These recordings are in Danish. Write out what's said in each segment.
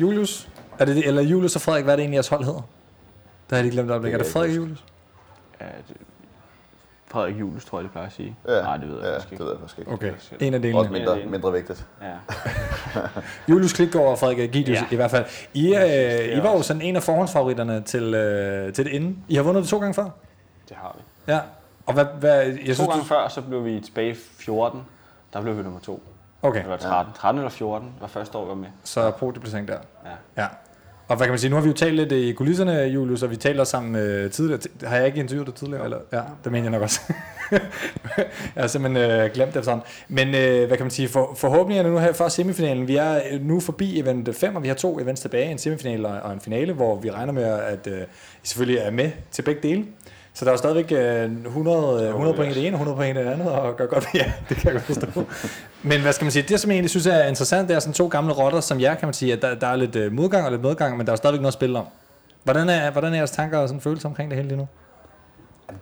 Julius? Er det, det- eller Julius og Frederik, hvad er det egentlig, jeres hold hedder? Der har jeg lige glemt øjeblik. Det Er det Frederik ikke og Julius? Ja, det, Frederik Julius, tror jeg, det plejer at sige. Ja, Nej, det ved jeg ja, faktisk det ikke. ved jeg faktisk ikke. Okay, en af Også delene. mindre, Ja, det er- mindre vigtigt. Ja. Julius Klitgaard og Frederik Gidius Ja. i hvert fald. I, øh, det I er var jo også- sådan en af forhåndsfavoritterne til, øh, til det inden. I har vundet det to gange før. Det har vi. Ja. Og hvad, hvad jeg To synes, gange du... før, så blev vi tilbage i 14. Der blev vi nummer to. Okay, Eller 13. 13 eller 14 var første år, jeg var med. så podieplacering der. Ja. Ja. Og hvad kan man sige, nu har vi jo talt lidt i kulisserne, Julius, og vi også sammen øh, tidligere. Har jeg ikke interviewet dig tidligere? Eller? Ja, det mener jeg nok også. jeg har simpelthen øh, glemt det sådan. Men øh, hvad kan man sige, for, forhåbentlig er det nu her før semifinalen. Vi er nu forbi event 5, og vi har to events tilbage, en semifinal og og en finale, hvor vi regner med, at øh, I selvfølgelig er med til begge dele. Så der er jo stadigvæk øh, 100, øh, 100 point i det ene og 100 point i det andet, og gør godt, ja, det kan jeg godt forstå. Men hvad skal man sige, det som jeg egentlig synes er interessant, det er sådan to gamle rotter som jer, kan man sige, at der, der er lidt øh, modgang og lidt modgang, men der er jo stadigvæk noget at spille om. Hvordan er, hvordan er jeres tanker og sådan følelser omkring det hele lige nu?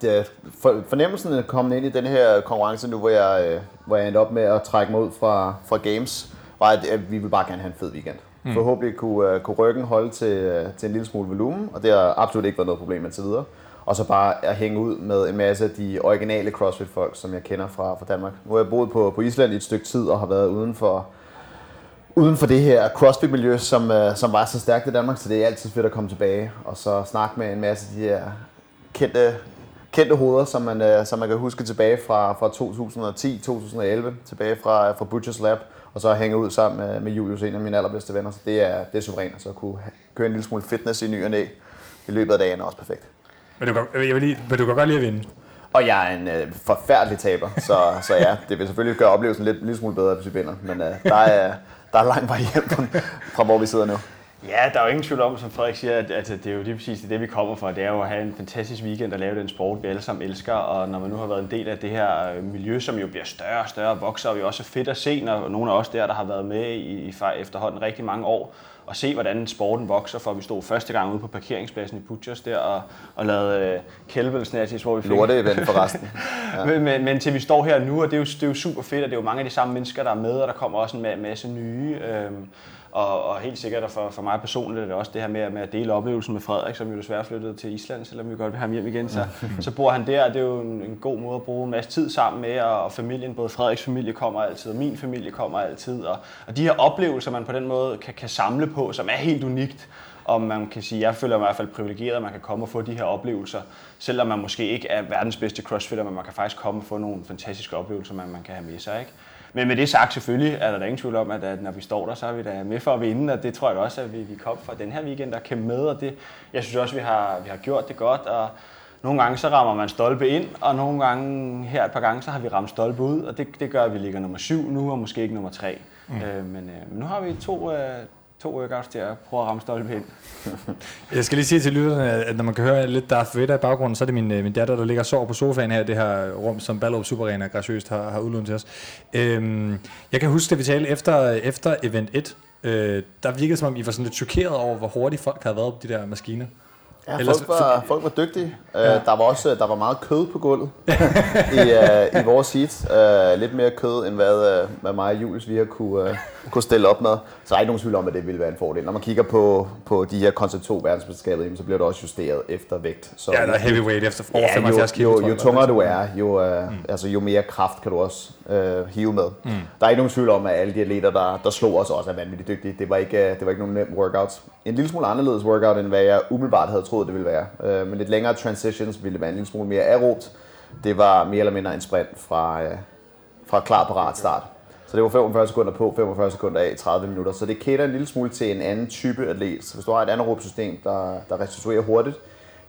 Det er for, fornemmelsen af at komme ind i den her konkurrence nu, hvor jeg, øh, hvor jeg endte op med at trække mig ud fra, fra games, var, at, at vi vil bare gerne have en fed weekend. Mm. Forhåbentlig kunne, kunne ryggen holde til, til en lille smule volumen, og det har absolut ikke været noget problem indtil videre. Og så bare at hænge ud med en masse af de originale CrossFit-folk, som jeg kender fra, fra Danmark. Nu har jeg boet på, på Island i et stykke tid og har været uden for, uden for det her CrossFit-miljø, som, øh, som var så stærkt i Danmark, så det er altid fedt at komme tilbage og så snakke med en masse af de her kendte, kendte hoveder, som man, øh, som man kan huske tilbage fra, fra 2010-2011, tilbage fra, øh, fra Butchers Lab, og så hænge ud sammen med, med Julius, en af mine allerbedste venner. Så det er, det er suverænt, så at kunne køre en lille smule fitness i ny og næ i løbet af dagen er også perfekt. Men du, kan, jeg vil lige, men du kan godt lide at vinde. Og jeg er en øh, forfærdelig taber, så, så ja, det vil selvfølgelig gøre oplevelsen lidt, lidt smule bedre, hvis vi vinder. Men øh, der, er, der er lang vej hjem fra, fra, hvor vi sidder nu. Ja, der er jo ingen tvivl om, som Frederik siger, at, at det er jo lige præcis det, vi kommer for. Det er jo at have en fantastisk weekend og lave den sport, vi alle sammen elsker. Og når man nu har været en del af det her øh, miljø, som jo bliver større og større og vokser, og vi også er fedt at se, når nogle af os der, der har været med i, i efterhånden rigtig mange år, og se, hvordan sporten vokser, for vi stod første gang ude på parkeringspladsen i Butchers der og, og lavede øh, kettlebell snatches, hvor vi fik Lorte-event forresten. Ja. Men, men, men til vi står her nu, og det er, jo, det er jo super fedt, og det er jo mange af de samme mennesker, der er med, og der kommer også en ma- masse nye. Øhm, og, og helt sikkert, og for, for mig personligt er det også det her med, med at dele oplevelsen med Frederik, som jo desværre flyttede til Island, selvom vi godt vil have ham hjem igen. Så, så bor han der, og det er jo en, en god måde at bruge en masse tid sammen med, og, og familien, både Frederiks familie kommer altid, og min familie kommer altid. Og, og de her oplevelser, man på den måde kan, kan samle på, som er helt unikt, og man kan sige, jeg føler mig i hvert fald privilegeret, at man kan komme og få de her oplevelser, selvom man måske ikke er verdens bedste crossfitter, men man kan faktisk komme og få nogle fantastiske oplevelser, man, man kan have med sig. Ikke? Men med det sagt selvfølgelig er der da ingen tvivl om, at, at når vi står der, så er vi da med for at vinde, og det tror jeg også, at vi, vi kom fra den her weekend, der kæmpe med, og det, jeg synes også, vi har, vi har gjort det godt, og nogle gange så rammer man stolpe ind, og nogle gange, her et par gange, så har vi ramt stolpe ud, og det, det gør, at vi ligger nummer syv nu, og måske ikke nummer tre. Mm. Øh, men, øh, nu har vi to, øh, to workouts til at prøve at ramme stolpe ind. Jeg skal lige sige til lytterne, at når man kan høre lidt Darth Vader i baggrunden, så er det min, øh, min datter, der ligger og sover på sofaen her, i det her rum, som Ballerup Super Arena graciøst har, har udlånt til os. Øhm, jeg kan huske, at vi talte efter, efter event 1, øh, der virkede som om, I var sådan lidt chokeret over, hvor hurtigt folk havde været på de der maskiner. Ja, Ellers- folk var, folk var dygtige. Ja. Uh, der var også der var meget kød på gulvet i, uh, i vores seats. Uh, lidt mere kød, end hvad, uh, hvad mig og Julius vi har kunne, uh, kunne stille op med. Så der er ikke nogen tvivl om, at det ville være en fordel. Når man kigger på, på de her Concept 2 verdensmesterskaber, så bliver det også justeret efter vægt. Så Ja, der er heavyweight efter over Ja, 75 kilo. jo, jo, jo tungere du er, jo, uh, mm. altså, jo mere kraft kan du også uh, hive med. Mm. Der er ikke nogen tvivl om, at alle de atleter, der, der slog os, også er vanvittigt dygtige. Det var ikke, uh, det var ikke nogen nem workout. En lille smule anderledes workout, end hvad jeg umiddelbart havde troet, det ville være. Uh, med lidt længere transitions ville være en lille smule mere aerobt. Det var mere eller mindre en sprint fra, uh, fra klar parat start. Så det var 45 sekunder på, 45 sekunder af, 30 minutter. Så det kæder en lille smule til en anden type atlet. Så hvis du har et anaerobt system, der, der restituerer hurtigt,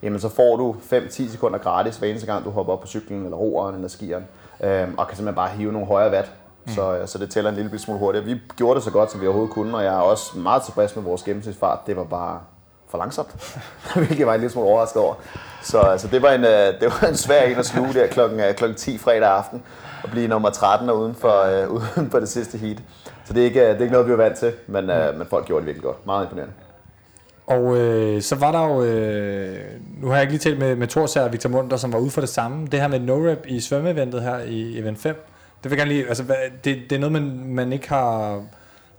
jamen så får du 5-10 sekunder gratis hver eneste gang, du hopper op på cyklen, eller roeren, eller skieren, øhm, og kan simpelthen bare hive nogle højere watt. Så, så det tæller en lille smule hurtigere. Vi gjorde det så godt, som vi overhovedet kunne, og jeg er også meget tilfreds med vores gennemsnitsfart. Det var bare for langsomt, hvilket jeg var en lille smule overrasket over. Så, altså, det, var en, øh, det var en svær en at sluge der klokken, øh, klokken 10 fredag aften, og blive nummer 13 og uden for, øh, uden for det sidste heat. Så det er ikke, øh, det er ikke noget, vi er vant til, men, øh, men folk gjorde det virkelig godt. Meget imponerende. Og øh, så var der jo, øh, nu har jeg ikke lige talt med, med Thors og Victor Munter, som var ude for det samme. Det her med no-rep i svømmeeventet her i event 5, det vil jeg gerne lige, altså hvad, det, det er noget, man, man ikke har,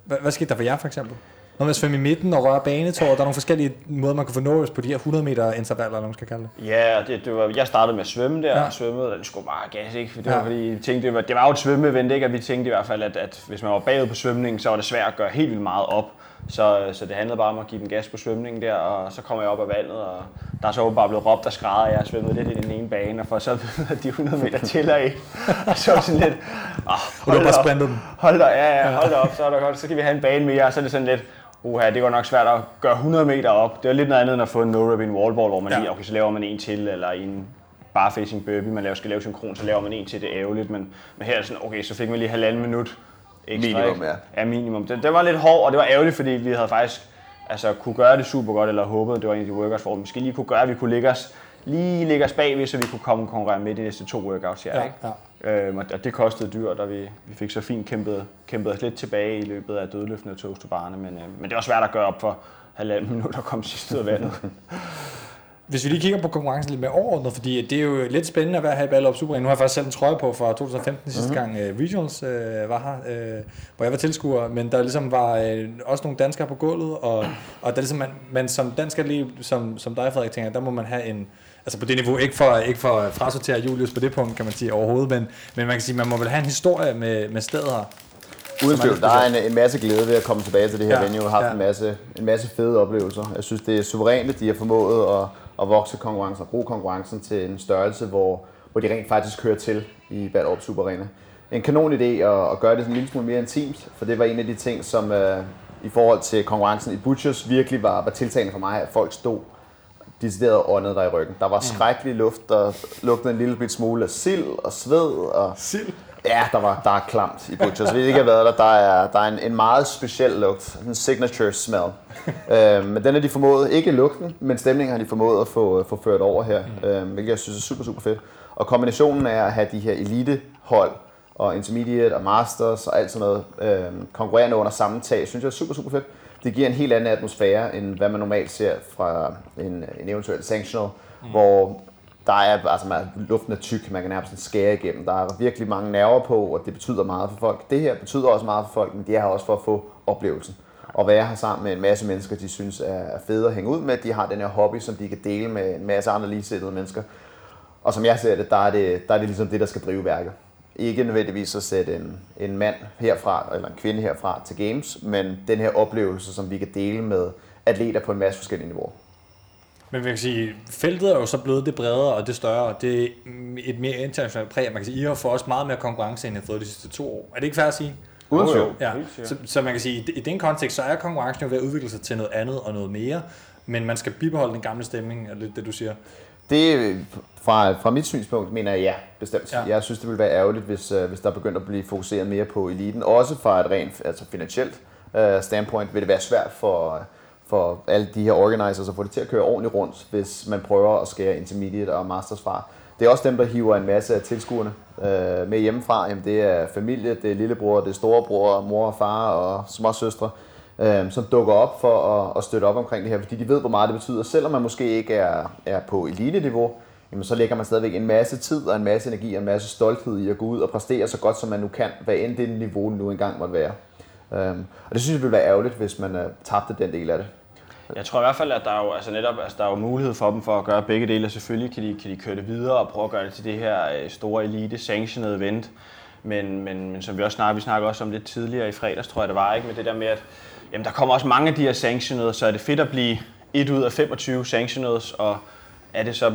hvad, hvad skete der for jer for eksempel? Med at svømme i midten og røre banetåret. Der er nogle forskellige måder, man kan få nået på de her 100 meter intervaller, eller man skal kalde det. Ja, det, det var, jeg startede med at svømme der, Ja. og svømmede, og det skulle bare gas, ikke? For det Ja. var fordi, jeg tænkte, det var, det var jo et svømmeevent, ikke? Og vi tænkte i hvert fald, at, at hvis man var bagud på svømningen, så var det svært at gøre helt vildt meget op. Så, så det handlede bare om at give den gas på svømningen der, og så kommer jeg op af vandet, og der er så bare blevet råbt og skrædder, og jeg har svømmet lidt i den ene bane, og for så at de 100 meter tæller ikke. Og så var sådan lidt, oh, Og bare sprintet dem. hold da, ja, ja, hold da op, så er der godt, så kan vi have en bane mere, og så er det sådan lidt, uha, det går nok svært at gøre 100 meter op. Det er lidt noget andet end at få en no-rip i en wallball, hvor man Ja. lige, okay, så laver man en til, eller en bare facing burpee, man laver, skal lave synkron, så laver man en til, det er ærgerligt, men, men her er sådan, okay, så fik man lige halvanden minut ekstra. Minimum, ja. Ja, minimum. Det, det, var lidt hårdt, og det var ærgerligt, fordi vi havde faktisk altså, kunne gøre det super godt, eller håbede, det var en af de workouts, hvor vi måske lige kunne gøre, at vi kunne ligge os, lige ligge os bagved, så vi kunne komme og konkurrere med de næste to workouts her. Ja, ikke? ja. Øhm, og det kostede dyrt, og vi, vi fik så fint kæmpet, kæmpet os lidt tilbage i løbet af dødløftene og toast to barne, men, øh, men det var svært at gøre op for halvanden minut og komme sidst ud af vandet. Hvis vi lige kigger på konkurrencen lidt mere overordnet, fordi det er jo lidt spændende at være her i Ballerup Super. Nu har jeg faktisk selv en trøje på fra 2015 sidste Mhm. gang uh, Regionals uh, var her, uh, hvor jeg var tilskuer, men der ligesom var uh, også nogle danskere på gulvet, og, og der ligesom man, man som dansk atlet, som, som dig Frederik, tænker, der må man have en, altså på det niveau, ikke for, ikke for at frasortere Julius på det punkt, kan man sige overhovedet, men, men man kan sige, man må vel have en historie med, med stedet her. Uden tvivl, der er en, en masse glæde ved at komme tilbage til det her Ja, venue. Jeg har haft ja. en, masse, en masse fede oplevelser. Jeg synes, det er suverænt, at de har formået at, at vokse konkurrencen og bruge konkurrencen til en størrelse, hvor, hvor de rent faktisk kører til i Ballerup Super Arena. En kanon idé at, at gøre det en lille smule mere intimt, for det var en af de ting, som uh, i forhold til konkurrencen i Butchers virkelig var, var tiltagende for mig, at folk stod decideret åndet der i ryggen. Der var skrækkelig luft, der lugtede en lille bit smule af sild og sved og Sild. Ja, der, var, der er klamt i Butchers. Hvis I ikke har været der, der er, der er en, en meget speciel lugt. En signature smell. øh, men den er de formået, ikke lugten, men stemningen har de formået at få, få ført over her. Øh, hvilket jeg synes er super, super fedt. Og kombinationen af at have de her elitehold og intermediate og masters og alt sådan noget øh, konkurrerende under samme tag, synes jeg er super, super fedt. Det giver en helt anden atmosfære, end hvad man normalt ser fra en, en eventuel sanctional, mm. hvor der er, altså man, luften er tyk, man kan nærmest skære igennem. Der er virkelig mange nerver på, og det betyder meget for folk. Det her betyder også meget for folk, men de er her også for at få oplevelsen. Og være her sammen med en masse mennesker, de synes er er fede at hænge ud med. De har den her hobby, som de kan dele med en masse andre ligesættede mennesker. Og som jeg ser det, der er det, der er det ligesom det, der skal drive værket. Ikke nødvendigvis at sætte en, en mand herfra, eller en kvinde herfra til games, men den her oplevelse, som vi kan dele med atleter på en masse forskellige niveauer. Men man kan sige, feltet er jo så blevet det bredere og det større. Det er et mere internationalt præg. Man kan sige, I har fået også meget mere konkurrence, end I har fået de sidste to år. Er det ikke fair at sige? Uden tvivl. Ja, så, så man kan sige, i, i den kontekst, så er konkurrencen jo ved at udvikle sig til noget andet og noget mere, men man skal bibeholde den gamle stemning, er lidt det du siger. Det, fra, fra mit synspunkt, mener jeg ja, bestemt. Ja. Jeg synes, det ville være ærgerligt, hvis, øh, hvis der begyndte at blive fokuseret mere på eliten. Også fra et rent altså finansielt øh, standpoint vil det være svært for, for alle de her organizers at få det til at køre ordentligt rundt, hvis man prøver at skære intermediate og masters fra. Det er også dem, der hiver en masse af tilskuerne øh, med hjemmefra. Jamen, det er familie, det er lillebror, det er storebror, mor og far og småsøstre, øh, som dukker op for at, at støtte op omkring det her, fordi de ved, hvor meget det betyder. Selvom man måske ikke er, er på elite-niveau, jamen, så lægger man stadigvæk en masse tid og en masse energi og en masse stolthed i at gå ud og præstere så godt, som man nu kan, hvad end det niveau nu engang måtte være. Um, og det synes jeg ville være ærgerligt, hvis man øh, tabte den del af det. Jeg tror i hvert fald, at der er jo, altså netop, altså der er jo mulighed for dem for at gøre begge dele. Selvfølgelig kan de, kan de køre det videre og prøve at gøre det til det her øh, store elite sanctioned event. Men, men, men som vi også snakker, vi snakker også om lidt tidligere i fredags, tror jeg det var, ikke? med det der med, at jamen, der kommer også mange af de her sanctioned, så er det fedt at blive et ud af 25 sanctioned, og er det så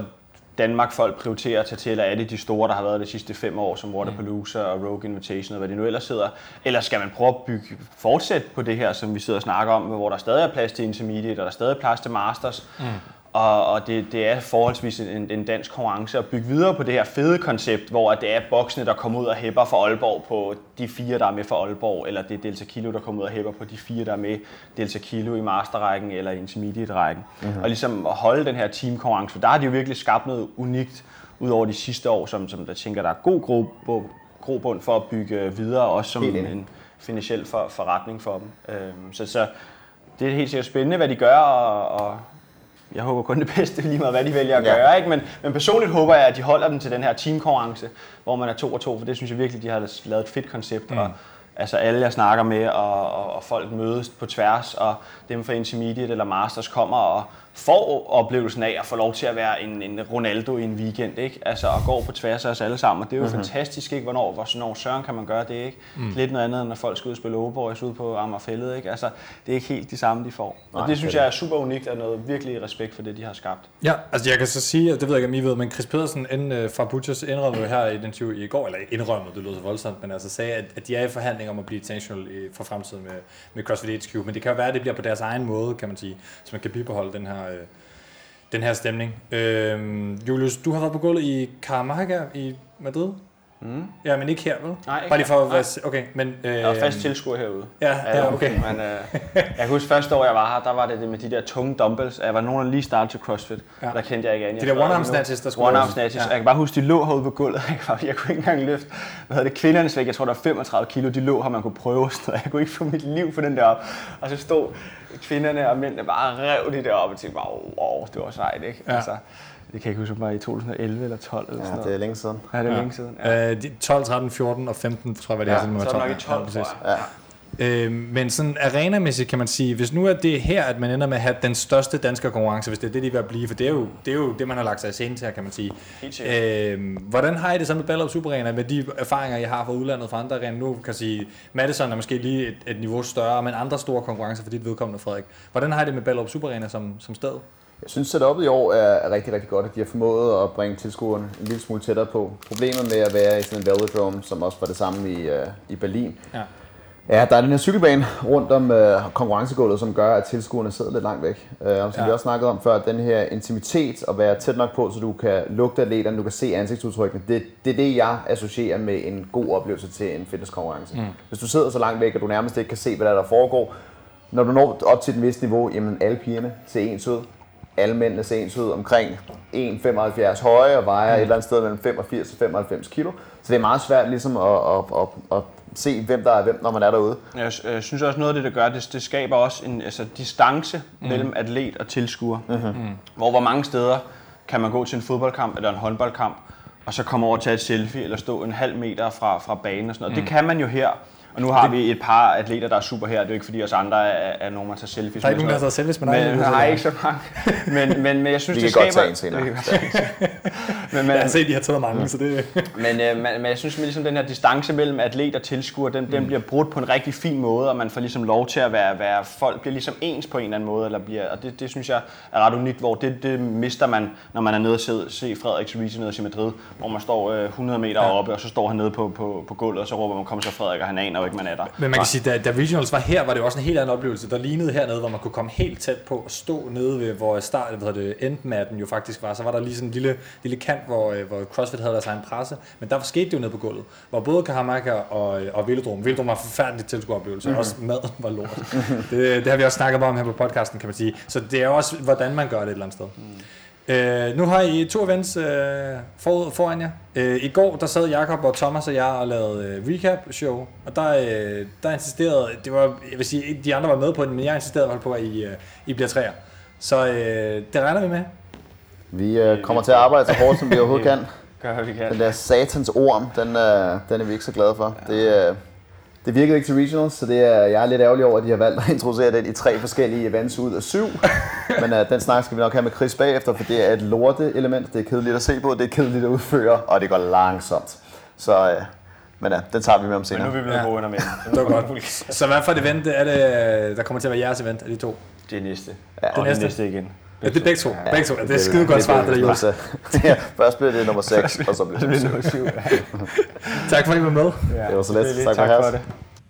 Danmark folk prioriterer at tage til, eller er det de store, der har været de sidste fem år, som Waterpalooza og Rogue Invitation og hvad det nu ellers hedder? Eller skal man prøve at bygge, fortsætte på det her, som vi sidder og snakker om, hvor der stadig er plads til intermediate, og der er stadig plads til masters, mm og, og det, det er forholdsvis en, en dansk konkurrence at bygge videre på det her fede koncept, hvor det er boksene, der kommer ud og hæpper for Aalborg på de fire, der er med for Aalborg, eller det er Delta Kilo, der kommer ud og hæpper på de fire, der er med Delta Kilo i masterrækken eller i intermediate-rækken. Mm-hmm. Og ligesom at holde den her teamkonkurrence, for der har de jo virkelig skabt noget unikt ud over de sidste år, som, som der tænker, der er god gro- grobund for at bygge videre, også som en, en finansiel for, forretning for dem. Øhm, så, så det er helt sikkert spændende, hvad de gør, og, og jeg håber kun det bedste, lige meget hvad de vælger at Ja. gøre. Ikke? Men, men personligt håber jeg, at de holder dem til den her teamkonkurrence, hvor man er to og to, for det synes jeg virkelig, de har lavet et fedt koncept. Mm. Og Altså alle, jeg snakker med, og, og, og folk mødes på tværs, og dem fra Intermediate eller Masters kommer og får oplevelsen af at få lov til at være en, en Ronaldo i en weekend, ikke? Altså at gå på tværs af os alle sammen, og det er jo mm-hmm. fantastisk, ikke? Hvornår, hvor sådan søren kan man gøre det, ikke? Mm. Lidt noget andet, end når folk skal ud og spille Overboys ude på Amagerfællet, ikke? Altså, det er ikke helt de samme, de får. Nej, og det synes jeg er super unikt, og noget virkelig respekt for det, de har skabt. Ja, altså jeg kan så sige, det ved jeg ikke, om I ved, men Chris Pedersen inden, uh, fra Butchers indrømmede her i den interview i går, eller indrømmede, det lød så voldsomt, men altså sagde, at, at de er i forhandling om at blive international i, for fremtiden med, med CrossFit HQ, men det kan jo være, at det bliver på deres egen måde, kan man sige, så man kan bibeholde den her... Uh, den her stemning. Øhm, Julius, du har været på gulvet i Caramaga i Madrid. Mm. Ja, men ikke her, vel? Nej, ikke Bare lige for at være... Okay, men... Øh, jeg er fast tilskuer herude. Ja, ja, okay. Men, øh, jeg kan huske, første år jeg var her, der var det, det med de der tunge dumbbells. Jeg var nogen, der lige startede til CrossFit. Ja. Der kendte jeg ikke andet. De der one-arm snatches, der skulle One-arm snatches. Ja. Jeg kan bare huske, de lå herude på gulvet. Jeg, kunne, jeg kunne ikke engang løfte. Hvad hedder det? Kvindernes vægt, jeg tror, der var 35 kilo. De lå her, man kunne prøve. Sådan Jeg kunne ikke få mit liv for den der op. Og så stod kvinderne og mændene bare rev de der op og tænkte bare, wow, det var sejt, ikke? Ja. Altså, det kan jeg ikke huske, om det var i 2011 eller 12 eller ja, sådan noget. det er længe siden. Ja, det er ja. længe siden. Ja. Øh, 12, 13, 14 og 15, tror jeg, var det ja, her. Så er det nok i 12, ja, tror jeg. Ja. Øh, men sådan arenamæssigt kan man sige, hvis nu er det her, at man ender med at have den største danske konkurrence, hvis det er det, de vil blive, for det er jo det, er jo det man har lagt sig i scenen til her, kan man sige. Øh, hvordan har I det så med Ballerup Super Arena, med de erfaringer, I har fra udlandet fra andre arenaer? Nu kan sige, Madison er måske lige et, et niveau større, men andre store konkurrencer for dit vedkommende, Frederik. Hvordan har I det med Ballerup Super Arena som, som sted? Jeg synes, setupet i år er rigtig, rigtig godt, at de har formået at bringe tilskuerne en lille smule tættere på. Problemet med at være i sådan en velodrome, som også var det samme i, uh, i Berlin, ja. Ja, der er den her cykelbane rundt om uh, konkurrencegulvet, som gør, at tilskuerne sidder lidt langt væk. Uh, og som ja. vi også snakkede om før, den her intimitet at være tæt nok på, så du kan lugte atleterne, du kan se ansigtsudtrykkene, det, det er det, jeg associerer med en god oplevelse til en fitnesskonkurrence. Mm. Hvis du sidder så langt væk, at du nærmest ikke kan se, hvad der, der foregår, når du når op til et vist niveau, jamen alle pigerne ser ens ud, alle mændene ser ens ud omkring 1,75 høje og vejer mm. et eller andet sted mellem 85 og 95 kilo. Så det er meget svært ligesom at, at, at, at se, hvem der er hvem, når man er derude. Jeg, jeg synes også, noget af det, der gør, det, det skaber også en altså, distance mm. mellem atlet og tilskuer. Mm-hmm. Mm. Hvor hvor mange steder kan man gå til en fodboldkamp eller en håndboldkamp, og så komme over til et selfie eller stå en halv meter fra, fra banen og sådan noget. Mm. Det kan man jo her. Og nu har det... vi et par atleter, der er super her. Det er jo ikke fordi os andre er, er nogen, der tager selfies. Der er ikke nogen, der tager selfies med dig. Men, nej, ikke så mange. Men, men, men jeg synes, vi det kan skaber... godt tage en senere. men, men, jeg har set, de har taget mange, så det... men, øh, men, men jeg synes, at ligesom den her distance mellem atlet og tilskuer, den, mm. den bliver brudt på en rigtig fin måde, og man får ligesom lov til at være, være folk bliver ligesom ens på en eller anden måde, eller bliver, og det, det synes jeg er ret unikt, hvor det, det mister man, når man er nede og se, se Frederik Riese nede i Madrid, hvor man står øh, 100 meter ja. oppe, og så står han nede på, på, på gulvet, og så råber man, kom så Frederik, og han aner jo ikke, man er der. Men man kan sige, da, da Regionals var her, var det også en helt anden oplevelse. Der lignede hernede, hvor man kunne komme helt tæt på og stå nede ved, hvor start, hvad det, endmatten jo faktisk var. Så var der lige sådan en lille, lille kant, hvor, øh, hvor CrossFit havde deres egen presse. Men der skete det jo nede på gulvet, hvor både Kahamaka og, og Velodrom. Velodrom var en forfærdelig tilskueroplevelse, mm-hmm. også mad var lort. det, det, har vi også snakket om her på podcasten, kan man sige. Så det er også, hvordan man gør det et eller andet sted. Mm. Øh, nu har I to events øh, for, foran jer. Øh, I går der sad Jakob og Thomas og jeg og lavede øh, recap show, og der, øh, der insisterede, det var, jeg vil sige, de andre var med på det, men jeg insisterede på, at I, øh, I bliver træer. Så øh, det regner vi med. Vi øh, kommer til at arbejde så hårdt, som vi overhovedet kan. Gør, vi kan. Den der satans orm, den, øh, den er vi ikke så glade for. Ja. Det, øh, det virkede ikke til regionals, så det er, jeg er lidt ærgerlig over, at de har valgt at introducere den i tre forskellige events ud af syv. Men uh, den snak skal vi nok have med Chris bagefter, for det er et lorte element. Det er kedeligt at se på, det er kedeligt at udføre, og det går langsomt. Så, uh, men ja, uh, den tager vi med om senere. Men nu er vi blevet ja. gode under med. det var godt. Så hvad for et event er det, der kommer til at være jeres event af de to? Det er næste. Ja. Og det næste. næste igen. Ja, det er begge to. Ja, begge to. Det er skide godt svar, det der Jonas. ja, først bliver det nummer 6, og så bliver det nummer 7. tak for, at I var med. Ja, det var så let. Tak, tak for, det.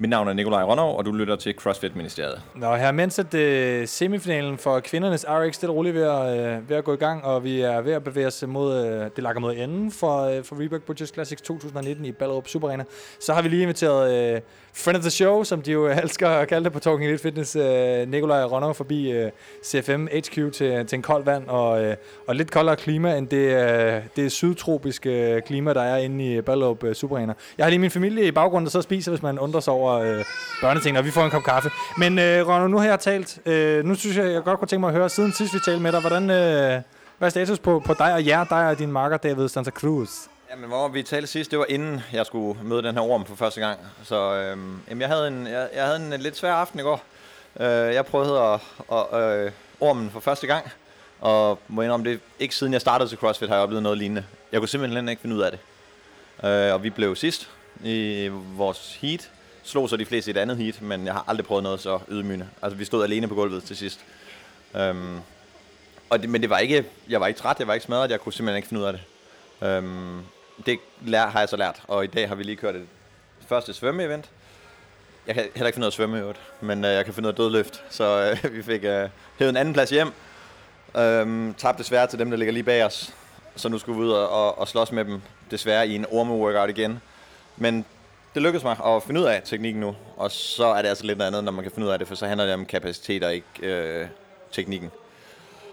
Mit navn er Nikolaj Rønnow, og du lytter til CrossFit Ministeriet. Nå, her mens at uh, semifinalen for kvindernes RX stille og roligt ved at, uh, ved at gå i gang, og vi er ved at bevæge os mod, uh, det lakker mod enden for, uh, for Reebok Butchers Classics 2019 i Ballerup Super Arena, så har vi lige inviteret uh, friend of the show, som de jo elsker at kalde det på Talking Elite Fitness, uh, Nikolaj Rønnow forbi uh, CFM HQ til, til en kold vand og, uh, og lidt koldere klima end det, uh, det sydtropiske klima, der er inde i Ballerup uh, Super Arena. Jeg har lige min familie i baggrunden, der så spiser, hvis man undrer sig over øh, børneting, og vi får en kop kaffe. Men øh, Ronald, nu har jeg talt. Øh, nu synes jeg, jeg godt kunne tænke mig at høre, siden sidst vi talte med dig, hvordan, øh, hvad er status på, på dig og jer, dig og din marker David Santa Cruz? Jamen, hvor vi talte sidst, det var inden jeg skulle møde den her orm for første gang. Så øhm, jamen, jeg, havde en, jeg, jeg havde en lidt svær aften i går. Øh, jeg prøvede at, at øh, ormen for første gang, og må indrømme det, ikke siden jeg startede til CrossFit har jeg oplevet noget lignende. Jeg kunne simpelthen ikke finde ud af det. Øh, og vi blev sidst i vores heat. Slog så de fleste i et andet heat, men jeg har aldrig prøvet noget så ydmygende. Altså, vi stod alene på gulvet til sidst. Øhm, og det, men det var ikke, jeg var ikke træt, jeg var ikke smadret, jeg kunne simpelthen ikke finde ud af det. Øhm, det lær, har jeg så lært, og i dag har vi lige kørt et første svømmeevent. Jeg kan heller ikke finde ud af at svømme i øvrigt, men øh, jeg kan finde ud af dødløft, så øh, vi fik øh, hævet en anden plads hjem. Øhm, tabte desværre til dem, der ligger lige bag os, så nu skulle vi ud og, og, og slås med dem, desværre i en orme-workout igen. Men det lykkedes mig at finde ud af teknikken nu, og så er det altså lidt andet, når man kan finde ud af det, for så handler det om kapacitet og ikke øh, teknikken.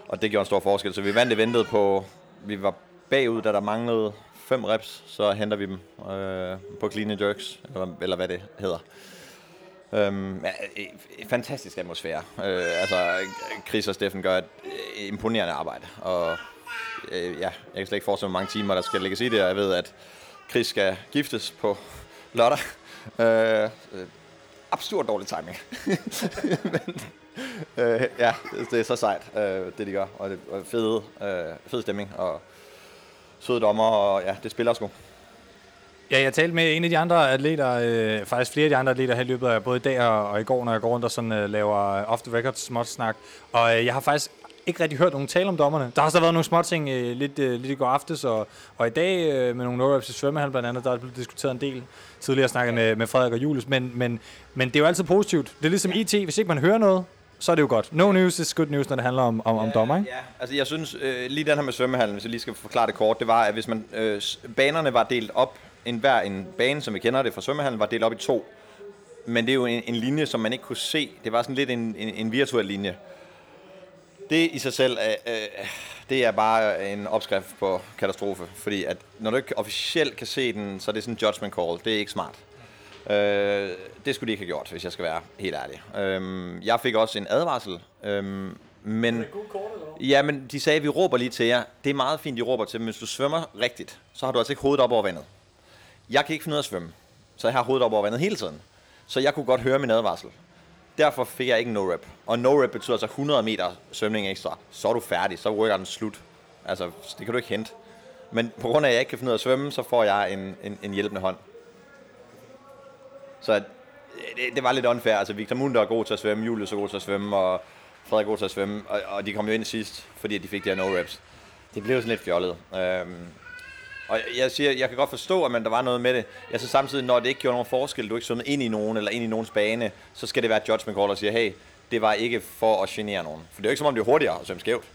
Og det gjorde en stor forskel, så vi vandt ventede på, vi var bagud, da der manglede fem reps, så henter vi dem øh, på clean and jerks, eller, eller hvad det hedder. Øhm, ja, e, e, fantastisk atmosfære. Øh, altså, Chris og Steffen gør et e, imponerende arbejde, og øh, ja, jeg kan slet ikke forestille mig, mange timer, der skal lægges i det, og jeg ved, at Chris skal giftes på lørdag. Øh, øh, absurd dårlig timing. Men, øh, ja, det er så sejt, øh, det de gør, og det er fede, øh, fed stemning, og søde dommer, og ja, det spiller sgu. Ja, jeg talte med en af de andre atleter, øh, faktisk flere af de andre atleter her i løbet af både i dag og, og i går, når jeg går rundt og sådan, øh, laver off-the-record småt snak. Og øh, jeg har faktisk ikke rigtig hørt nogen tale om dommerne. Der har så været nogle små ting øh, lidt, øh, lidt i går aftes, og, og i dag øh, med nogle no-reps i svømmehal blandt andet, der er blevet diskuteret en del. Tidligere snakket med, med Frederik og Julius, men, men, men det er jo altid positivt. Det er ligesom IT, hvis ikke man hører noget, så er det jo godt. No news is good news, når det handler om, om, om dommer, ikke? Ja, altså jeg synes, øh, lige den her med svømmehallen, hvis jeg lige skal forklare det kort, det var, at hvis man, øh, banerne var delt op, en hver en bane, som vi kender det fra svømmehallen, var delt op i to. Men det er jo en, en linje, som man ikke kunne se. Det var sådan lidt en, en, en virtuel linje. Det i sig selv, øh, øh, det er bare en opskrift på katastrofe. Fordi at når du ikke officielt kan se den, så er det sådan en judgment call. Det er ikke smart. Øh, det skulle de ikke have gjort, hvis jeg skal være helt ærlig. Øh, jeg fik også en advarsel. Øh, men, ja, men de sagde, at vi råber lige til jer. Det er meget fint, de råber til, men hvis du svømmer rigtigt, så har du altså ikke hovedet op over vandet. Jeg kan ikke finde ud af at svømme, så jeg har hovedet op over vandet hele tiden. Så jeg kunne godt høre min advarsel. Derfor fik jeg ikke no-rep. Og no-rep betyder altså 100 meter svømning ekstra. Så er du færdig, så rykker den slut. Altså, det kan du ikke hente. Men på grund af, at jeg ikke kan finde ud af at svømme, så får jeg en, en, en hjælpende hånd. Så det, det var lidt unfair. Altså, Victor Munder er god til at svømme, Julius er god til at svømme, og Frederik er god til at svømme. Og, og de kom jo ind sidst, fordi de fik de her no-reps. Det blev sådan lidt fjollet. Øhm, og jeg siger, jeg kan godt forstå, at man, der var noget med det. Jeg synes samtidig, når det ikke gjorde nogen forskel, du ikke svømmede ind i nogen, eller ind i nogens bane, så skal det være judgment call, og siger, hey, det var ikke for at genere nogen. For det er jo ikke som om, det er hurtigere at svømme skævt.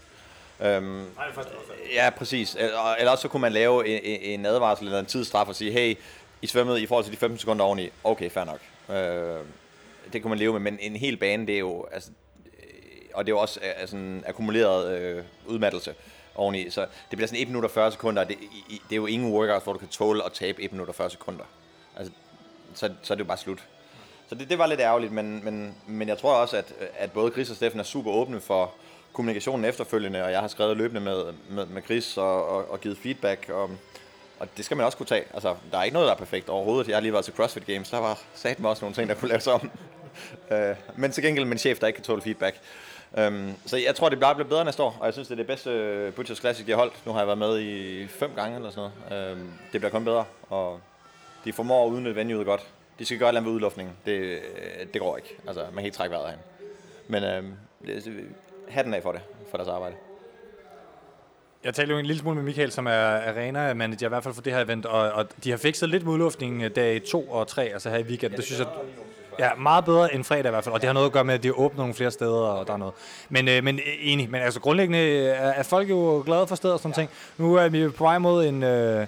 Øhm, Nej, det ja, præcis. Eller også så kunne man lave en, en advarsel eller en tidsstraf og sige, hey, I svømmede i forhold til de 15 sekunder oveni. Okay, fair nok. Øh, det kunne man leve med, men en hel bane, det er jo, altså, og det er jo også altså, en akkumuleret øh, udmattelse oveni. Så det bliver sådan 1 minut og 40 sekunder, og det, i, det er jo ingen workout, hvor du kan tåle at tabe 1 minut og 40 sekunder. Altså, så, så er det jo bare slut. Så det, det var lidt ærgerligt, men, men, men jeg tror også, at, at både Chris og Steffen er super åbne for kommunikationen efterfølgende, og jeg har skrevet løbende med, med, med Chris og, og, og givet feedback, og, og det skal man også kunne tage. Altså, der er ikke noget, der er perfekt overhovedet. Jeg har lige været til CrossFit Games, der var sat med også nogle ting, der kunne laves om. Øh, men til gengæld min chef, der ikke kan tåle feedback. Øhm, så jeg tror, det bliver bedre næste år, og jeg synes, det er det bedste øh, Butchers Classic, de har holdt. Nu har jeg været med i fem gange eller sådan noget. Øhm, det bliver kun bedre, og de formår at udnytte venueet godt. De skal gøre noget med udluftningen. Det, øh, det går ikke. Altså, man kan ikke trække vejret af Men um, hatten af for det, for deres arbejde. Jeg talte jo en lille smule med Michael, som er arena-manager, i hvert fald for det her event, og, og de har fikset lidt med udluftningen øh, dag 2 og 3, altså her i weekenden. Det synes jeg, Ja, meget bedre end fredag i hvert fald, og det har noget at gøre med, at de har åbnet nogle flere steder, og der er noget. Men, øh, men enig, men altså grundlæggende er, er folk jo glade for steder og sådan ja. ting. Nu er vi på vej mod en... Øh,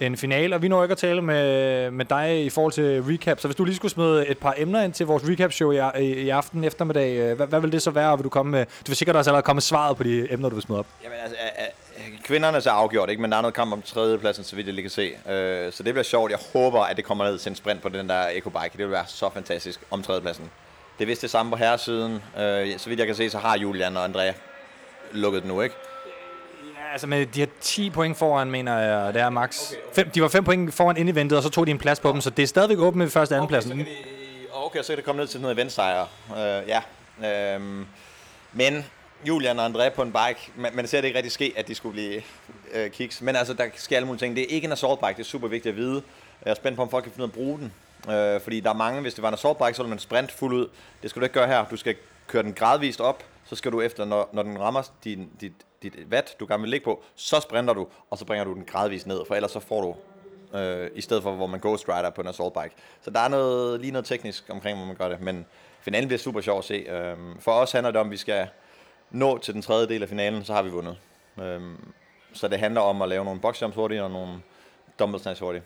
en finale, og vi når ikke at tale med, med dig i forhold til recap, så hvis du lige skulle smide et par emner ind til vores recap-show i, i, i aften eftermiddag, øh, hvad, hvad vil det så være, og vil du komme med? Du vil sikkert også allerede komme med svaret på de emner, du vil smide op. Jamen altså, kvinderne så afgjort, ikke? men der er noget kamp om tredjepladsen, så vidt jeg lige kan se. Øh, så det bliver sjovt. Jeg håber, at det kommer ned til en sprint på den der EcoBike. Det vil være så fantastisk om tredjepladsen. Det er vist det samme på herresiden. Øh, så vidt jeg kan se, så har Julian og Andrea lukket den nu, ikke? altså med de her 10 point foran, mener jeg, det er max. Okay, okay. Fem, de var 5 point foran i eventet, og så tog de en plads på dem, så det er stadigvæk åbent med første og anden pladsen. Okay, så kan de, okay, så kan det komme ned til noget eventsejr. Uh, ja. Uh, men Julian og André på en bike, man, man ser det ikke rigtig ske, at de skulle blive øh, kicks. Men altså, der sker alle mulige ting. Det er ikke en assault bike, det er super vigtigt at vide. Jeg er spændt på, om folk kan finde ud af at bruge den. Øh, fordi der er mange, hvis det var en assault bike, så ville man sprint fuld ud. Det skal du ikke gøre her. Du skal køre den gradvist op, så skal du efter, når, når den rammer din, dit, dit watt, du gerne vil ligge på, så sprinter du, og så bringer du den gradvist ned, for ellers så får du, øh, i stedet for hvor man ghost rider på en assault bike. Så der er noget, lige noget teknisk omkring, hvor man gør det, men finalen bliver super sjov at se. Øh, for os handler det om, at vi skal nå til den tredje del af finalen, så har vi vundet. Øhm, så det handler om at lave nogle boxjumps hurtigt, og nogle dumbbell snatch hurtigt.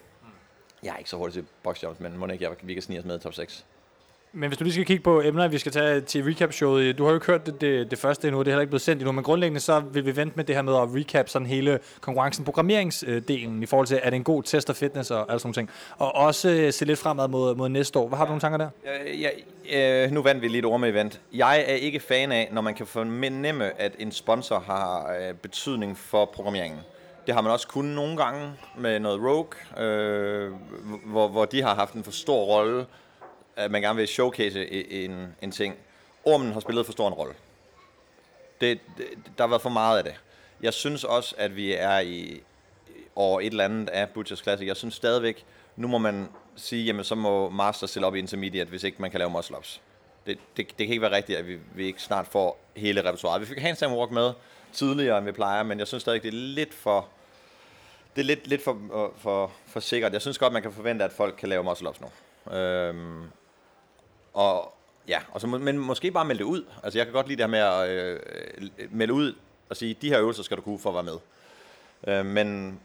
Jeg er ikke så hurtig til boxjumps, men må ikke, jeg, vi kan snige os med i top 6. Men hvis du lige skal kigge på emner, vi skal tage til recap-showet. Du har jo ikke hørt det, det, det første endnu, det er heller ikke blevet sendt endnu, men grundlæggende så vil vi vente med det her med at recap sådan hele konkurrencen, programmeringsdelen i forhold til, er det en god test af fitness og alle sådan ting. Og også øh, se lidt fremad mod, mod næste år. Hvad har du nogle tanker der? Ja, ja, nu vandt vi lige et ord med event. Jeg er ikke fan af, når man kan fornemme, at en sponsor har øh, betydning for programmeringen. Det har man også kun nogle gange med noget Rogue, øh, hvor, hvor de har haft en for stor rolle at man gerne vil showcase en, en ting. Ormen har spillet for stor en rolle. Det, det, der har været for meget af det. Jeg synes også, at vi er i over et eller andet af Butchers Classic. Jeg synes stadigvæk, nu må man sige, jamen så må Master stille op i Intermediate, hvis ikke man kan lave muscle ups. Det, det, det kan ikke være rigtigt, at vi, vi ikke snart får hele repertoireet. Vi fik handstand walk med tidligere, end vi plejer, men jeg synes stadig, det er lidt for, det er lidt, lidt for, øh, for, for sikkert. Jeg synes godt, man kan forvente, at folk kan lave muscle ups nu. Øhm, og ja, og så, men måske bare melde det ud. Altså jeg kan godt lide det her med at øh, melde ud og sige, de her øvelser skal du kunne for at være med. Øh, men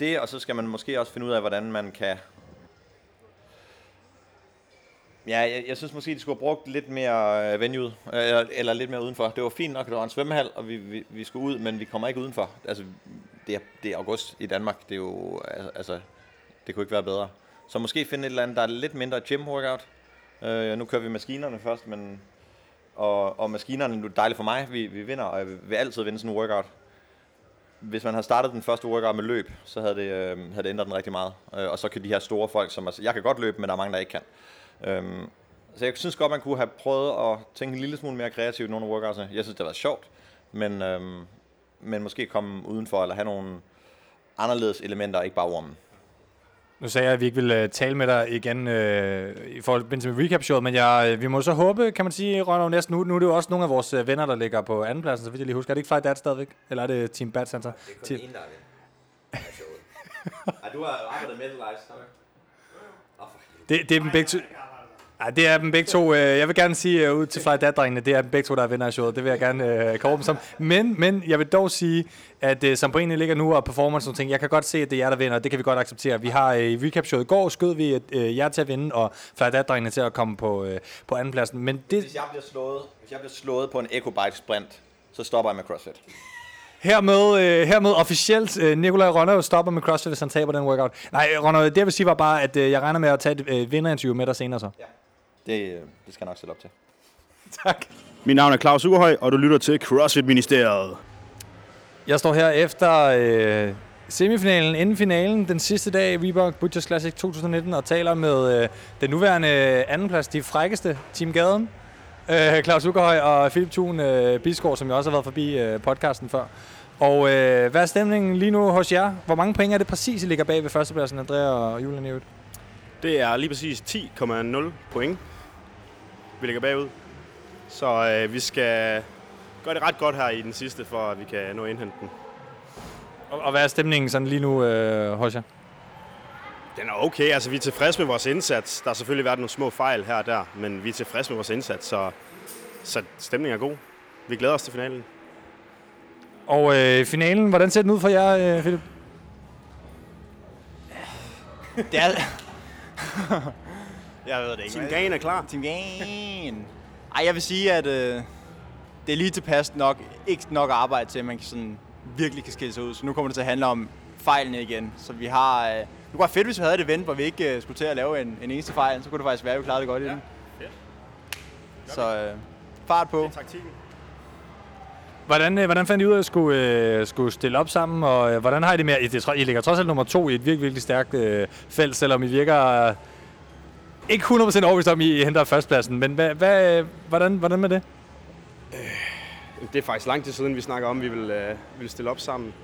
det, og så skal man måske også finde ud af, hvordan man kan... Ja, jeg, jeg synes måske, de skulle have brugt lidt mere øh, venue, eller, eller lidt mere udenfor. Det var fint nok, at der var en svømmehal, og vi, vi, vi skulle ud, men vi kommer ikke udenfor. Altså, det er, det er august i Danmark, det er jo, altså, det kunne ikke være bedre. Så måske finde et eller andet, der er lidt mindre gym workout, Øh, nu kører vi maskinerne først, men og, og maskinerne er dejligt for mig. Vi, vi vinder, og jeg vil altid vinde sådan en workout. Hvis man havde startet den første workout med løb, så havde det, øh, havde det ændret den rigtig meget. Øh, og så kan de her store folk, som altså, jeg kan godt løbe, men der er mange, der ikke kan. Øh, så jeg synes godt, man kunne have prøvet at tænke en lille smule mere kreativt i nogle af workoutsene. Jeg synes, det har været sjovt, men, øh, men måske komme udenfor, eller have nogle anderledes elementer, ikke bare warmen. Nu sagde jeg, at vi ikke ville uh, tale med dig igen uh, i forbindelse med recap-showet, men jeg, uh, vi må så håbe, kan man sige, Ronald næsten nu, nu er det jo også nogle af vores uh, venner, der ligger på andenpladsen, så vidt jeg lige husker. Er det ikke Fly Dad stadigvæk? Eller er det Team Bad Center? Det er kun Team... en, der er. Ej, du har arbejdet med det, Lars. Det, det er dem begge. Ja, det er dem begge to. Øh, jeg vil gerne sige uh, ud til Fly Dad-drengene, det er dem begge to, der er vinder af showet. Det vil jeg gerne uh, kåre dem som. Men, men jeg vil dog sige, at uh, som på egentlig ligger nu og performance og ting, jeg kan godt se, at det er jer, der vinder, og det kan vi godt acceptere. Vi har i uh, recap-showet i går skød vi uh, jer til at vinde, og Fly Dad-drengene til at komme på, uh, på andenpladsen. Men det... Hvis jeg bliver slået, hvis jeg bliver slået på en EcoBike sprint, så stopper jeg med CrossFit. Hermed, øh, hermed officielt, øh, Nikolaj Ronner stopper med CrossFit, hvis han taber den workout. Nej, Ronner, det jeg vil sige var bare, at øh, jeg regner med at tage et øh, vinderinterview med dig senere så. Ja. Det, øh, det skal jeg nok sætte op til. tak. Mit navn er Claus Ugerhøj, og du lytter til CrossFit-ministeriet. Jeg står her efter øh, semifinalen, inden finalen, den sidste dag i Reebok Butchers Classic 2019, og taler med øh, den nuværende andenplads, de frækkeste, Team Gaden, øh, Claus Ugerhøj og Philip Thun øh, Bisgaard, som jeg også har været forbi øh, podcasten før. Og øh, hvad er stemningen lige nu hos jer? Hvor mange point er det præcis, I ligger bag ved førstepladsen, Andrea og Julian Evert? Det er lige præcis 10,0 point, vi ligger bagud. Så øh, vi skal gøre det ret godt her i den sidste, for at vi kan nå at indhente den. Og, og hvad er stemningen sådan lige nu øh, hos jer? Den er okay. Altså, vi er tilfredse med vores indsats. Der har selvfølgelig været nogle små fejl her og der, men vi er tilfredse med vores indsats, så, så stemningen er god. Vi glæder os til finalen. Og øh, finalen, hvordan ser den ud for jer, øh, Philip? Det er, jeg ved det ikke. Team Gain er klar. Team Gain. Ej, jeg vil sige, at øh, det er lige tilpas nok, ikke nok arbejde til, at man sådan virkelig kan skille sig ud. Så nu kommer det til at handle om fejlene igen. Så vi har... Øh, det kunne være fedt, hvis vi havde et event, hvor vi ikke øh, skulle til at lave en, en eneste fejl. Så kunne det faktisk være, at vi klarede det godt ja. i den. Fedt. Så øh, fart på. Det er taktikken. Hvordan, øh, hvordan fandt I ud af at skulle, øh, skulle stille op sammen, og øh, hvordan har I det med, I, det, I ligger trods alt nummer to i et virkelig, virkelig stærkt øh, felt, selvom I virker ikke 100% overbevist om, I henter førstpladsen, men hvad, hvad, øh, hvordan, hvordan med det? Det er faktisk lang tid siden, vi snakker om, at vi vil, øh, vil stille op sammen.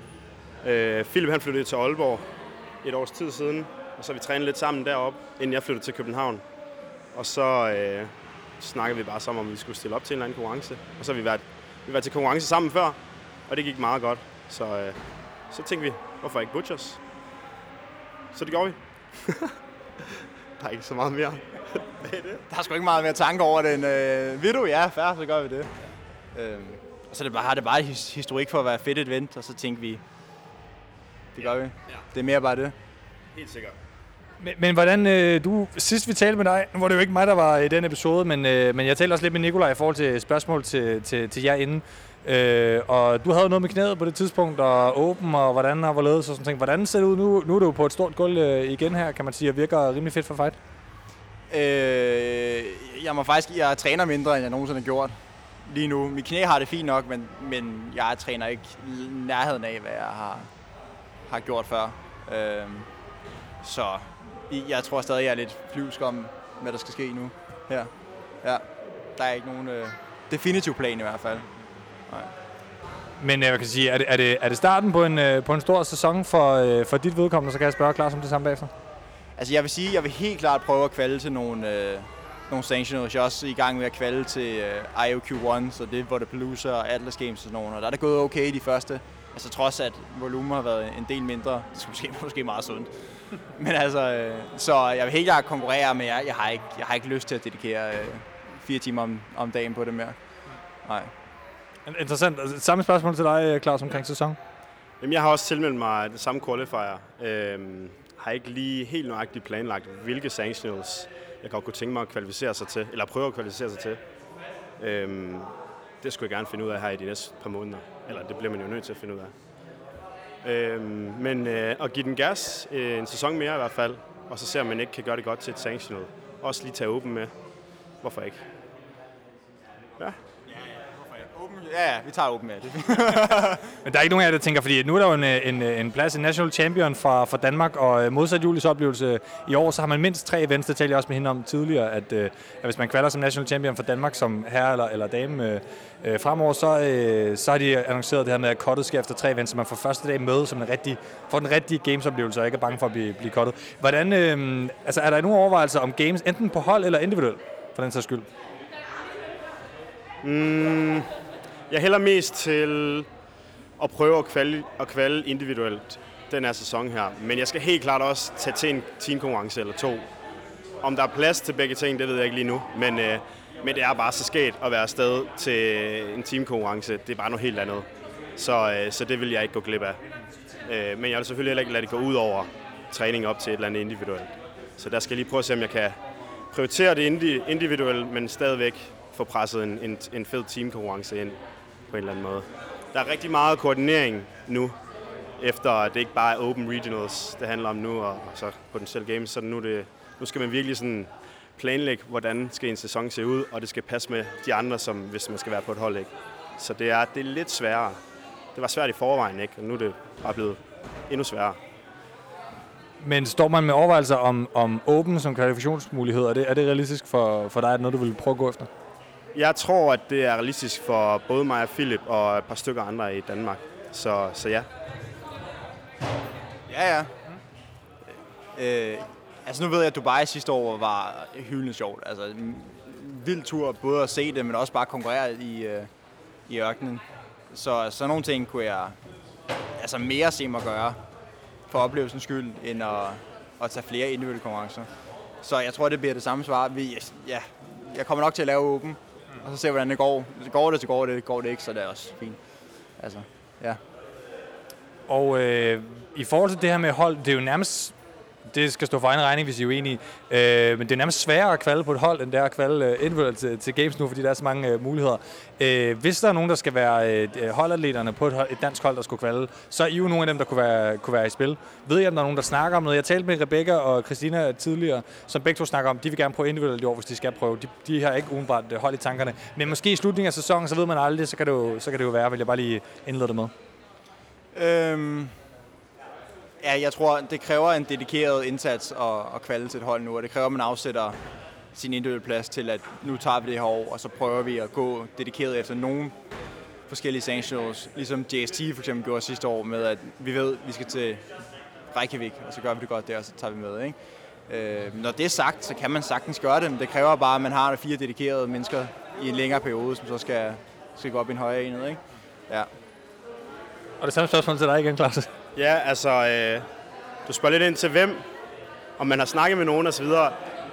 Øh, Philip han flyttede til Aalborg et års tid siden, og så har vi trænet lidt sammen deroppe, inden jeg flyttede til København. Og så øh, snakkede vi bare sammen om, vi skulle stille op til en eller anden konkurrence. Og så har vi været, vi har været til konkurrence sammen før, og det gik meget godt. Så, øh, så tænkte vi, hvorfor ikke Butchers? Så det gjorde vi. Der er ikke så meget mere. Der er sgu ikke meget mere tanke over det end, øh, vil du? Ja, fair, så gør vi det. Øhm, og så det bare, har det bare et his- historik for at være et fedt event, og så tænkte vi, det gør vi. Det er mere bare det. Helt sikkert. Men, men hvordan, øh, du, sidst vi talte med dig, nu var det jo ikke mig, der var i den episode, men, øh, men jeg talte også lidt med Nikolaj i forhold til spørgsmål til, til, til jer inden. Øh, og du havde noget med knæet på det tidspunkt, og åben, og hvordan har hvorledes, og sådan ting. Hvordan ser det ud nu? Nu er du på et stort gulv øh, igen her, kan man sige, og virker rimelig fedt for fight. Øh, jeg må faktisk, jeg træner mindre, end jeg nogensinde har gjort lige nu. Mit knæ har det fint nok, men, men jeg træner ikke i nærheden af, hvad jeg har, har gjort før. Øh, så jeg tror stadig, jeg er lidt flyvsk om, hvad der skal ske nu her. Ja, der er ikke nogen øh, definitiv plan i hvert fald. Men øh, jeg kan sige, er det, er det, er det starten på en, øh, på en stor sæson for, øh, for dit vedkommende, så kan jeg spørge klar som det samme bagefter? Altså jeg vil sige, jeg vil helt klart prøve at kvalde til nogle, øh, nogle sanctionals. Jeg er også i gang med at kvalde til øh, IOQ1, så det er Palooza og Atlas Games og sådan nogle. Og der er det gået okay de første. Altså trods at volumen har været en del mindre. Det skulle måske, måske meget sundt. Men altså, øh, så jeg vil helt klart konkurrere, men jeg, jeg, har, ikke, jeg har ikke lyst til at dedikere øh, fire timer om, om dagen på det mere. Nej. Interessant. Altså, Samme spørgsmål til dig, Claus, omkring sæson. Jamen, jeg har også tilmeldt mig det samme qualifier. Øhm, har ikke lige helt nøjagtigt planlagt, hvilke sanctionals jeg godt kunne tænke mig at kvalificere sig til, eller prøve at kvalificere sig til. Øhm, det skulle jeg gerne finde ud af her i de næste par måneder. Eller det bliver man jo nødt til at finde ud af. Øhm, men øh, at give den gas øh, en sæson mere i hvert fald, og så se om man ikke kan gøre det godt til et sanctional. Også lige tage åben med. Hvorfor ikke? Ja, ja, vi tager åben med det. Men der er ikke nogen af jer, der tænker, fordi nu er der jo en, øh, en, en plads, en national champion fra, fra Danmark, og øh, modsat Julies oplevelse i år, så har man mindst tre events, det talte jeg også med hende om tidligere, at, øh, at hvis man kvalder som national champion for Danmark som herre eller, eller dame øh, øh, fremover, så, øh, så har de annonceret det her med, at cuttet sker efter tre events, så man får første dag med som en rigtig, får den rigtige gamesoplevelse, og ikke er bange for at blive, blive cuttet. Hvordan, øh, altså, er der nogle overvejelser om games, enten på hold eller individuelt, for den sags skyld? Mm, jeg hælder mest til at prøve at kvalde, at kvalde individuelt den her sæson her. Men jeg skal helt klart også tage til en teamkonkurrence eller to. Om der er plads til begge ting, det ved jeg ikke lige nu. Men, øh, men det er bare så sket at være afsted til en teamkonkurrence. Det er bare noget helt andet. Så, øh, så det vil jeg ikke gå glip af. Øh, men jeg vil selvfølgelig heller ikke lade det gå ud over træning op til et eller andet individuelt. Så der skal jeg lige prøve at se, om jeg kan prioritere det individuelt, men stadigvæk få presset en, en, en fed teamkonkurrence ind på en eller anden måde. Der er rigtig meget koordinering nu, efter at det ikke bare er open regionals, det handler om nu, og, så potentielle games, så nu, det, nu skal man virkelig sådan planlægge, hvordan skal en sæson se ud, og det skal passe med de andre, som hvis man skal være på et hold. Ikke? Så det er, det er lidt sværere. Det var svært i forvejen, ikke? og nu er det bare blevet endnu sværere. Men står man med overvejelser om, om Open som kvalifikationsmulighed, er det, er det realistisk for, for dig? Er det noget, du vil prøve at gå efter? Jeg tror, at det er realistisk for både mig og Philip og et par stykker andre i Danmark. Så, så ja. Ja, ja. Mm. Øh, altså nu ved jeg, at Dubai sidste år var hyldende sjovt. Altså en vild tur både at se det, men også bare konkurrere i, øh, i ørkenen. Så sådan nogle ting kunne jeg altså mere se mig gøre for oplevelsens skyld, end at, at tage flere individuelle konkurrencer. Så jeg tror, det bliver det samme svar. Vi, ja, jeg kommer nok til at lave åben, og så se, hvordan det går. Går det, så går det. Går det ikke, så det er også fint. Altså, ja. Og øh, i forhold til det her med hold, det er jo nærmest det skal stå for egen regning, hvis I er uenige. Øh, men det er nærmest sværere at kvalde på et hold, end det er at kvalde øh, individuelt til, øh, til games nu, fordi der er så mange øh, muligheder. Øh, hvis der er nogen, der skal være øh, øh, holdatleterne på et, hold, et dansk hold, der skulle kvalde, så er I jo nogle af dem, der kunne være, kunne være i spil. Ved jeg, om der er nogen, der snakker om noget? Jeg talte med Rebecca og Christina tidligere, som begge to snakker om, de vil gerne prøve individuelt i år, hvis de skal prøve. De, de har ikke udenbart øh, hold i tankerne. Men måske i slutningen af sæsonen, så ved man aldrig, så kan det jo, så kan det jo være, vil jeg bare lige indlede det med. Øhm, ja, jeg tror, det kræver en dedikeret indsats at, at kvalde til et hold nu, og det kræver, at man afsætter sin individuelle plads til, at nu tager vi det her år, og så prøver vi at gå dedikeret efter nogle forskellige sanctionals, ligesom JST for eksempel gjorde sidste år med, at vi ved, at vi skal til Reykjavik, og så gør vi det godt der, og så tager vi med. Ikke? Øh, når det er sagt, så kan man sagtens gøre det, men det kræver bare, at man har fire dedikerede mennesker i en længere periode, som så skal, skal gå op i en højere enhed. Ikke? Ja. Og det samme spørgsmål til dig igen, Claus. Ja, altså, øh, du spørger lidt ind til hvem, om man har snakket med nogen osv.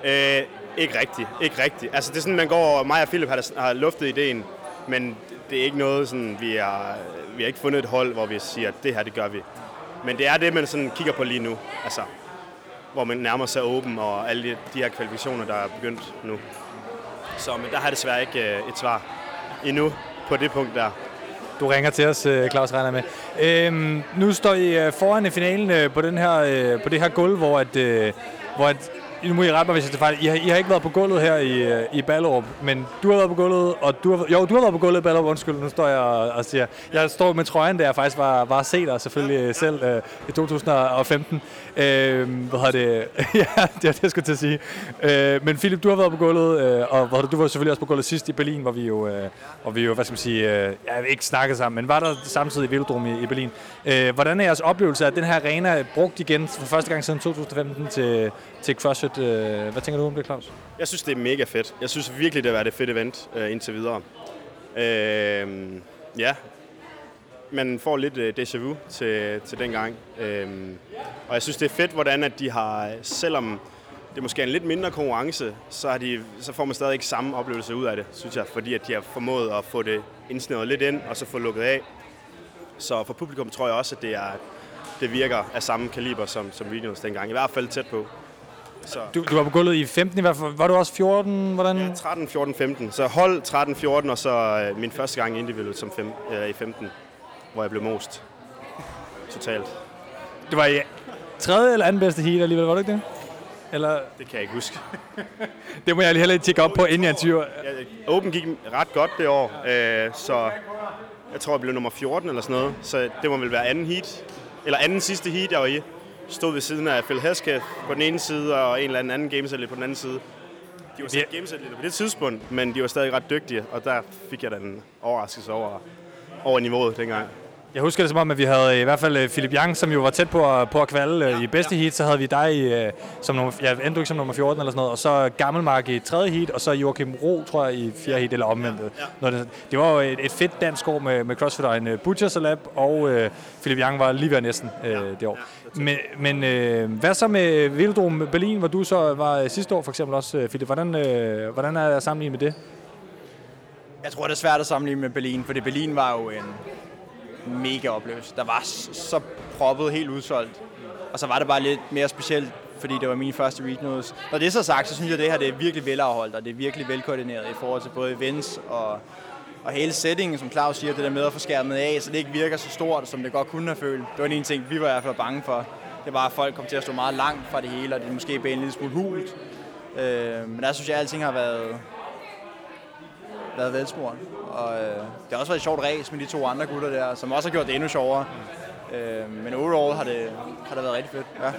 Øh, ikke rigtigt, ikke rigtigt. Altså, det er sådan, man går, mig og Philip har, har luftet ideen, men det er ikke noget, sådan, vi, har, vi har ikke fundet et hold, hvor vi siger, at det her, det gør vi. Men det er det, man sådan kigger på lige nu. Altså, hvor man nærmer sig åben og alle de, de her kvalifikationer, der er begyndt nu. Så men der har jeg desværre ikke øh, et svar endnu på det punkt der. Du ringer til os, øh, Claus regner med. Øhm, nu står I øh, foran i finalen øh, på, den her, på det her gulv, hvor, at, hvor at nu må I rette mig, hvis jeg tager fejl. I har, I har ikke været på gulvet her i, i Ballerup, men du har været på gulvet, og du har, jo, du har været på gulvet i Ballerup, undskyld, nu står jeg og, og siger. Jeg står med trøjen, der jeg faktisk var, var set dig selvfølgelig selv øh, i 2015. Øh, hvad har det? ja, det er det, jeg skulle til at sige. Øh, men Philip, du har været på gulvet, øh, og hvor, du var selvfølgelig også på gulvet sidst i Berlin, hvor vi jo, øh, hvor vi jo hvad skal man sige, øh, jeg ikke snakket sammen, men var der samtidig i Velodrom i, i Berlin. Øh, hvordan er jeres oplevelse af den her arena brugt igen for første gang siden 2015 til, til CrossFit? Øh, hvad tænker du om det, Claus? Jeg synes, det er mega fedt. Jeg synes virkelig, det har været et fedt event øh, indtil videre. Øh, ja, man får lidt øh, déjà vu til, til den gang. Øh, og jeg synes, det er fedt, hvordan at de har, selvom det måske er en lidt mindre konkurrence, så, har de, så får man stadig ikke samme oplevelse ud af det, synes jeg, fordi at de har formået at få det indsnævret lidt ind, og så få lukket af. Så for publikum tror jeg også, at det, er, det virker af samme kaliber som, som regionals dengang, i hvert fald tæt på. Så. Du, du var på gulvet i 15 i hvert fald. Var du også 14? Hvordan? Ja, 13, 14, 15. Så hold 13, 14, og så øh, min første gang individuelt som fem, øh, i 15, hvor jeg blev most. Totalt. Det var i tredje eller anden bedste heat alligevel, var det ikke det? Eller? Det kan jeg ikke huske. det må jeg lige heller tjekke op på, inden jeg tyrer. Ja, Open gik ret godt det år, øh, så jeg tror, jeg blev nummer 14 eller sådan noget. Så det må vel være anden heat, eller anden sidste heat, jeg var i stod ved siden af Phil Hesketh på den ene side, og en eller anden anden gamesatlet på den anden side. De var selv yeah. gamesatleter på det tidspunkt, men de var stadig ret dygtige, og der fik jeg den overraskelse over, over niveauet dengang. Jeg husker det som om, at vi havde i hvert fald øh, Philip Young, som jo var tæt på at, på at kvalde øh, ja, i bedste ja. heat. Så havde vi dig i, øh, som nummer, ja, endte du ikke som nummer 14 eller sådan noget. Og så Gammelmark i tredje heat, og så Joachim Ro, tror jeg, i fjerde heat, eller omvendt. Ja, ja. Det, det var jo et, et fedt dansk år med, med CrossFit en Butcher Salab, og uh, Philip Young var lige ved næsten ja, det år. Ja, men men uh, hvad så med Vildrum Berlin, hvor du så var sidste år for eksempel også, Philip? Hvordan, uh, hvordan er det sammenlignet med det? Jeg tror, det er svært at sammenligne med Berlin, fordi Berlin var jo en mega oplevelse. Der var så proppet helt udsolgt. Og så var det bare lidt mere specielt, fordi det var min første regionals. Når det er så sagt, så synes jeg, at det her det er virkelig velafholdt, og det er virkelig velkoordineret i forhold til både events og, og hele settingen, som Claus siger, det der med at få skærmet af, så det ikke virker så stort, som det godt kunne have følt. Det var en ting, vi var i hvert fald bange for. Det var, at folk kom til at stå meget langt fra det hele, og det måske blev en lille smule hult. Øh, men der synes jeg, at alting har været, været velsporet. Og øh, det har også været et sjovt race med de to andre gutter der, som også har gjort det endnu sjovere. Øh, men overall har det, har det været rigtig fedt. Ja.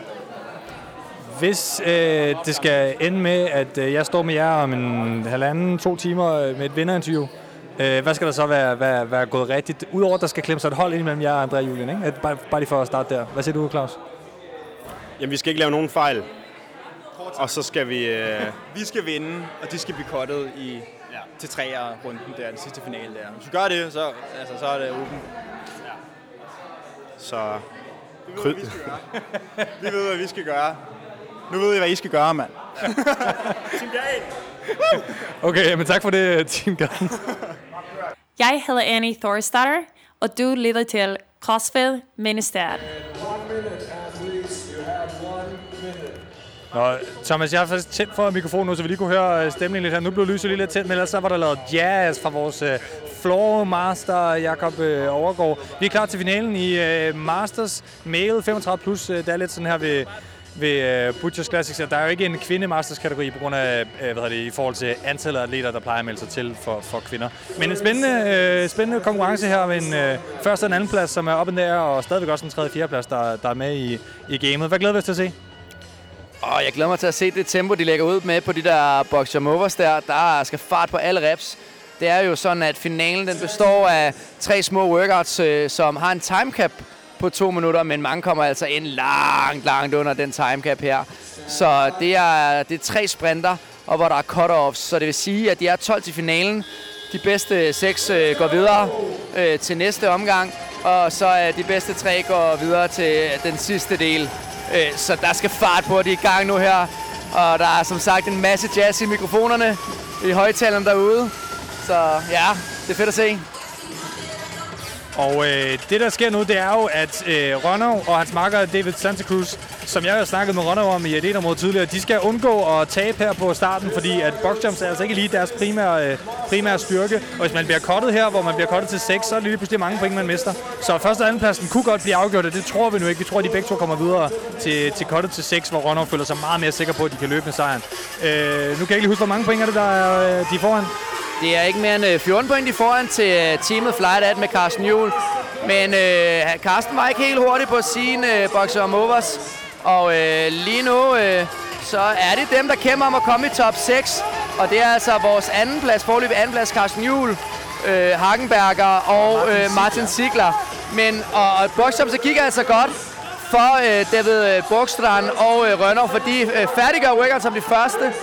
Hvis øh, det skal ende med, at øh, jeg står med jer om en halvanden, to timer øh, med et vinderinterview, øh, hvad skal der så være, være, være gået rigtigt? Udover at der skal klemme sig et hold ind mellem jer og André og Julian, ikke? Bare, bare lige for at starte der. Hvad siger du, Claus? Jamen, vi skal ikke lave nogen fejl. Og så skal vi... Øh... vi skal vinde, og de skal blive kottet i til træer runden der, den sidste finale der. Hvis vi gør det, så, altså, så er det åben. Ja. Så... Vi ved, hvad vi skal gøre. vi ved, hvad vi skal gøre. Nu ved I, hvad I skal gøre, mand. Team okay, men tak for det, Team Gade. Jeg hedder Annie Thorstadter, og du lytter til CrossFit Ministeriet. Nå, Thomas, jeg har faktisk tændt for mikrofonen nu, så vi lige kunne høre øh, stemningen lidt her. Nu blev lyset lige lidt tændt, men ellers så var der lavet jazz fra vores øh, floor master, Jakob øh, Overgaard. Vi er klar til finalen i øh, Masters Male 35+. Plus. Øh, det er lidt sådan her ved, ved øh, Butchers Classics, at der er jo ikke en kvindemasters-kategori på grund af, øh, hvad hedder det, i forhold til antallet af atleter, der plejer at melde sig til for, for kvinder. Men en spændende, øh, spændende konkurrence her med en øh, første og en anden plads, som er oppe der, og stadigvæk også en tredje og fjerde plads, der, der er med i, i gamet. Hvad glæder vi os til at se? Og jeg glæder mig til at se det tempo, de lægger ud med på de der box jump der. Der skal fart på alle reps. Det er jo sådan, at finalen den består af tre små workouts, øh, som har en timecap på to minutter, men mange kommer altså ind langt, langt under den timecap her. Så det er, det er tre sprinter, og hvor der er cut-offs. Så det vil sige, at de er 12 til finalen. De bedste seks øh, går videre øh, til næste omgang, og så er de bedste tre går videre til den sidste del. Øh, så der skal fart på, de er i gang nu her. Og der er som sagt en masse jazz i mikrofonerne, i højtalerne derude. Så ja, det er fedt at se. Og øh, det, der sker nu, det er jo, at øh, Ronov og hans makker David Santa Cruz, som jeg har snakket med Ronner om i et område tidligere, de skal undgå at tabe her på starten, fordi at boxjumps er altså ikke lige deres primære, øh, primære styrke. Og hvis man bliver kottet her, hvor man bliver kottet til 6, så er det lige pludselig mange point, man mister. Så første og anden pladsen kunne godt blive afgjort, og det tror vi nu ikke. Vi tror, at de begge to kommer videre til, til kottet til 6, hvor Ronner føler sig meget mere sikker på, at de kan løbe med sejren. Øh, nu kan jeg ikke lige huske, hvor mange point er det, der er øh, de er foran. Det er ikke mere end øh, 14 point i foran til teamet Flight at med Carsten Juhl. Men øh, Carsten var ikke helt hurtig på sine øh, boxer om overs. Og øh, lige nu, øh, så er det dem, der kæmper om at komme i top 6. Og det er altså vores anden plads, forløbig anden plads, Carsten Juhl, øh, Hagenberger og øh, Martin Sigler. Men og, og boxjumps kigger altså godt for øh, David øh, Brugstrand og øh, Rønner, for de øh, færdiggør workout som de første.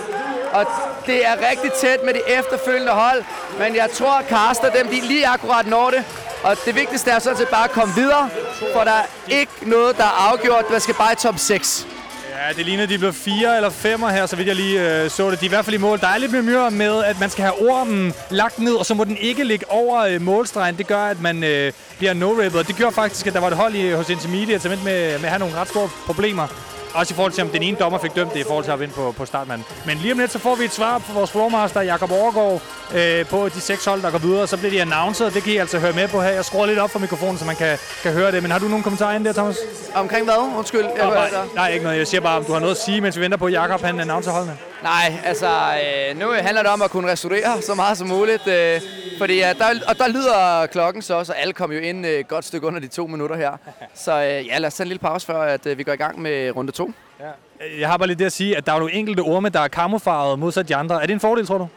Og det er rigtig tæt med de efterfølgende hold. Men jeg tror, at Karsten dem de lige akkurat når det. Og det vigtigste er sådan set bare at komme videre, for der er ikke noget, der er afgjort. Man skal bare i top 6. Ja, det ligner, de blev fire eller femmer her, så vidt jeg lige øh, så det. De er i hvert fald i mål. Der er lidt mere med, at man skal have ormen lagt ned, og så må den ikke ligge over øh, målstregen. Det gør, at man øh, bliver no-rippet. Og det gør faktisk, at der var et hold i, hos Intermediate, som med, med at have nogle ret store problemer. Også i forhold til, om den ene dommer fik dømt det i forhold til at vinde på, på startmanden. Men lige om lidt, så får vi et svar på vores flowmaster, Jakob Overgaard, øh, på de seks hold, der går videre. Så bliver de announceret. Det kan I altså høre med på her. Jeg skruer lidt op for mikrofonen, så man kan, kan høre det. Men har du nogle kommentarer ind der, Thomas? Omkring hvad? Undskyld. Jeg hører nej, nej, ikke noget. Jeg siger bare, om du har noget at sige, mens vi venter på, at Jakob han annoncer holdene. Nej, altså øh, nu handler det om at kunne restaurere så meget som muligt. Øh, fordi øh, der, og der lyder klokken så også, og alle kommer jo ind øh, et godt stykke under de to minutter her. Så øh, ja, lad os tage en lille pause, før at, øh, vi går i gang med runde to. Jeg har bare lidt det at sige, at der er nogle enkelte orme, der er camouflaget modsat de andre. Er det en fordel, tror du?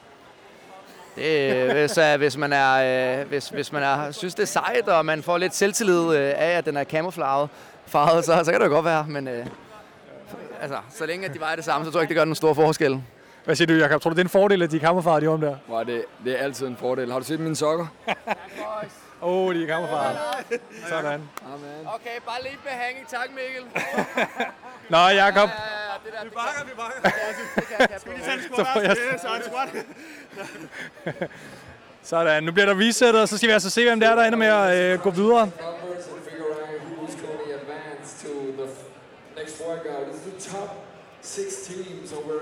Det, øh, hvis, øh, hvis man er, øh, hvis, hvis man er, synes, det er sejt, og man får lidt selvtillid øh, af, at den er camouflaget farvet, så, så kan det jo godt være. Men øh, altså, så længe at de vejer det samme, så tror jeg ikke, det gør den store forskel. Hvad siger du, Jacob? Tror du, det er en fordel, at de er camouflaget, de orme der? Wow, det, det er altid en fordel. Har du set mine sokker? Åh, oh, de er camouflaget. Sådan. Amen. Okay, bare lidt behængig. Tak, Mikkel. Nå, Jacob. det der, Vi bakker, vi bakker. Skal vi lige tage en Så squat også? Så det squat. Sådan. Nu bliver der resettet, og så skal vi altså se, hvem det er, der ender med at øh, gå videre. Numbers and figure out who's going to advance to the f- next workout. It's the top six teams over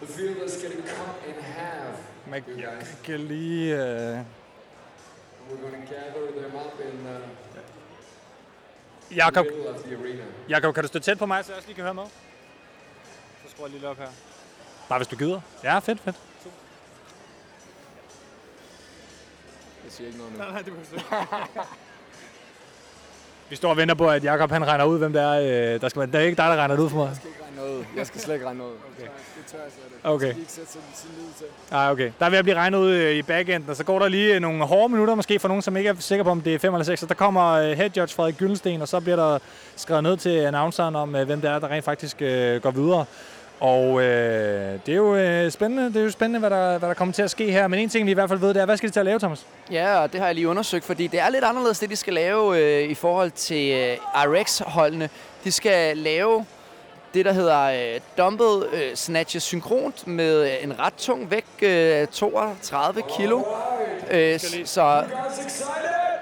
the field that's getting cut in half. Man kan lige... Øh... We're going to gather them up in uh, Jakob. Jakob, kan du stå tæt på mig, så jeg også lige kan høre med? Så skruer jeg lige op her. Bare hvis du gider. Ja, fedt, fedt. Jeg siger ikke noget nu. Nej, nej, det behøver du ikke. Vi står og venter på, at Jakob han regner ud, hvem det er. Øh, der skal være, det er ikke dig, der regner det ud for mig. Jeg skal ikke regne noget. ud. Jeg skal slet ikke regne noget. ud. Okay. Det tør jeg slet ikke. Okay. Jeg ikke sætte sin, lid til. Nej, okay. Der er ved at blive regnet ud øh, i backenden, og så går der lige øh, nogle hårde minutter, måske for nogen, som ikke er sikre på, om det er 5 eller 6. Så der kommer head judge Frederik Gyldensten, og så bliver der skrevet ned til announceren om, hvem det er, der rent faktisk øh, går videre. Og øh, det er jo øh, spændende, det er jo spændende hvad, der, hvad der kommer til at ske her. Men en ting, vi i hvert fald ved, det er, hvad skal de til at lave, Thomas? Ja, og det har jeg lige undersøgt, fordi det er lidt anderledes, det de skal lave øh, i forhold til øh, RX-holdene. De skal lave det, der hedder øh, dumbbell øh, snatches synkront med øh, en ret tung vægt, øh, 32 kilo. Øh, så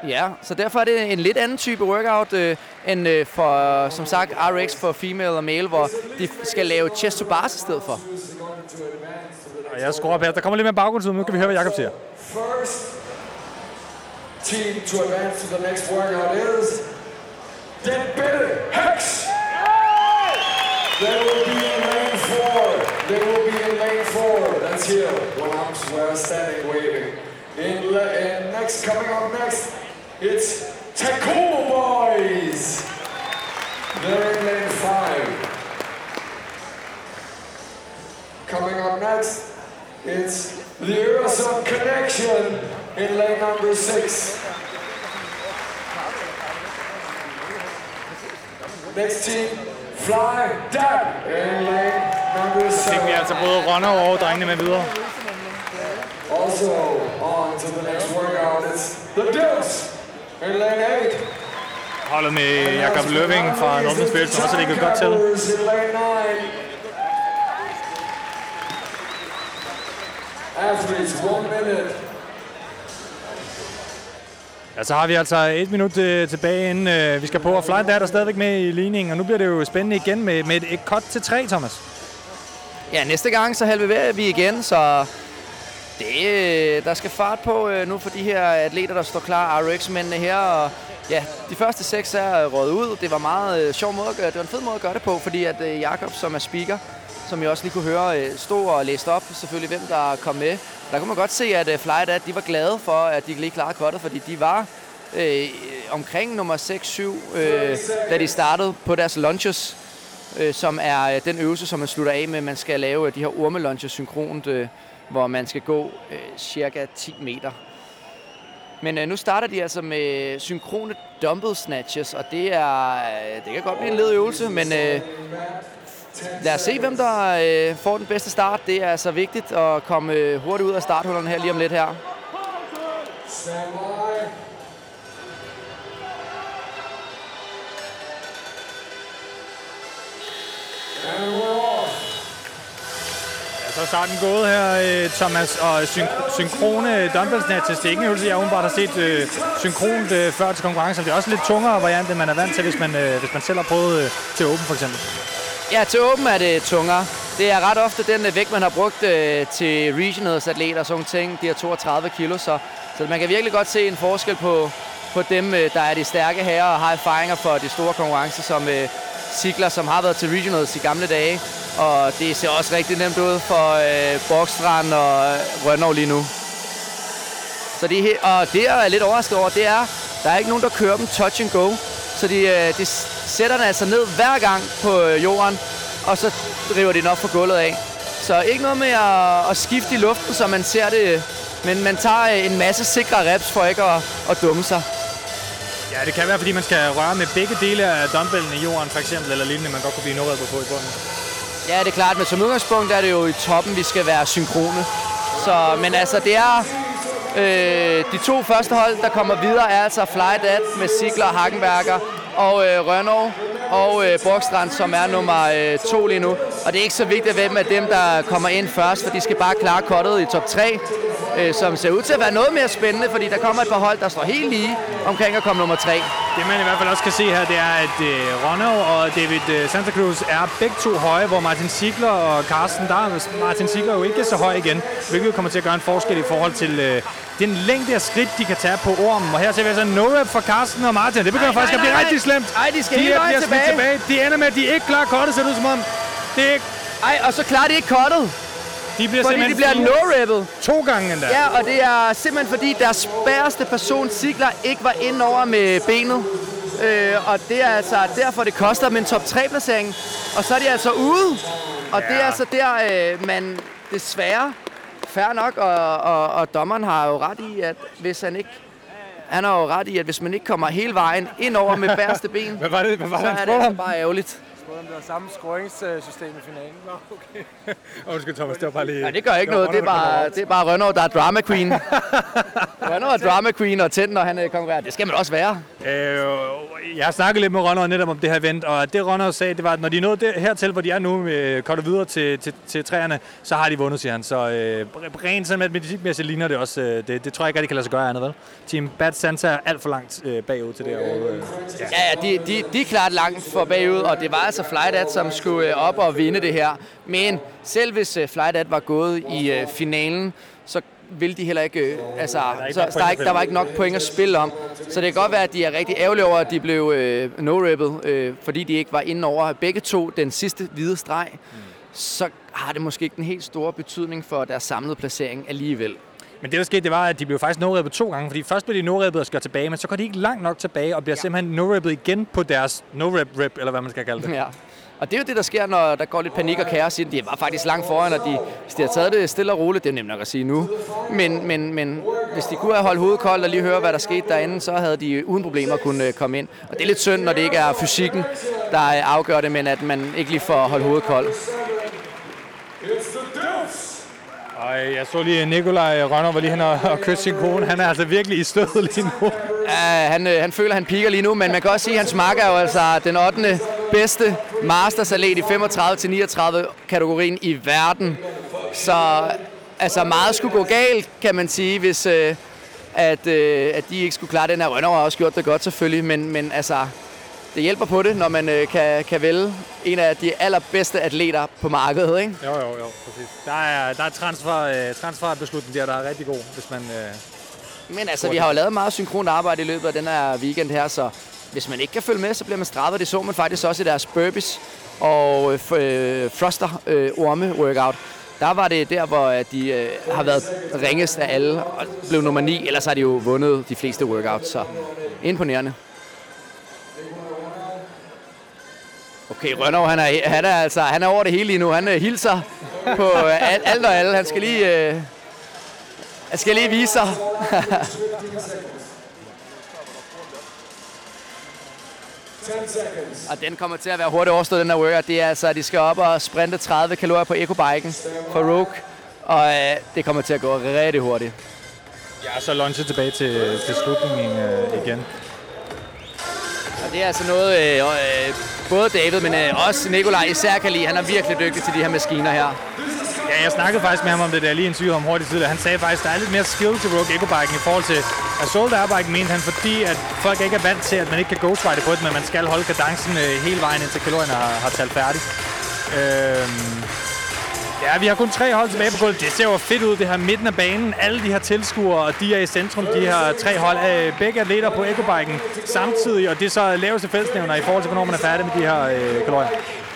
Ja, så derfor er det en lidt anden type workout øh, end øh, for, som sagt, RX for female og male, hvor de skal lave chest to bars i stedet for. Og jeg skruer op her. Der kommer lidt mere baggrundslyd. Nu kan vi høre, hvad Jacob siger. First team to advance to the next workout is Den Bitte Hex. They will be in lane four. They will be in lane four. That's here when I'm standing waving. In, in next, coming up next, it's Tacool Boys. They're in lane five. Coming up next, it's the Eurozone Connection in lane number six. Next team, Fly lane number Fik vi altså både Ronner og drengene med videre. Also on to the next workout, it's the Dukes in lane eight. Holdet med Jakob Løving fra Northern Spirit, som også ligger godt til. Athletes, one minute. Ja, så har vi altså et minut øh, tilbage, inden øh, vi skal på. Og Flight der er der stadigvæk med i ligningen, og nu bliver det jo spændende igen med, med et, et cut til tre, Thomas. Ja, næste gang så halverer vi igen, så det, øh, der skal fart på øh, nu for de her atleter, der står klar, RX-mændene her. Og ja, de første seks er øh, røget ud. Det var meget øh, sjov måde at gøre, det var en fed måde at gøre det på, fordi at øh, Jakob, som er speaker, som jeg også lige kunne høre, øh, stod og læste op selvfølgelig, hvem der kom med. Der kunne man godt se, at øh, Flight at de var glade for, at de lige klarede kottet, fordi de var øh, omkring nummer 6-7, øh, da de startede på deres lunches øh, som er øh, den øvelse, som man slutter af med. Man skal lave øh, de her ormelunches synkront, øh, hvor man skal gå øh, cirka 10 meter. Men øh, nu starter de altså med synkrone dumbbell snatches, og det er øh, det kan godt blive en led øvelse, men øh, lad os se, hvem der øh, får den bedste start. Det er altså vigtigt at komme øh, hurtigt ud af starthullerne her lige om lidt her. Ja, så er starten gået her, øh, Thomas, og syn- synkrone øh, dumbbell snatches. Det er ikke en øvelse, jeg åbenbart har set øh, synkront øh, før til konkurrencer. Det er også lidt tungere variant, end man er vant til, hvis man, øh, hvis man selv har prøvet øh, til åben for eksempel. Ja, til åben er det tungere. Det er ret ofte den øh, vægt, man har brugt øh, til regionals atleter og sådan ting. De har 32 kilo, så, så man kan virkelig godt se en forskel på, på dem, øh, der er de stærke herrer og har erfaringer for de store konkurrencer, som øh, Sigler, som har været til regionals i gamle dage. Og det ser også rigtig nemt ud for øh, Borgstrand og øh, Rønnow lige nu. Så det, og det, jeg er lidt overrasket over, det er, der er ikke nogen, der kører dem touch and go. Så de, øh, de sætter den altså ned hver gang på øh, jorden, og så river de den op fra gulvet af. Så ikke noget med at, at skifte i luften, så man ser det, men man tager øh, en masse sikre reps for ikke at, at dumme sig. Ja, det kan være, fordi man skal røre med begge dele af dumbbellen i jorden, for eksempel, eller lignende, man godt kunne blive noget på i bunden. Ja, det er klart, men som udgangspunkt er det jo i toppen, vi skal være synkrone. Så, men altså, det er øh, de to første hold, der kommer videre, er altså Flydat med Sigler og Hagenberger og øh, Rønnow og øh, Borgstrand, som er nummer øh, to lige nu. Og det er ikke så vigtigt, hvem af dem, der kommer ind først, for de skal bare klare kottet i top 3, øh, som ser ud til at være noget mere spændende, fordi der kommer et par hold, der står helt lige omkring at komme nummer 3. Det man i hvert fald også kan se her, det er, at øh, Ronov og David øh, Santa Cruz er begge to høje, hvor Martin Sigler og Carsten, der er Martin Sigler jo ikke så høj igen, hvilket kommer til at gøre en forskel i forhold til øh, den længde af skridt, de kan tage på ormen. Og her ser vi altså no-rap fra Carsten og Martin. Det begynder Nej, faktisk nej, at blive nej, rigtig nej. slemt. Ej, de skal de hele er- vejen smidt tilbage. tilbage. De ender med, at de ikke klarer kortet, ser det ud som om. Det er ikke, Ej, og så klarer de ikke kottet, de bliver fordi de bliver no-rappet. to gange endda. Ja, og det er simpelthen fordi deres bæreste person, Sigler, ikke var ind over med benet. Øh, og det er altså derfor, det koster dem en top 3-placering. Og så er de altså ude. Og ja. det er altså der, øh, man desværre, fair nok, og, og, og dommeren har jo ret i, at hvis han ikke han har jo ret i, at hvis man ikke kommer hele vejen ind over med bæreste ben, Hvad var det, hvad var så det, han er det altså bare ærgerligt. Spurgte, om det var samme scroringssystem i finalen. Nå, okay. Undskyld, Thomas, det var bare lige... Ja, det gør ikke noget. Det er bare, det er bare Rønner, der er drama queen. Rønner er drama queen og tændt, når han øh, konkurrerer. Det skal man også være. Øh, jeg har snakket lidt med Ronner netop om det her event, og det Ronner sagde, det var, at når de nåede det, hertil, hvor de er nu, øh, kommer videre til, til, til træerne, så har de vundet, siger han. Så øh, rent sådan medicinmæssigt ligner det også. Øh, det, det tror jeg ikke rigtig kan lade sig gøre andet, vel? Team Bad Santa er alt for langt øh, bagud til det her. Øh, ja, ja de, de, de er klart langt for bagud, og det var altså Flydat, som skulle øh, op og vinde det her. Men selv hvis øh, Flydat var gået i øh, finalen, så vil de heller ikke... Altså, der, så, der, er ikke, der var ikke nok point at spille om. Så det kan godt være, at de er rigtig ærgerlige over, at de blev øh, no-ribbet, øh, fordi de ikke var inde over begge to den sidste hvide streg. Mm. Så har det måske ikke den helt store betydning for deres samlede placering alligevel. Men det, der skete, det var, at de blev faktisk no to gange, fordi først blev de no og skal tilbage, men så går de ikke langt nok tilbage og bliver ja. simpelthen no igen på deres no-rep-rep, eller hvad man skal kalde det. Ja. Og det er jo det, der sker, når der går lidt panik og kaos i De var faktisk langt foran, og de, hvis de har taget det stille og roligt, det er nemt nok at sige nu. Men, men, men hvis de kunne have holdt hovedet koldt og lige høre, hvad der skete derinde, så havde de uden problemer kunne øh, komme ind. Og det er lidt synd, når det ikke er fysikken, der afgør det, men at man ikke lige får holdt hovedet koldt. Og jeg så lige Nikolaj Rønner var lige hen og, og kysse sin kone. Han er altså virkelig i stødet lige nu. Ja, han, øh, han føler, han piker lige nu, men man kan også sige, at hans marker er jo altså den 8. bedste mastersalet i 35-39 kategorien i verden. Så altså meget skulle gå galt, kan man sige, hvis øh, at, øh, at de ikke skulle klare den her. Rønner har også gjort det godt selvfølgelig, men, men altså, det hjælper på det, når man øh, kan, kan vælge en af de allerbedste atleter på markedet, ikke? Jo, jo, jo, præcis. Der er, der er transfer, øh, transferbeslutning der, der er rigtig god, hvis man... Øh, Men altså, vi har jo lavet meget synkront arbejde i løbet af den her weekend her, så hvis man ikke kan følge med, så bliver man straffet. Det så man faktisk også i deres burpees og øh, thruster øh, orme workout. Der var det der, hvor de øh, har været ringest af alle og blev nummer 9. Ellers har de jo vundet de fleste workouts, så imponerende. Okay, Rønnow, han er, han er, altså, han er over det hele lige nu. Han uh, hilser på uh, alt og alle. Han skal lige, uh, han skal lige vise sig. og den kommer til at være hurtigt overstået, den her workout. Det er altså, at de skal op og sprinte 30 kalorier på ecobiken for Rogue. Og uh, det kommer til at gå rigtig hurtigt. Ja, så lunge tilbage til, til slutningen uh, igen. Og det er altså noget, øh, øh, både David, men øh, også Nikolaj især kan lide. Han er virkelig dygtig til de her maskiner her. Ja, jeg snakkede faktisk med ham om det der lige en syge om hurtigt tidligere. Han sagde faktisk, at der er lidt mere skill til Rogue Eco-biken i forhold til Assault Airbike, mente han, fordi at folk ikke er vant til, at man ikke kan ghostwrite på det, men man skal holde kadencen øh, hele vejen indtil kalorierne har, har talt færdig. Øhm, Ja, vi har kun tre hold tilbage på gulvet. Det ser jo fedt ud, det her midten af banen. Alle de her tilskuere, og de er i centrum, de her tre hold. Øh, begge atleter på ekobiken samtidig, og det er så laveste fællesnævner i forhold til, hvornår man er færdig med de her øh, kalorier.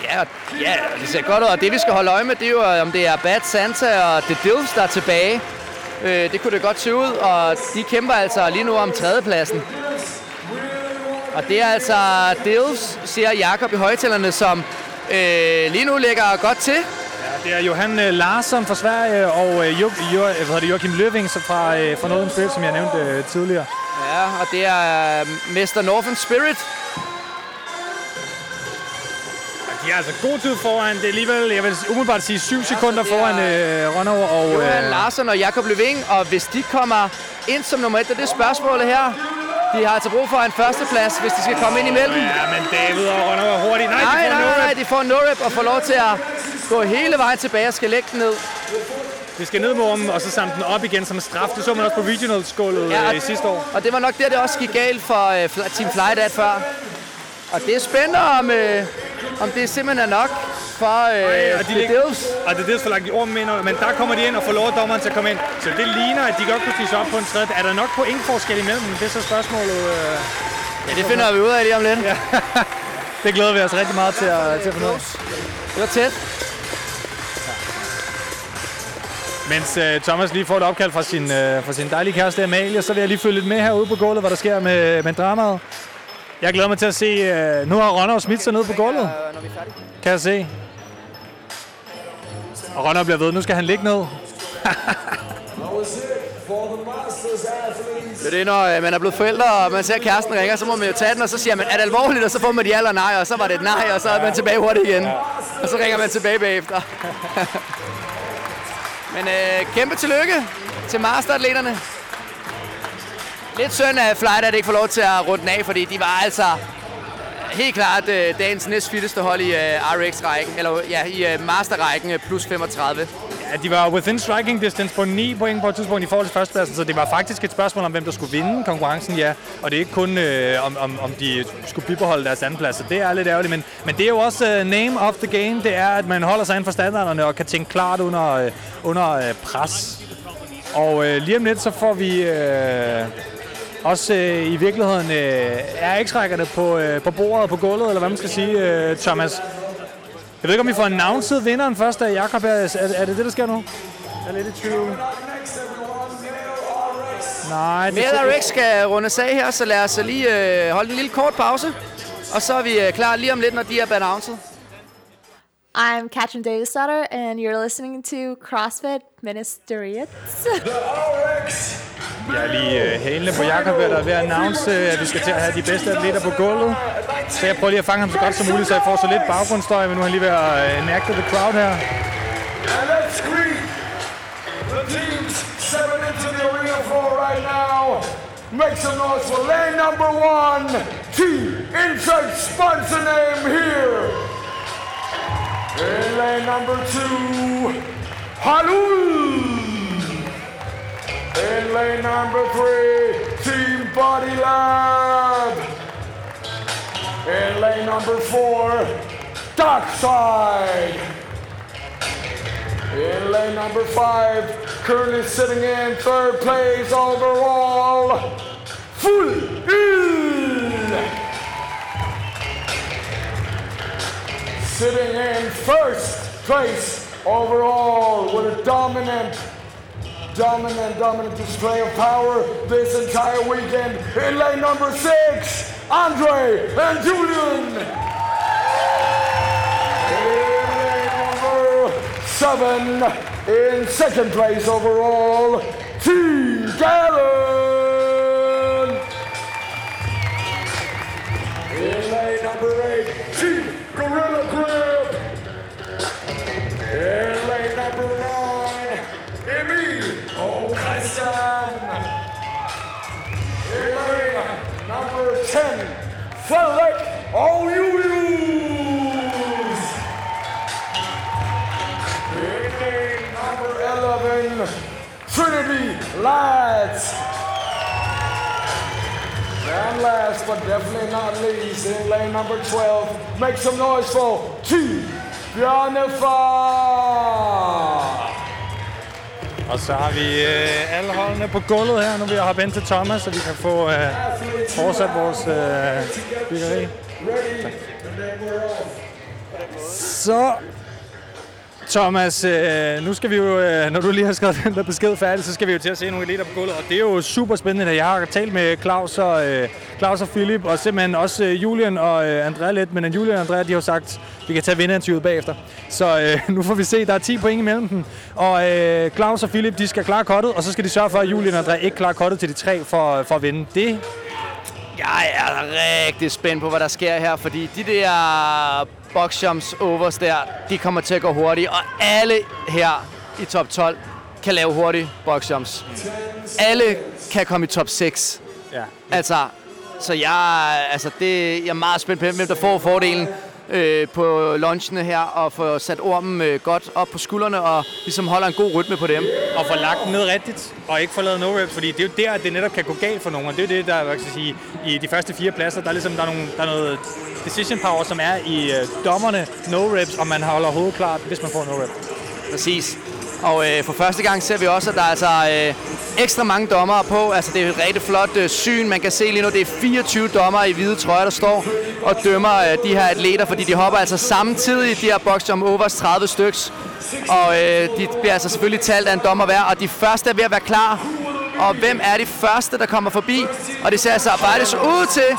Ja, ja, det ser godt ud, og det vi skal holde øje med, det er jo, øh, om det er Bad Santa og The Dills, der er tilbage. Øh, det kunne det godt se ud, og de kæmper altså lige nu om tredjepladsen. Og det er altså Dills, siger Jakob i højtalerne, som øh, lige nu ligger godt til. Det er Johan øh, Larsson fra Sverige og øh, jo, jo, hvad det, Joachim Løving fra, øh, fra Northern Spirit, som jeg nævnte øh, tidligere. Ja, og det er øh, Mr. Northern Spirit. De er altså god tid foran. Det er alligevel, jeg vil umiddelbart sige, 7 sekunder ja, foran øh, Ronov og... Johan øh, Larsson og Jakob Løving, og hvis de kommer ind som nummer et, det er det spørgsmålet her. De har til brug for en førsteplads, hvis de skal komme ind imellem. Ja, men David og Ronov er hurtigt. Nej, nej, de får nej, nej, de får no-rip og får lov til at gå hele vejen tilbage og skal lægge den ned. Det skal ned med ormen, og så samle den op igen som straf. Det så man også på regional-skålet ja, i sidste år. Og det var nok der, det også gik galt for uh, Team Flydat før. Og det er spændende, om, uh, om det simpelthen er nok for uh, Ej, og de The Dills. Og The Dills får lagt i ormen men der kommer de ind og får lov dommeren til at komme ind. Så det ligner, at de godt kunne stige op på en tredje. Er der nok pointforskel imellem? Det er så spørgsmålet. Uh, ja, det finder vi ud af lige om lidt. Ja. det glæder vi os rigtig meget til at, til at finde ud af. Det var tæt. Mens uh, Thomas lige får et opkald fra sin, uh, fra sin dejlige kæreste Amalie, så vil jeg lige følge lidt med herude på gulvet, hvad der sker med, med dramaet. Jeg glæder mig til at se, uh, nu har Ronner smidt sig ned på gulvet. Kan jeg se. Og Ronner bliver ved, nu skal han ligge ned. Det er det, når øh, man er blevet forældre, og man ser kæresten ringer, så må man jo tage den, og så siger man, er det alvorligt? Og så får man et ja eller nej, og så var det et nej, og så er man tilbage hurtigt igen. Og så ringer man tilbage bagefter. Men øh, kæmpe tillykke til masteratleterne. Lidt synd, at Flight at ikke får lov til at runde den af, fordi de var altså øh, helt klart øh, dagens næstfitteste hold i øh, RX-rækken, eller ja, i øh, masterrækken øh, plus 35. Ja, de var within striking distance på 9 point på et tidspunkt i forhold til førstepladsen, så det var faktisk et spørgsmål om, hvem der skulle vinde konkurrencen, ja. Og det er ikke kun, øh, om, om, om de skulle bibeholde deres andenplads, så det er lidt ærgerligt. Men, men det er jo også uh, name of the game, det er, at man holder sig inden for standarderne og kan tænke klart under, øh, under øh, pres. Og øh, lige om lidt, så får vi øh, også øh, i virkeligheden øh, RX-rækkerne på, øh, på bordet, på gulvet, eller hvad man skal sige, øh, Thomas. Jeg ved ikke, om vi får announced vinderen først af Jakob. Er, er, er det det, der sker nu? Jeg er lidt i tvivl. Nej, det Mere RX skal rundes af her, så lad os lige øh, holde en lille kort pause. Og så er vi øh, klar lige om lidt, når de er announced. I'm Katrin Davisdottir, and you're listening to CrossFit Ministeriets. Jeg er lige øh, hælende på Jakob, der er ved at announce, øh, at vi skal til at have de bedste atleter på gulvet. Så jeg prøver lige at fange ham så godt som muligt, så jeg får så lidt baggrundsstøj, men nu er han lige ved at øh, enacte the crowd her. And let's greet the teams stepping into the arena floor right now. Make some noise for lane number one. Team insert sponsor name here. In lane number two, Halul. In lane number three, Team Body Lab. In lane number four, Dockside. In lane number five, currently sitting in third place overall, Full. Sitting in first place overall with a dominant, dominant, dominant display of power this entire weekend. In lane number six, Andre and Julian. In lane number seven, in second place overall, Team Gallon. In lane number eight, Gorilla Grip. In lane number nine, Emil Okasan. In lane number ten, Felix Oyuyus. In lane number eleven, Trinity Lads. And last but definitely not least, in lane number 12, make some noise for Team Bjarnefar. Og så har vi øh, alle holdene på gulvet her. Nu vil jeg hoppe ind til Thomas, så vi kan få øh, fortsat vores øh, byggeri. Så, Thomas, øh, nu skal vi jo, øh, når du lige har skrevet den der besked færdig, så skal vi jo til at se nogle elever på gulvet, og det er jo super spændende. Jeg har talt med Claus og, øh, Claus og Philip, og simpelthen også Julian og Andrea lidt, men Julian og Andrea, de har sagt, at vi kan tage vinderinterviewet bagefter. Så øh, nu får vi se, der er 10 point imellem dem, og øh, Claus og Philip, de skal klare kottet, og så skal de sørge for, at Julian og Andrea ikke klarer kottet til de tre for, for at vinde. Det jeg er rigtig spændt på, hvad der sker her, fordi de der boxjumps overs der, de kommer til at gå hurtigt, og alle her i top 12 kan lave hurtige boxjumps. Alle kan komme i top 6. Ja. Altså, så jeg, altså det, jeg er meget spændt på, hvem der får fordelen øh, på lunchene her, og får sat ormen øh, godt op på skuldrene, og ligesom holder en god rytme på dem. og få lagt den ned rigtigt, og ikke få lavet no reps, fordi det er jo der, det netop kan gå galt for nogen, og det er jo det, der hvad skal jeg sige, i de første fire pladser, der er ligesom der er, nogle, der er noget decision power, som er i øh, dommerne no reps, og man holder hovedet klart, hvis man får no rep. Præcis. Og øh, for første gang ser vi også, at der er altså øh, ekstra mange dommere på. Altså det er et rigtig flot øh, syn. Man kan se lige nu, det er 24 dommere i hvide trøjer, der står og dømmer øh, de her atleter, fordi de hopper altså samtidig, de her box jump overs 30 styks. Og øh, de bliver altså selvfølgelig talt af en dommer hver, og de første er ved at være klar. Og hvem er de første, der kommer forbi? Og det ser altså faktisk ud til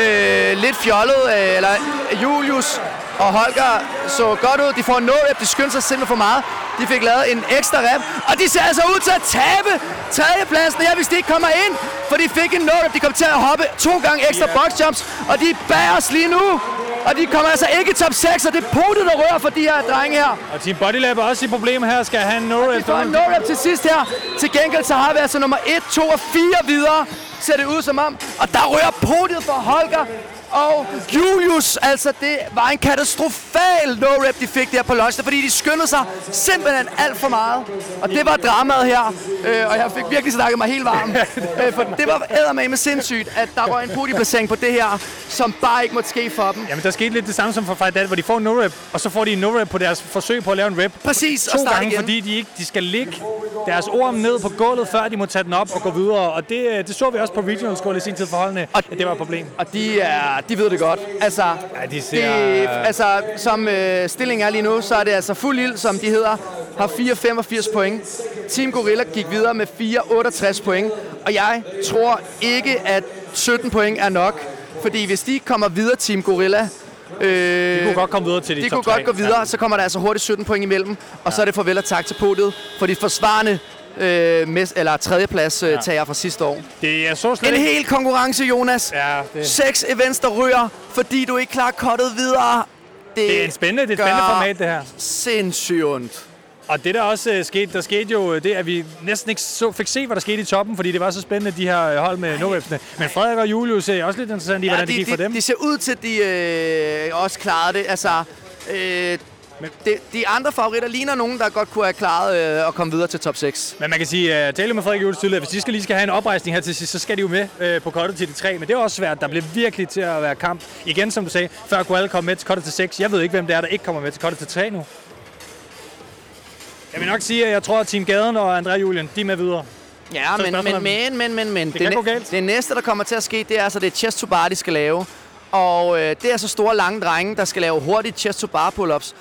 øh, lidt fjollet, øh, eller Julius og Holger så godt ud. De får en no-rep, de skyndte sig simpelthen for meget. De fik lavet en ekstra rep, og de ser altså ud til at tabe tredjepladsen her, hvis de ikke kommer ind. For de fik en no-rep, de kom til at hoppe to gange ekstra box jumps, og de er bag os lige nu. Og de kommer altså ikke i top 6, og det er potet, der rører for de her drenge her. Og Team Bodylab er også i problemer her. Skal have en no-rep. Vi får en no-rep til sidst her. Til gengæld så har vi altså nummer 1, 2 og 4 videre. Ser det ud som om. Og der rører podiet for Holger og Julius. Altså, det var en katastrofal no-rep, de fik der på lunch, fordi de skyndede sig simpelthen alt for meget. Og det var dramaet her, øh, og jeg fik virkelig snakket mig helt varm. øh, for det var eddermame sindssygt, at der var en podieplacering på det her, som bare ikke måtte ske for dem. Jamen, der skete lidt det samme som for Fight Dad, hvor de får en no-rep, og så får de en no-rep på deres forsøg på at lave en rep. Præcis, og To starte gange, igen. fordi de ikke de skal ligge deres orm ned på gulvet, før de må tage den op og gå videre. Og det, øh, det så vi også på regional score i sin tid for holdene, at det var et problem. Og de, er, de ved det godt. Altså, ja, de ser... det, altså som øh, stillingen er lige nu, så er det altså fuld ild, som de hedder, har 4,85 point. Team Gorilla gik videre med 4,68 point. Og jeg tror ikke, at 17 point er nok. Fordi hvis de kommer videre, Team Gorilla, Øh, De kunne godt komme videre til de De top kunne godt tre. gå videre, Ja. så kommer der altså hurtigt 17 point imellem, og så er det farvel og tak til podiet for de forsvarende øh, mes- eller tredjeplads øh, tager fra sidste år. Det er så slet En ikke- hel konkurrence, Jonas. Ja, det- Seks events, der ryger, fordi du ikke klarer kottet videre. Det er en spændende, det er et spændende format, det her. Sindssygt ondt. Og det der også øh, skete, der skete jo øh, det, at vi næsten ikke så, fik se, hvad der skete i toppen, fordi det var så spændende, de her øh, hold med no Men Frederik og Julius er også lidt interessant i, hvordan det de, gik for de, dem. de ser ud til, at de øh, også klarede det. Altså, øh, de, de andre favoritter ligner nogen, der godt kunne have klaret øh, at komme videre til top 6. Men man kan sige, at tale med Frederik og Julius tidligere, hvis de skal lige skal have en oprejsning her til sidst, så skal de jo med øh, på kottet til de tre. Men det er også svært. Der bliver virkelig til at være kamp. Igen, som du sagde, før kunne alle komme med til kottet til 6. Jeg ved ikke, hvem det er, der ikke kommer med til kottet til 3 nu. Jeg vil nok sige, at jeg tror, at Team Gaden og André Julian, de er med videre. Ja, men, men, men, men, men, men. Det kan næ- det næste, der kommer til at ske, det er altså, det chest to bar, de skal lave. Og øh, det er så store, lange drenge, der skal lave hurtigt chest to bar pull-ups.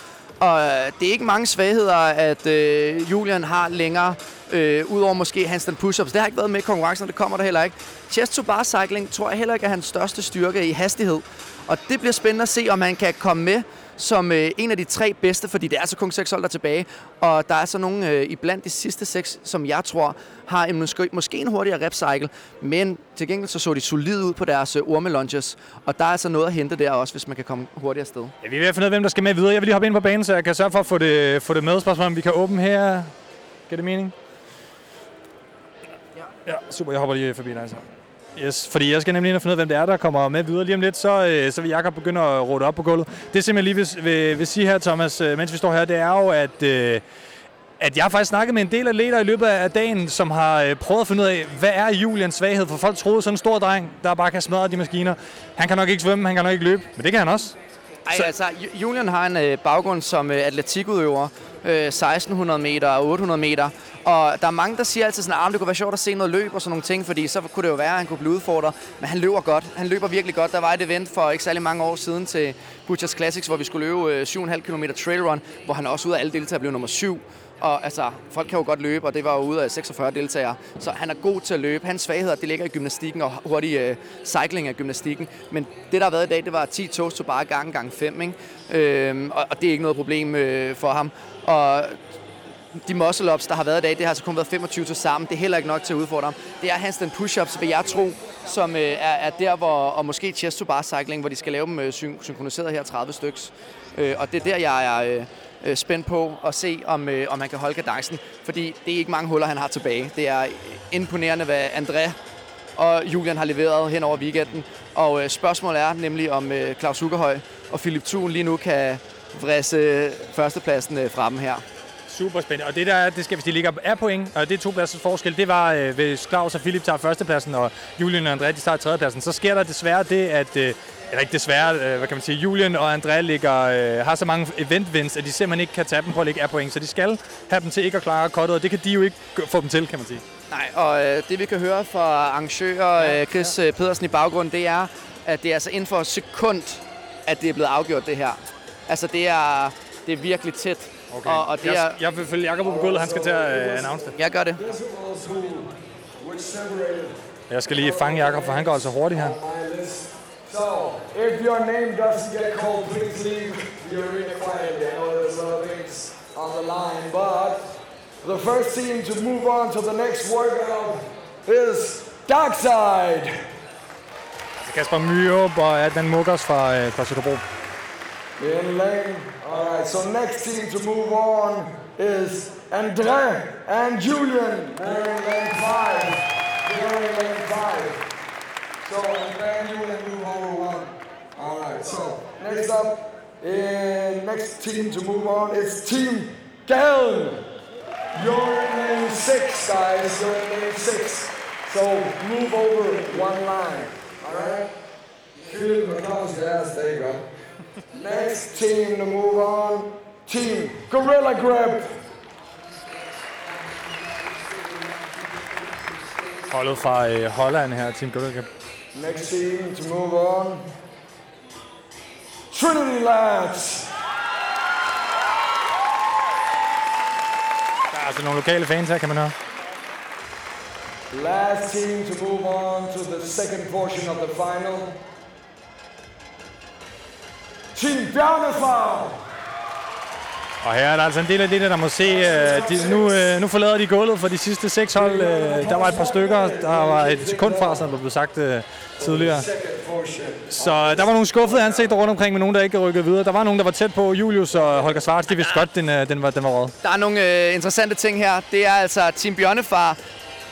Og øh, det er ikke mange svagheder, at øh, Julian har længere, øh, udover måske handstand push-ups. Det har ikke været med i konkurrencen, det kommer der heller ikke. Chest to bar cycling tror jeg heller ikke er hans største styrke i hastighed. Og det bliver spændende at se, om han kan komme med som øh, en af de tre bedste, fordi det er altså kun seks hold, der er tilbage. Og der er så nogle øh, iblandt de sidste seks, som jeg tror har en, måske, måske en hurtigere rep cycle, men til gengæld så så de solide ud på deres øh, orme lunges. Og der er altså noget at hente der også, hvis man kan komme hurtigere afsted. Ja, vi er ved at finde ud af, hvem der skal med videre. Jeg vil lige hoppe ind på banen, så jeg kan sørge for at få det, få det med. Spørgsmål, om vi kan åbne her. Giver det mening? Ja, super. Jeg hopper lige forbi dig. Så. Yes, fordi jeg skal nemlig ind og finde ud af, hvem det er, der kommer med videre lige om lidt. Så, øh, så vil Jakob begynde at råde op på gulvet. Det, som jeg lige vil, vil, vil sige her, Thomas, øh, mens vi står her, det er jo, at... Øh, at jeg har faktisk snakket med en del atleter i løbet af dagen, som har øh, prøvet at finde ud af, hvad er Julians svaghed? For folk troede, sådan en stor dreng, der bare kan smadre de maskiner. Han kan nok ikke svømme, han kan nok ikke løbe, men det kan han også. Ej, så... altså, Ju- Julian har en øh, baggrund som øh, atletikudøver. Øh, 1600 meter og 800 meter. Og der er mange, der siger altid sådan, ah, at det kunne være sjovt at se noget løb og sådan nogle ting, fordi så kunne det jo være, at han kunne blive udfordret. Men han løber godt. Han løber virkelig godt. Der var et event for ikke særlig mange år siden til Butchers Classics, hvor vi skulle løbe øh, 7,5 km trail run, hvor han også ud af alle deltagere blev nummer 7. Og altså, folk kan jo godt løbe, og det var jo ude af 46 deltagere. Så han er god til at løbe. Hans svagheder, det ligger i gymnastikken og hurtig øh, cycling af gymnastikken. Men det, der har været i dag, det var 10 toast to bare gang gang 5, ikke? Øhm, og, og, det er ikke noget problem øh, for ham. Og de muscle-ups, der har været i dag, det har altså kun været 25 til sammen. Det er heller ikke nok til at udfordre ham. Det er hans den push-ups, vil jeg tro, som øh, er, er der, hvor, og måske chest to bar cycling, hvor de skal lave dem øh, syn- synkroniseret her 30 styks. Øh, og det er der, jeg er øh, øh, spændt på at se, om, øh, om han kan holde kadencen. Fordi det er ikke mange huller, han har tilbage. Det er øh, imponerende, hvad André og Julian har leveret hen over weekenden. Og øh, spørgsmålet er nemlig, om øh, Claus Ugerhøj og Philip Thun lige nu kan vrisse førstepladsen øh, fra dem her. Super spændende. Og det der det skal, hvis de ligger er point, og det er to pladsers forskel, det var, øh, hvis Claus og Philip tager førstepladsen, og Julian og André de tager tredjepladsen, så sker der desværre det, at, øh, eller ikke desværre, øh, hvad kan man sige, Julian og André ligger, øh, har så mange event wins, at de simpelthen ikke kan tage dem på at ligge point, så de skal have dem til ikke at klare kottet, og det kan de jo ikke få dem til, kan man sige. Nej, og øh, det vi kan høre fra arrangør øh, Chris øh, Pedersen i baggrunden, det er, at det er altså inden for et sekund, at det er blevet afgjort det her. Altså det er, det er virkelig tæt. Okay. Og, og det jeg, er, jeg vil følge Jakob på gulvet, han skal til at øh, announce det. Jeg gør det. Jeg skal lige fange Jakob, for han går altså hurtigt her. So, if your name doesn't get called, please leave. you're in quietly. I know there's other things on the line, but the first team to move on to the next workout is Darkside. Altså er Kasper Myrup og Adnan Mukkers fra, øh, fra Søderbro. In lane. All right. So next team to move on is Andre and Julian. They're in lane five. They're in lane five. So Andre and Julian move over one. All right. So next up, in eh, next team to move on is Team Gallen. You're in lane six, guys. You're in lane six. So move over one line. All right. Feel the applause. There you go. Next team to move on, Team Gorilla Grip. Holdet fra øh, Holland her, Team Gorilla. Next team to move on, Trinity Lads. Der er altså nogle lokale fans her, kan man høre. Last team to move on to the second portion of the final, Team Bjarnefar. Og her er der altså en del af det, der må se. Øh, de, nu, øh, nu forlader de gulvet for de sidste seks hold. Øh, der var et par stykker. Der var et sekund fra, som der blev sagt tidligere. Så der var nogle skuffede ansigter rundt omkring, med nogen, der ikke rykkede videre. Der var nogen, der var tæt på. Julius og Holger Svarts, de vidste godt, den, den var, den var råd. Der er nogle øh, interessante ting her. Det er altså Team Bjørnefar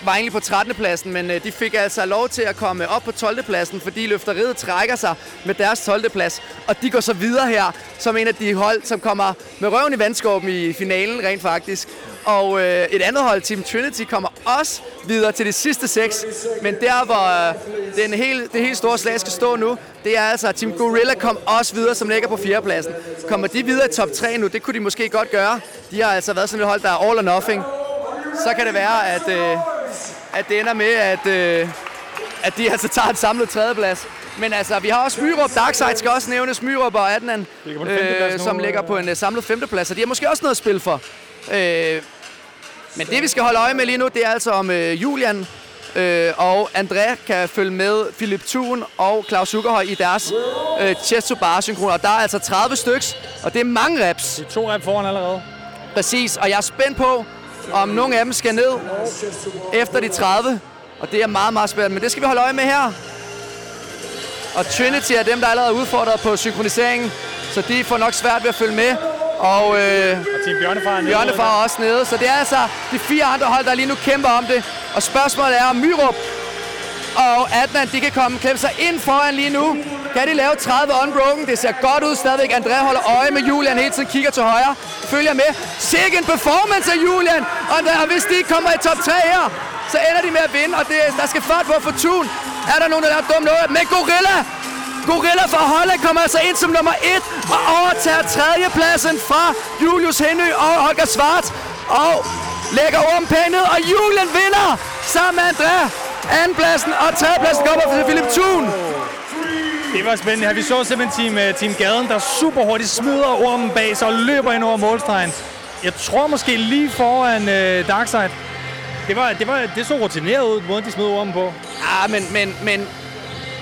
var egentlig på 13. pladsen, men øh, de fik altså lov til at komme op på 12. pladsen, fordi løfteriet trækker sig med deres 12. plads. Og de går så videre her som en af de hold, som kommer med røven i vandskåben i finalen rent faktisk. Og øh, et andet hold, Team Trinity, kommer også videre til de sidste seks. Men der, hvor øh, den helt, det helt store slag skal stå nu, det er altså, at Team Gorilla kom også videre, som ligger på fjerdepladsen. Kommer de videre i top 3 nu? Det kunne de måske godt gøre. De har altså været sådan et hold, der er all or nothing. Så kan det være, at, øh, at det ender med, at, øh, at de altså tager en samlet tredjeplads. Men altså, vi har også Myrup. Darkside skal også nævnes. Myrup og Adnan, øh, som ligger på en øh, samlet femteplads. Og de har måske også noget at spille for. Øh, men det, vi skal holde øje med lige nu, det er altså om øh, Julian øh, og André kan følge med Philip Thun og Claus Zuckerhøj i deres øh, chest bar synkron. Og der er altså 30 styks, og det er mange reps. De er to rep foran allerede. Præcis, og jeg er spændt på, om nogle af dem skal ned efter de 30. Og det er meget, meget spændende, men det skal vi holde øje med her. Og Trinity er dem, der allerede er udfordret på synkroniseringen, så de får nok svært ved at følge med. Og, øh, Og Team Bjørnefar er. Bjørnefar er også nede, så det er altså de fire andre hold, der lige nu kæmper om det. Og spørgsmålet er, om Myrup og Adnan, de kan komme klemme sig ind foran lige nu. Kan de lave 30 unbroken? Det ser godt ud stadigvæk. André holder øje med Julian hele tiden, kigger til højre, følger med. Sikke en performance af Julian! Og André, hvis de ikke kommer i top 3 her, så ender de med at vinde, og det, der skal fart på for Tun. Er der nogen, der er dum noget? Men Gorilla! Gorilla fra Holland kommer altså ind som nummer 1 og overtager tredjepladsen fra Julius Henø og Holger Svart. Og lægger ormen pænt ned, og Julian vinder sammen med Andrea. Andenpladsen og tredjepladsen kommer fra Philip Thun. Det var spændende her. Vi så simpelthen team, uh, team Gaden, der super hurtigt smider ormen bag sig og løber ind over målstregen. Jeg tror måske lige foran uh, Darkside. Det, var, det, var, det så rutineret ud, måden de smed ormen på. Ja, men, men, men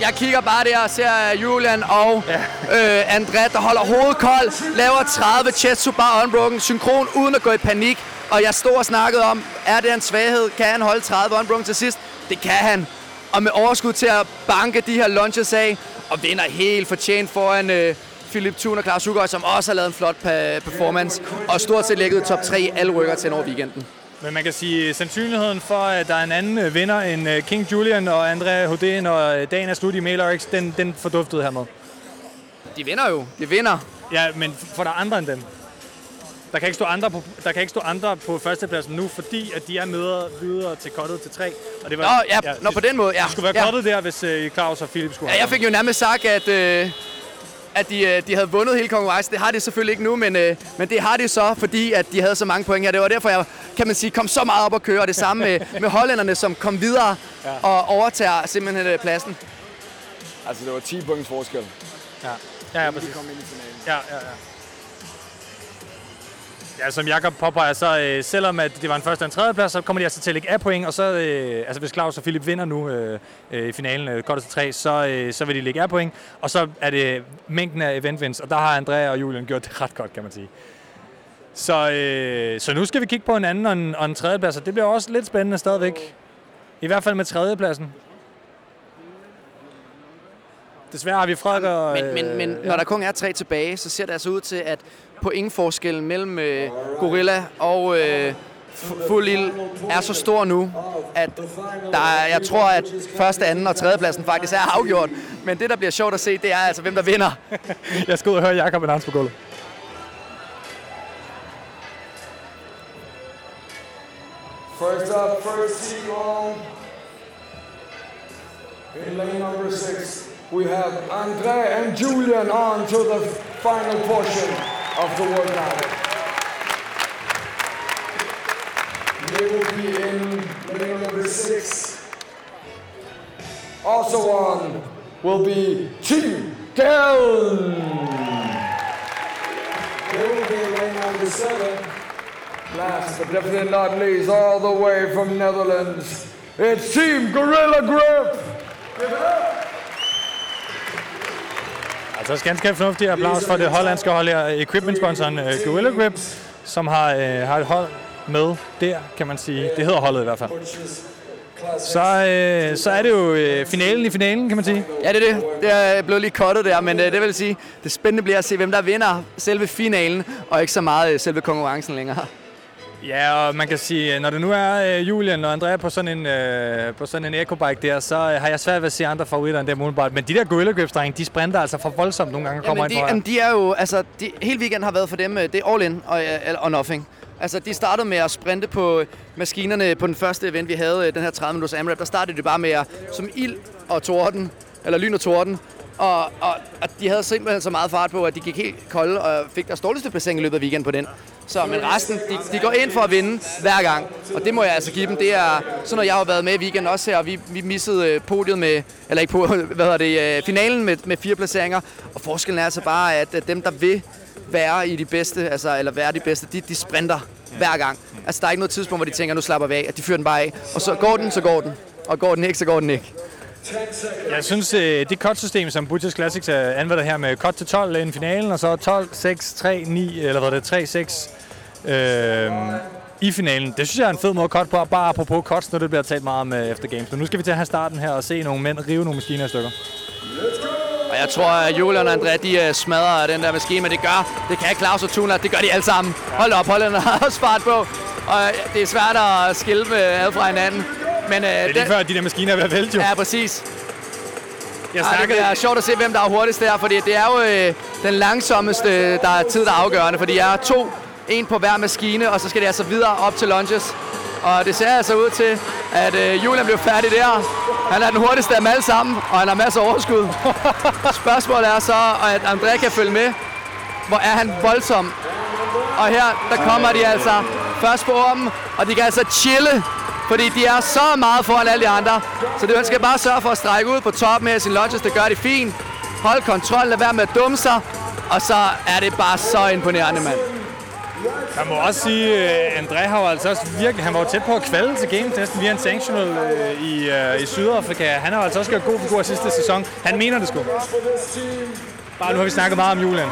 jeg kigger bare der og ser Julian og ja. øh, André, der holder hovedet koldt, laver 30 chest to bar unbroken, synkron uden at gå i panik. Og jeg stod og snakkede om, er det en svaghed? Kan han holde 30 unbroken til sidst? Det kan han. Og med overskud til at banke de her launches af, og vinder helt fortjent foran øh, Philip Thun og Klaus Hugo, som også har lavet en flot pa- performance, og stort set ligget top 3 i alle rykker til over weekenden. Men man kan sige, sandsynligheden for, at der er en anden øh, vinder end øh, King Julian og André Hoden og øh, dagen er slut i Mail den, den forduftede hermed. De vinder jo. De vinder. Ja, men for der er andre end dem. Der kan ikke stå andre på, der kan ikke stå andre på førstepladsen nu, fordi at de er med videre til kottet til tre. Og det Nå, ja, nå, på den måde, ja. Det skulle være Ja. kottet der, hvis øh, Claus og Philip skulle Ja, jeg fik jo nærmest sagt, at, øh, at de, øh, de havde vundet hele konkurrencen. Det har de selvfølgelig ikke nu, men, øh, men det har de så, fordi at de havde så mange point her. Det var derfor, jeg kan man sige, kom så meget op at køre. Og det samme med, med hollænderne, som kom videre Ja. og overtager simpelthen øh, pladsen. Altså, det var 10 points forskel. Ja, ja, ja præcis. De kom ind i finalen. Ja, ja, ja. Ja, som Jakob påpeger, så øh, selvom at det var en første og en tredje plads, så kommer de altså til at lægge af point, og så, øh, altså hvis Claus og Philip vinder nu øh, øh, i finalen, øh, godt til tre, så, øh, så vil de lægge af point, og så er det mængden af event wins, og der har Andrea og Julian gjort det ret godt, kan man sige. Så, øh, så nu skal vi kigge på en anden og en, og en tredje plads, og det bliver også lidt spændende stadigvæk. I hvert fald med tredjepladsen. Desværre har vi Frederik og... Men, men, men øh, når der kun er tre tilbage, så ser det altså ud til, at pointforskellen mellem øh, Gorilla og øh, F- Fuld Ild er så stor nu, at der er, jeg tror, at første, anden og tredjepladsen faktisk er afgjort. Men det, der bliver sjovt at se, det er altså, hvem der vinder. Jeg skal ud og høre Jakob announce på gulvet. First up, first seat long. In lane number six, we have Andre and Julian on to the final portion of the workout. They will be in lane number six. Also on will be Team Keln. They will be in lane number seven. Last but definitely not least, all the way from Netherlands, it's Team Gorilla Grip. Give it up. Altså ganske fornuftig applaus for det hollandske hold her, equipment-sponsoren uh, Gorilla Grip, som har, uh, har et hold med der, kan man sige. Det hedder holdet i hvert fald. Så, øh, så er det jo øh, finalen i finalen, kan man sige. Ja, det er det. Det er blevet lige kottet der, men øh, det vil sige, det spændende bliver at se, hvem der vinder selve finalen, og ikke så meget øh, selve konkurrencen længere. Ja, og man kan sige, når det nu er uh, Julian og Andrea på sådan en, uh, på sådan en ecobike der, så uh, har jeg svært ved at se andre favoritter end dem umiddelbart. Men de der Gorilla Grips, drenge, de sprinter altså for voldsomt nogle gange og kommer Jamen, de, ind på jamen, de er jo, altså, de, hele weekenden har været for dem, øh, det er all in og, øh, og nothing. Altså, de startede med at sprinte på maskinerne på den første event, vi havde, øh, den her 30 minutters AMRAP. Der startede de bare med at, som ild og torden, eller lyn og torden. Og, og, og de havde simpelthen så meget fart på, at de gik helt kolde og fik deres dårligste placering i løbet af weekenden på den. Så, men resten, de, de går ind for at vinde hver gang. Og det må jeg altså give dem. Det er sådan noget, jeg har været med i weekenden også her. Vi, vi missede øh, podiet med, eller ikke på, hvad hedder det, øh, finalen med, med fire placeringer. Og forskellen er altså bare, at øh, dem, der vil være i de bedste, altså, eller være de bedste, de, de sprinter hver gang. Altså, der er ikke noget tidspunkt, hvor de tænker, nu slapper vi af, at de fyrer den bare af. Og så går den, så går den. Og går den ikke, så går den ikke. Jeg synes, det cut-system, som Butchers Classics anvender her med cut til 12 inden finalen, og så 12, 6, 3, 9, eller hvad det er, 3, 6 øh, i finalen. Det synes jeg er en fed måde at cut på, bare apropos cuts, når det bliver talt meget om øh, efter games. Men nu skal vi til at have starten her og se nogle mænd rive nogle maskiner i stykker. Og jeg tror, at Julian og Andrea, de øh, smadrer den der maskine, men det gør, det kan Claus og Tuna, det gør de alle sammen. Hold op, hollænderne har også fart på. Og øh, det er svært at skille med ad fra hinanden. Men, øh, Det er lige før, at de der maskiner er ved at vælte jo. Ja, præcis. Jeg Ej, det snakkede, bliver sjovt at se, hvem der er hurtigst der, fordi det er jo øh, den langsommeste der er tid, der er afgørende, fordi jeg er to, en på hver maskine, og så skal det altså videre op til lunges. Og det ser altså ud til, at øh, Julian bliver færdig der. Han er den hurtigste af dem alle sammen, og han har masser af overskud. Spørgsmålet er så, at André kan følge med. Hvor er han voldsom. Og her, der kommer de altså først på ormen, og de kan altså chille, fordi de er så meget foran alle de andre. Så det, skal bare sørge for at strække ud på toppen af sin lunges, det gør de fint. Hold kontrol, lad være med at dumme sig, og så er det bare så imponerende, mand. Man må også sige, at André har jo altså også virkelig, han var jo tæt på at kvalde til games næsten via en sanctional øh, i, øh, i Sydafrika. Han har altså også gjort god figur sidste sæson. Han mener det sgu. Bare nu har vi snakket meget om Julian.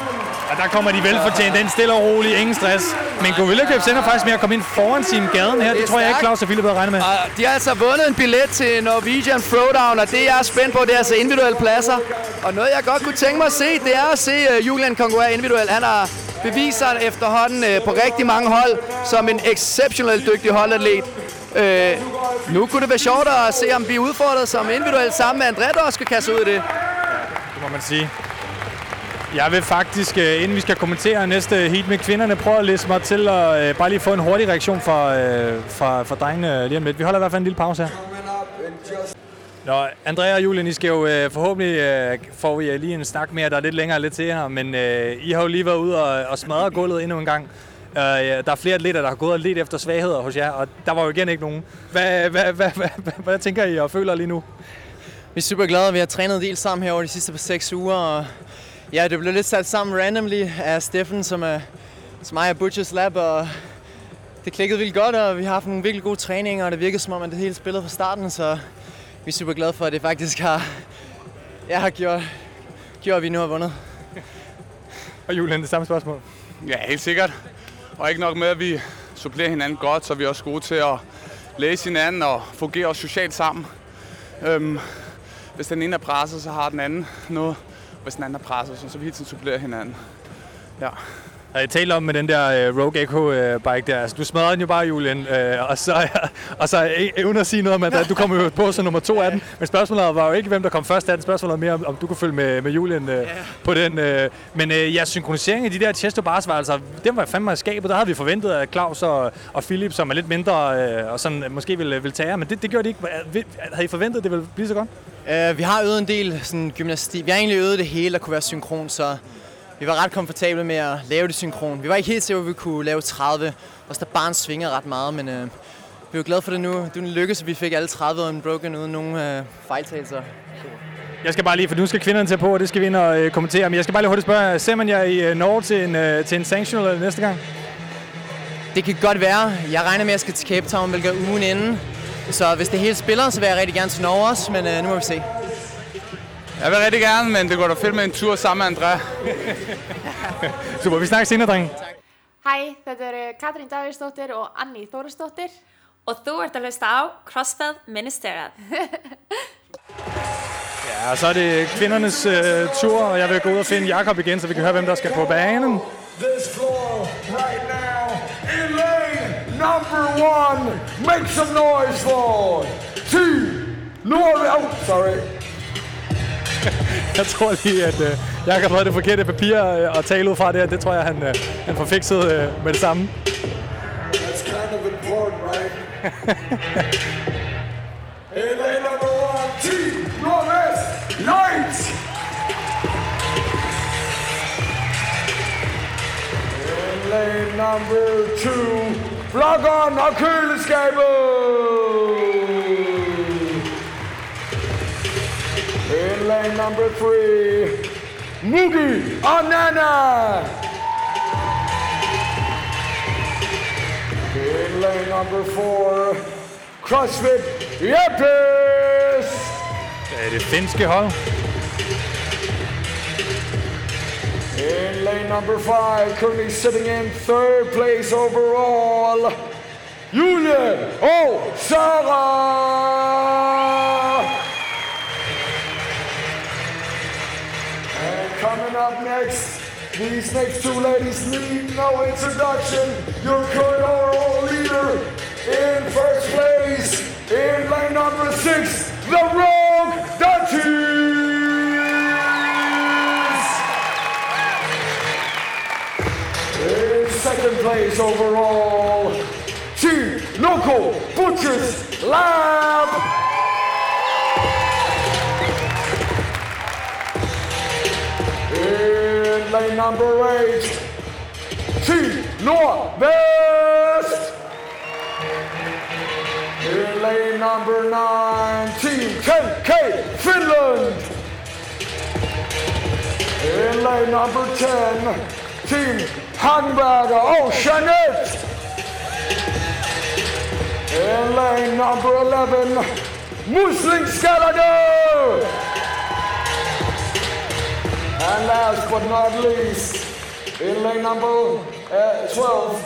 Og der kommer de velfortjent ind, stille og roligt, ingen stress. Men Gorilla Grips ender faktisk med at komme ind foran sin gaden her. Det, det tror jeg ikke, Claus og Philip havde regnet med. Og de har altså vundet en billet til Norwegian Throwdown, og det jeg er spændt på, det er altså individuelle pladser. Og noget, jeg godt kunne tænke mig at se, det er at se uh, Julian konkurrere individuelt. Han har beviser sig efterhånden øh, på rigtig mange hold som en exceptionelt dygtig holdatlet. Øh, nu kunne det være sjovt at se, om vi er udfordret som individuelt sammen med André, der også skal kaste ud i det. Det må man sige. Jeg vil faktisk, øh, inden vi skal kommentere næste heat med kvinderne, prøve at læse mig til at øh, bare lige få en hurtig reaktion fra, øh, fra, fra drengene lige om lidt. Vi holder i hvert fald en lille pause her. Nå, Andrea og Julian, I skal jo øh, forhåbentlig øh, får vi øh, lige en snak mere, der er lidt længere lidt til her, men øh, I har jo lige været ude og, og smadre gulvet endnu en gang. Øh, der er flere atleter, der har gået og let efter svagheder hos jer, og der var jo igen ikke nogen. Hvad, hvad, hvad, hvad, hvad, hvad tænker I og føler lige nu? Vi er super glade. Vi har trænet en del sammen her over de sidste par seks uger. Og ja, det blev lidt sat sammen randomly af Steffen, som er som mig Butchers Lab, og det klikkede vildt godt, og vi har haft nogle virkelig gode træninger, og det virkede som om, at det hele spillede fra starten, så vi er super glade for, at det faktisk har, ja, har gjort, gjort, at vi nu har vundet. Og Julian, det samme spørgsmål. Ja, helt sikkert. Og ikke nok med, at vi supplerer hinanden godt, så er vi også gode til at læse hinanden og fungere også socialt sammen. Øhm, hvis den ene er presset, så har den anden noget. Hvis den anden er presset, så, så vi hele tiden supplerer hinanden. Ja. Jeg talte om med den der uh, Rogue Echo uh, bike der. Altså, du smadrede den jo bare, Julian. Uh, og så, og så uh, uden at sige noget om, at du kom jo på som nummer to af den. Men spørgsmålet var jo ikke, hvem der kom først af den. Spørgsmålet var mere, om, om du kunne følge med, med Julian uh, yeah. på den. Uh, men uh, ja, synkronisering af de der chesto bars var altså, den var fandme i skabet. Der havde vi forventet, at Claus og, og Philip, som er lidt mindre uh, og sådan, måske ville, ville tage men det, det gjorde de ikke. Havde I forventet, at det ville blive så godt? Uh, vi har øvet en del sådan, gymnastik. Vi har egentlig øvet det hele at kunne være synkron, så vi var ret komfortable med at lave det synkron. Vi var ikke helt sikre, at vi kunne lave 30, og der barn svinger ret meget, men øh, vi er glade for det nu. Det lykkedes, at vi fik alle 30 unbroken uden nogen øh, fejltagelser. Jeg skal bare lige, for nu skal kvinderne til på, og det skal vi ind og øh, kommentere. Men jeg skal bare lige hurtigt spørge, ser man jer i øh, Norge til en, øh, til en sanctional næste gang? Det kan godt være. Jeg regner med, at jeg skal til Cape Town, hvilket ugen inden. Så hvis det hele spiller, så vil jeg rigtig gerne til Norge også, men øh, nu må vi se. Jeg vil rigtig gerne, men det går da fedt med en tur sammen med André. Super, vi snakkes senere, drenge. Hæ, þetta eru Katrín Davíðsdóttir og Anni Þórisdóttir. Og þú ert að hlusta á CrossFit Ministeriet. ja, og så er det kvindernes uh, tur, og jeg vil gå ud og finde Jakob igen, så vi kan høre, hvem der skal på banen. This floor right now in lane number one. Make some noise for two. Norway. Oh, sorry jeg tror lige, at øh, jeg har fået det forkerte papir og øh, tale ud fra det, det tror jeg, han, øh, han får fikset øh, med det samme. That's kind of important, right? LA number one, Team Northwest Lights. LA number two, Flogon og køleskabet. In lane number three, Mugi Anana. In lane number four, CrossFit Jeppes. Det er det finske hold. In lane number five, currently sitting in third place overall, Julie og coming up next, these next two ladies need no introduction. Your current overall leader in first place in lane number six, the Rogue Duchies. In second place overall, Team Local Butchers Lab. Lane number eight, Team Northwest. In lane number nine, Team KK Finland. In lane number 10, Team Hagenberger. Jeanette. In lane number 11, Muslim Skalager. And last but not least, in lane number eh, uh, 12,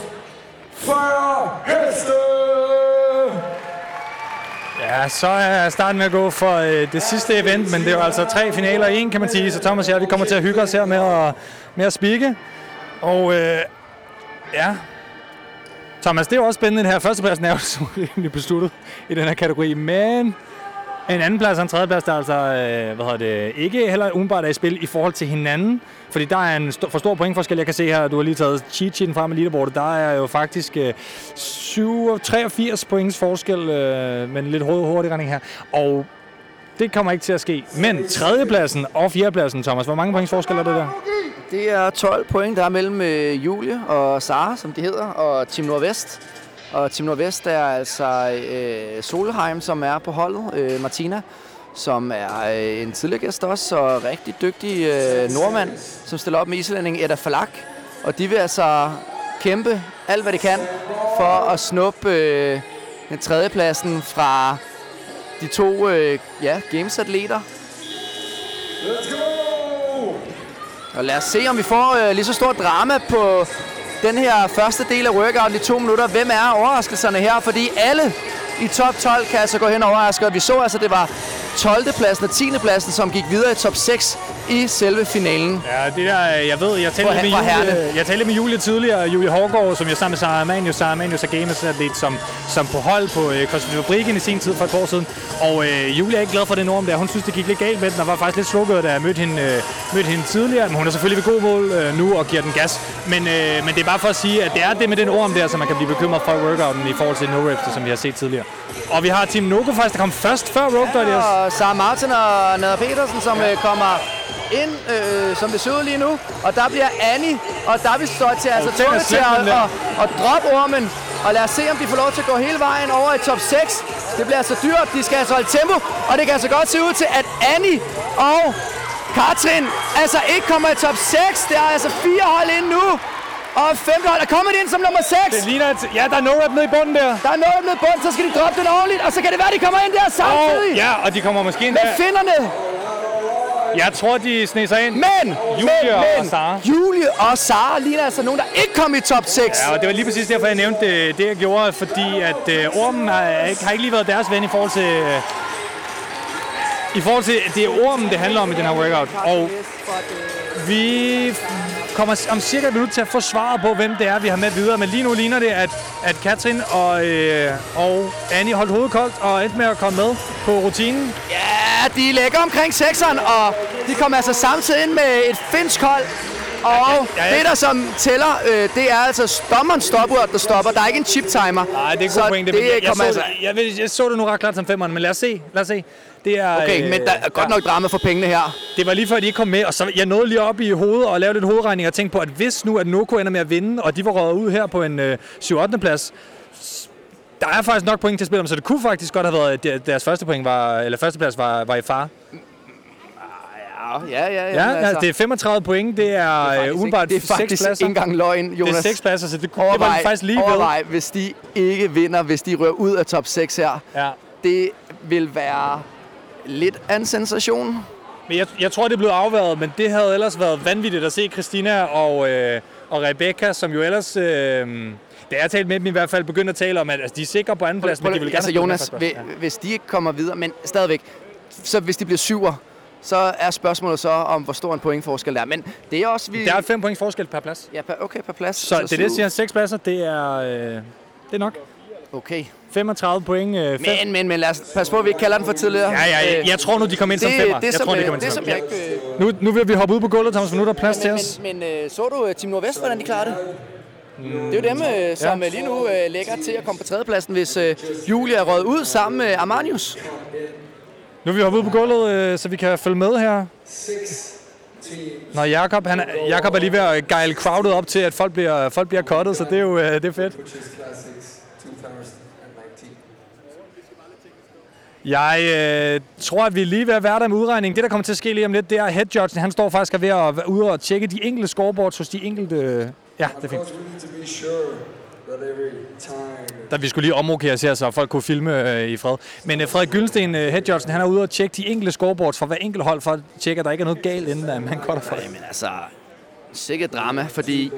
Fire Hester. Ja, så er starten med at gå for øh, det sidste event, men det er jo altså tre finaler i en, kan man sige. Så Thomas og jeg, vi kommer til at hygge os her med at, med at spikke. Og øh, ja, Thomas, det er jo også spændende, det her. Førstepladsen er jo så rimelig besluttet i den her kategori, men en anden plads og en tredje plads, der er altså øh, hvad hedder det, ikke heller umiddelbart er i spil i forhold til hinanden. Fordi der er en st- for stor pointforskel. Jeg kan se her, du har lige taget cheat sheeten frem med leaderboardet. Der er jo faktisk øh, 7, 83 points forskel, øh, men lidt hurtig, hurtig regning her. Og det kommer ikke til at ske. Men tredjepladsen og fjerdepladsen, Thomas, hvor mange points forskel er det der? Det er 12 point, der er mellem øh, Julie og Sara, som de hedder, og Team Nordvest. Og Team Nordvest er altså øh, Solheim, som er på holdet, øh, Martina, som er øh, en tidligere gæst også, og rigtig dygtig øh, nordmand, som stiller op med islændingen Edda Falak. Og de vil altså kæmpe alt, hvad de kan, for at snuppe øh, den tredjepladsen fra de to øh, ja, gamesatleter. Og lad os se, om vi får øh, lige så stort drama på den her første del af workouten i to minutter. Hvem er overraskelserne her? Fordi alle i top 12 kan altså gå hen og overraske. Og vi så altså, det var 12. pladsen og 10. pladsen, som gik videre i top 6 i selve finalen. Ja, det der, jeg ved, jeg talte, med Julie, herrene. jeg talte med Julie tidligere, Julie Hårgaard, som jeg sammen med Sarah Amanius, Sarah Amanius er gamers-atlet, som, som på hold på øh, CrossFit Fabrikken i sin tid for et par år siden. Og øh, Julie er ikke glad for det orm der. Hun synes, det gik lidt galt med den, og var faktisk lidt slukket, da jeg mødte hende, øh, mødte hende tidligere. Men hun er selvfølgelig ved god mål øh, nu og giver den gas. Men, øh, men det er bare for at sige, at det er det med den orm der, som man kan blive bekymret for workouten i forhold til no reps, som vi har set tidligere. Og vi har Team Noko faktisk, der kom først før Rope Dodgers. Og Sarah Martin og Nader Petersen, som øh, kommer ind, øh, som det ser ud lige nu. Og der bliver Annie og David Stottier altså tvunget til at, der. at, at droppe ormen. Og lad os se, om de får lov til at gå hele vejen over i top 6. Det bliver altså dyrt. De skal altså holde tempo. Og det kan altså godt se ud til, at Annie og Katrin altså ikke kommer i top 6. Det er altså fire hold ind nu. Og femte hold er kommet ind som nummer 6. Det ligner, at, ja, der er no rep nede i bunden der. Der er noget nede i bunden, så skal de droppe den ordentligt. Og så kan det være, at de kommer ind der samtidig. Og, ja, og de kommer måske ind Med der. finderne. Jeg tror, de sne sig ind. Men, Julie men, og men, Sara. Julie og Sara ligner altså nogen, der ikke kom i top 6. Ja, og det var lige præcis derfor, jeg nævnte det, det jeg gjorde, fordi at øh, ormen har ikke, har ikke lige været deres ven i forhold til... Øh, I forhold til, det er ormen, det handler om i den her workout. Og vi kommer om cirka et minut til at få svaret på, hvem det er, vi har med videre. Men lige nu ligner det, at, at Katrin og, øh, og Annie holdt hovedet koldt og endte med at komme med på rutinen. Ja, de ligger omkring 6'eren, og de kommer altså samtidig ind med et finsk hold. Og Ja, ja, ja. det, der som tæller, øh, det er altså dommeren stopper, der stopper. Der er ikke en chip timer. Nej, det er god pointe. Det jeg, jeg, så, altså... jeg, ved- jeg så det nu ret klart som femmeren, men lad os se. Lad os se. Det er, Okay, øh, men der er godt nok drama for pengene her. Det var lige før, de ikke kom med, og så jeg nåede lige op i hovedet og lavede lidt hovedregning og tænkte på, at hvis nu at Noko ender med at vinde, og de var røget ud her på en øh, 7-8. plads, der er faktisk nok point til at spille om, så det kunne faktisk godt have været, at der- deres første point var, eller første plads var, var i fare. Ja, ja, ja. Ja, altså, det er 35 point, det er, det er umiddelbart ikke, det er faktisk pladser. ikke engang løgn, Jonas. Det er seks pladser, så det, kunne, det overvej, var faktisk lige ved. overvej, hvis de ikke vinder, hvis de rører ud af top 6 her. Ja. Det vil være lidt af en sensation. Men jeg, jeg tror, det er blevet afværet, men det havde ellers været vanvittigt at se Christina og, øh, og Rebecca, som jo ellers, øh, da jeg talte med dem i hvert fald, begyndte at tale om, at altså, de er sikre på anden plads, men de vil gerne altså Jonas, hvis de ikke kommer videre, men stadigvæk, så hvis de bliver syver, så er spørgsmålet så, om hvor stor en pointforskel der er. Men det er også... Vi... Der er 5 point forskel per plads. Ja, per, okay, per plads. Så, det er det, siger, 6 pladser, det er, øh, det er nok. Okay. 35 point. Øh, fem. Men, men, men lad os passe på, at vi ikke kalder den for tidligere. Ja, ja, ja. Jeg tror nu, de kommer ind som det, femmer. Det, Jeg som, tror, de øh, kommer ind det, som som jeg ikke... øh, Nu, nu vil vi hoppe ud på gulvet, Thomas, for nu er der plads til os. Men, men øh, så du øh, Team Nordvest, hvordan de klarer det? Det er jo dem, øh, som ja. lige nu øh, lægger til at komme på tredjepladsen, hvis øh, Julia er røget ud sammen med Armanius. Nu er vi hoppet ud på gulvet, øh, så vi kan følge med her. Når Jakob, han Jakob er lige ved at gejle crowdet op til, at folk bliver, folk bliver cuttet, så det er jo øh, det er fedt. Jeg øh, tror, at vi er lige ved at være der med udregning. Det, der kommer til at ske lige om lidt, det er head headjudgen, Han står faktisk og ved at være ude og tjekke de enkelte scoreboards hos de enkelte... Ja, det er fint. Der vi skulle lige omrokere her, så folk kunne filme øh, i fred. Men øh, Frederik Gyllensten, øh, head judgen, han er ude og tjekke de enkelte scoreboards for hver enkelt hold, for at tjekke, at der ikke er noget galt, inden at man cutter for det. Men altså, sikkert drama, fordi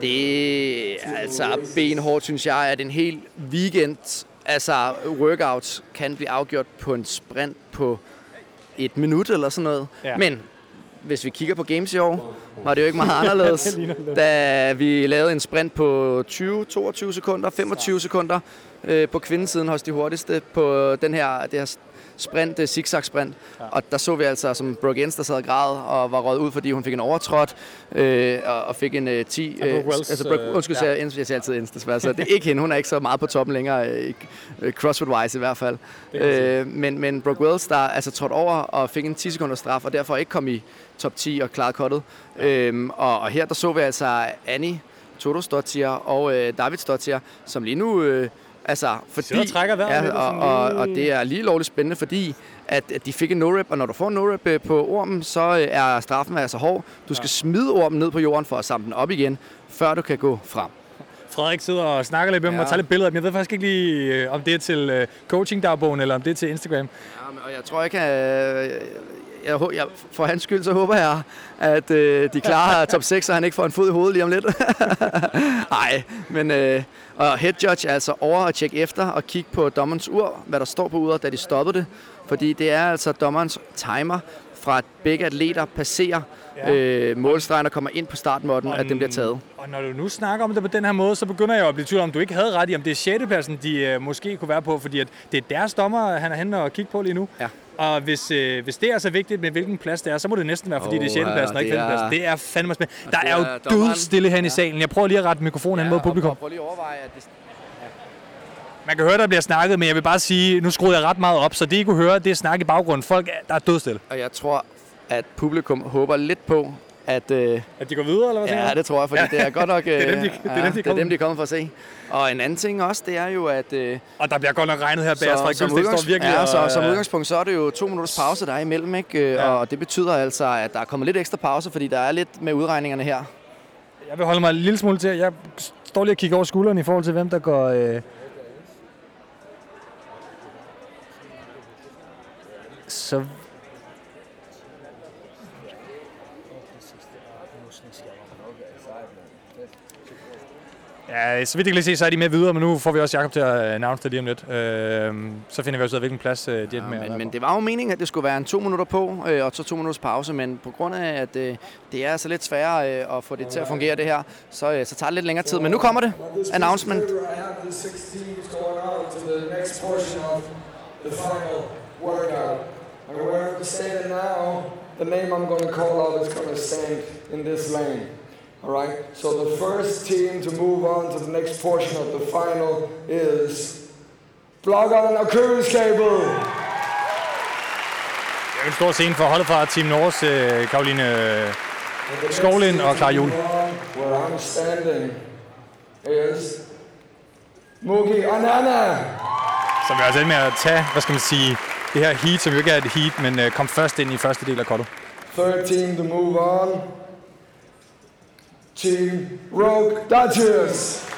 det er altså benhårdt, synes jeg, at en hel weekend, altså workouts, kan blive afgjort på en sprint på et minut eller sådan noget. Ja. Men hvis vi kigger på games i år, var det jo ikke meget anderledes, da vi lavede en sprint på 20, 22 sekunder, 25 sekunder øh, på kvindesiden hos de hurtigste på den her, det her sprint, det zigzag sprint. Ja. Og der så vi altså, som Brooke Jens, der sad og græd og var røget ud, fordi hun fik en overtrådt øh, og, og fik en øh, 10. Ja, Brooke Wells, altså, Brooke, øh, undskyld, ja. ja. jeg, jeg siger altid Jens, desværre, så det er ikke hende. Hun er ikke så meget på toppen længere, øh, øh, CrossFit-wise i hvert fald. Øh, men, men Brooke Wells, der altså trådte over og fik en 10 sekunder straf, og derfor ikke kom i top 10 og klarede kottet. Øhm, og, og her der så vi altså Annie Toto Stottier og øh, David Stottier, som lige nu øh, Altså, fordi, og trækker vejret ja, og og, og, det er lige lovligt spændende, fordi at, at de fik en no-rep, og når du får en no-rep øh, på ormen, så øh, er straffen altså hård. Du skal smide ormen ned på jorden for at samle den op igen, før du kan gå frem. Frederik sidder og snakker lidt med Ja. og tager lidt billeder af dem. Jeg ved faktisk ikke lige, øh, om det er til coaching-dagbogen, eller om det er til Instagram. Ja, men, og jeg tror ikke, at... Jeg, jeg, for hans skyld, så håber jeg, at øh, de klarer top 6, så han ikke får en fod i hovedet lige om lidt. Nej, men øh, og head judge er altså over at tjekke efter og kigge på dommerens ur, hvad der står på uret, da de stoppede det. Fordi det er altså dommerens timer fra at begge atleter passerer Ja. øh, målstregen og kommer ind på startmåtten, at den bliver taget. Og når du nu snakker om det på den her måde, så begynder jeg at blive tvivl om, du ikke havde ret i, om det er 6. pladsen, de øh, måske kunne være på, fordi at det er deres dommer, han er henne og kigge på lige nu. Ja. Og hvis, øh, hvis det er så vigtigt med hvilken plads det er, så må det næsten være, fordi Åh, det er 6. ja, pladsen og ikke det 5. er- pladsen. Det er fandme spændende. Der det er jo er dommeren- dødstille hen i Ja. salen. Jeg prøver lige at rette mikrofonen hen mod publikum. Prøv lige at overveje, at det, Man kan høre, der bliver snakket, men jeg vil bare sige, nu skruede jeg ret meget op, så det I kunne høre, det er snak i baggrunden. Folk, er- der er dødstille. Og jeg tror, at publikum håber lidt på, at... Øh, at de går videre, eller hvad Ja, det tror jeg, fordi Ja. det er godt nok... Det er dem, de- øh, det er dem, de ja, det er kommet. dem, de er kommet for at se. Og en anden ting også, det er jo, at... Øh, og der bliver godt nok regnet her bag os. Frederik udgangs- står virkelig ja, og- så, som udgangspunkt, så er det jo to minutters pause, der er imellem, ikke? Øh, Ja. Og det betyder altså, at der er kommet lidt ekstra pause, fordi der er lidt med udregningerne her. Jeg vil holde mig en lille smule til. Jeg står lige og kigger over skulderen i forhold til, hvem der går... Øh... Så... Ja, så vidt jeg kan lige se, så er de med videre, men nu får vi også Jakob til at announce det lige om lidt. Øh, så finder vi også ud af, hvilken plads øh, de er Ja, med. at men, men det var jo meningen, at det skulle være en to minutter på, øh, og så to minutters pause, men på grund af, at øh, det er altså lidt sværere øh, at få det til at fungere, det her, så, øh, så tager det lidt længere tid. Men nu kommer det. Announcement. The name I'm going to call out is going to stand in this lane. All right. So the first team to move on to the next portion of the final is Bloggeren og Køleskabet. Det er en stor scene for holdet fra Team Nords, øh, Karoline Skovlind og Clara Juhl. Where I'm standing is Mugi og Nana. Som vi altså er med at tage, hvad skal man sige, det her heat, som jo ikke er et heat, men øh, kom først ind i første del af kottet. Third team to move on. Team Rogue Dodgers.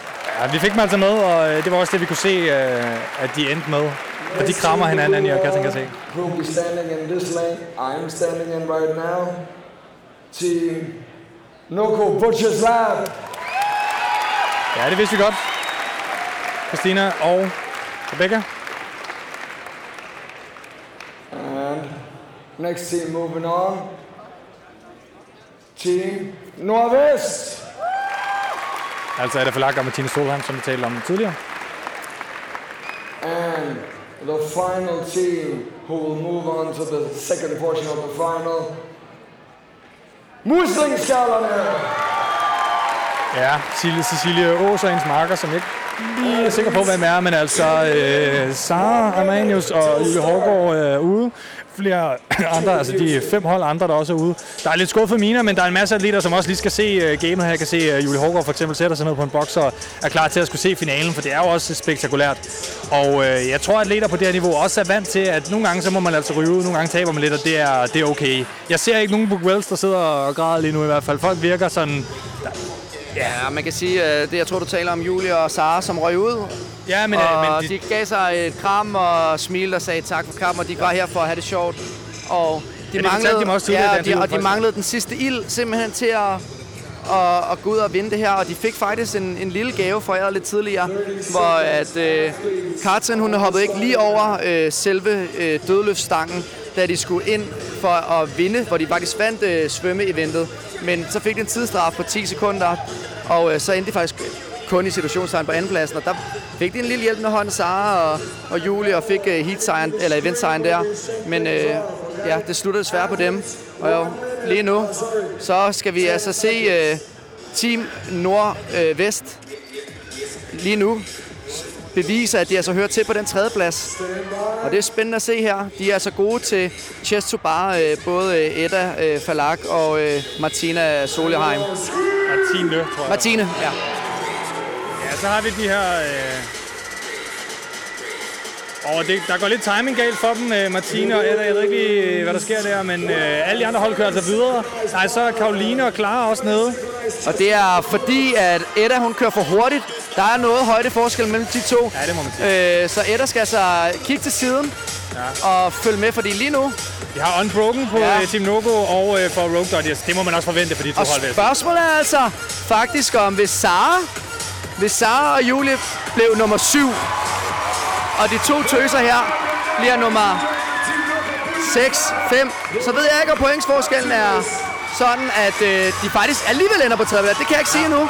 Ja, vi fik dem altså med, og øh, det var også det, vi kunne se, øh, at de endte med. Og de krammer hinanden, jeg kan, kan se. Be standing in this lane? I'm standing in right now. Team Noko Butchers Lab. Ja, det vidste vi godt. Christina og Rebecca. And next team moving on. Team Nordvest. Altså er det forlagt af Martine Solheim, som vi talte om tidligere. And the final team who will move on to the second portion of the final. Muslingskallerne. Ja, Cecilie, Cecilie Aas og hendes marker, som jeg ikke lige er sikker på, hvem er, men altså øh, Sara Amanius og Julie Hårgaard er ude. Flere andre, altså de fem hold andre, der også er ude. Der er lidt skuffet miner, men der er en masse atleter, som også lige skal se uh, gamet her. Jeg kan se uh, Julie Hågaard for eksempel sætter sig ned på en boks og er klar til at skulle se finalen, for det er jo også spektakulært. Og øh, jeg tror, at atleter på det her niveau også er vant til, at nogle gange så må man altså ryge ud, nogle gange taber man lidt, og det er, det er okay. Jeg ser ikke nogen Book Wells, der sidder og græder lige nu i hvert fald. Folk virker sådan Ja, man kan sige, at det jeg tror, du taler om Julie og Sara, som røg ud. Ja, men, og øh, men de... de- gav sig et kram og smilte og sagde tak for kampen, og de var her for at have det sjovt. Og de, Ja, det fortalte de mig også tidligere, ja, og de, og de manglede den sidste ild simpelthen til at, at, at gå ud og vinde det her. Og de fik faktisk en, en lille gave foræret lidt tidligere, hvor at øh, Katrin, hun hoppede ikke lige over øh, selve øh, dødløftstangen, da de skulle ind for at vinde, hvor de faktisk vandt øh, svømme-eventet. Men så fik de en tidsstraf på 10 sekunder, og øh, så endte de faktisk kun i situationstegn på andenpladsen, og der fik de en lille hjælpende hånd, Sara og, og Julie, og fik uh, heat eller event der. Men øh, ja, det sluttede desværre på dem. Og jo, lige nu, så skal vi altså se øh, Team Nord-Vest lige nu bevise, at de altså hører til på den tredje plads. Og det er spændende at se her. De er altså gode til chest to bar, øh, både øh, Edda øh, Falak og øh, Martina Solheim. Martine, tror jeg. Martine, ja. Så har vi de her... Øh, Og det, der går lidt timing galt for dem, øh, Martine og Edda. Jeg ved ikke lige, hvad der sker der, men øh, alle de andre hold kører altså videre. Nej, så er Karoline og Clara også nede. Og det er fordi, at Edda hun kører for hurtigt. Der er noget højdeforskel mellem de to. Ja, det må man sige. Øh, så Edda skal altså kigge til siden Ja. og følge med, fordi lige nu... Vi har Unbroken på Ja. ja. Team Nogo og øh, for Rogue Dodgers. Det må man også forvente for de to Og hold. sige. spørgsmålet er altså faktisk om, hvis Sara, hvis Sara og Julie blev nummer syv, og de to tøser her bliver nummer 6, 5, så ved jeg ikke, om pointsforskellen er sådan, at øh, de faktisk alligevel ender på tredje. Det kan jeg ikke sige nu. Nej,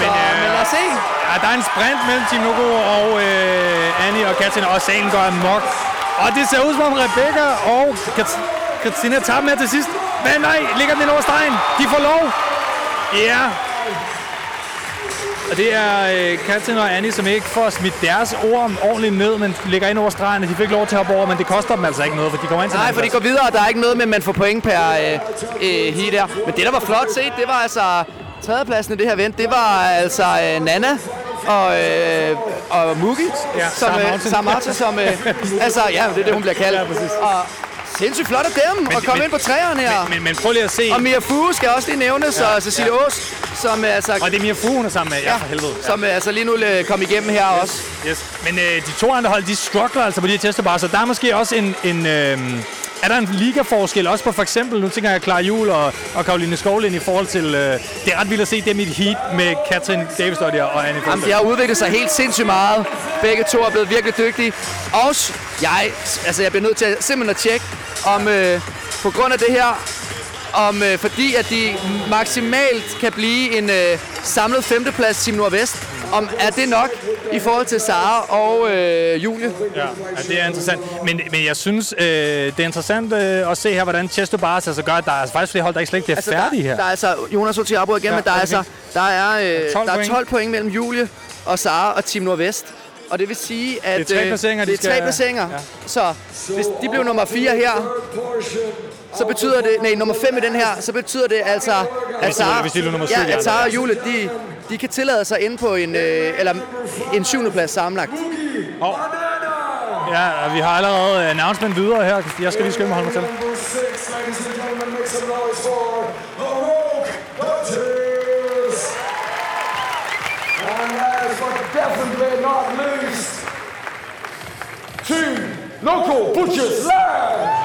Men, så, øh, men lad os se. Ja, der er en sprint mellem Team Nogo og øh, Annie og Katrina, og salen går amok. Og det ser ud som om Rebecca og Kat- Katrina tager dem her til sidst. Men nej, ligger den ind over stregen. De får lov. Ja. Og det er øh, Katrina og Annie, som ikke får smidt deres ord ordentligt ned, men ligger ind over stregen, og de fik lov til at hoppe over, men det koster dem altså ikke noget, for de kommer ind til Nej, for de går videre, og der er ikke noget med, at man får point per øh, øh, heat der. Men det, der var flot set, det var altså tredjepladsen i det her event. Det var altså øh, Nana og, øh, og Mugi, Ja, som, Sarah øh, Mountain, som, øh, altså, ja, det er det, hun bliver kaldt. Ja, præcis. Og sindssygt flot af dem at komme ind på træerne her. Men, men, men prøv lige at se. Og Mia Fu skal også lige nævnes, Ja, og Cecilie Aas, som øh, altså... Og det er Mia Fu, hun er sammen med. Ja, Ja, for helvede. Ja. som øh, altså lige nu øh, kom igennem her også. Yes. Men øh, de to andre hold, de struggler altså på de her tester så der er måske også en... en øh, er der en ligaforskel også på for eksempel, nu tænker jeg Clara Juhl og, og Karoline Skovlind i forhold til, øh, det er ret vildt at se dem i et heat med Katrin Davis og Annie Jamen, de har udviklet sig helt sindssygt meget. Begge to er blevet virkelig dygtige. Og jeg, altså, jeg bliver nødt til at, simpelthen at tjekke, om øh, på grund af det her, om øh, fordi at de maksimalt kan blive en øh, samlet femteplads Team Nordvest, om er det nok i forhold til Sara og øh, Julie? Ja, ja, det er interessant. Men, men jeg synes, øh, det er interessant øh, at se her, hvordan Chesto Bars altså gør, at der er faktisk flere hold, der ikke slet ikke bliver altså, færdige der, her. Der er altså, Jonas Otiabo igen, Ja, men der er, altså, der er, øh, 12 der er point. 12 point mellem Julie og Sara og Team Nordvest. Og det vil sige, at Det er tre øh, placeringer, de det er tre skal- placeringer. ja. Så hvis de blev nummer 4 her, så betyder det, nej, nummer 5 i den her, så betyder det altså, at Hvis de- Sara, ja, ja. at Sara og Julie, de, de kan tillade sig ind på en, øh, eller en syvende plads sammenlagt. Og, ja, vi har allerede announcement videre her. Jeg skal lige skynde mig holde mig til. Definitely not least, Team Local Butchers Land.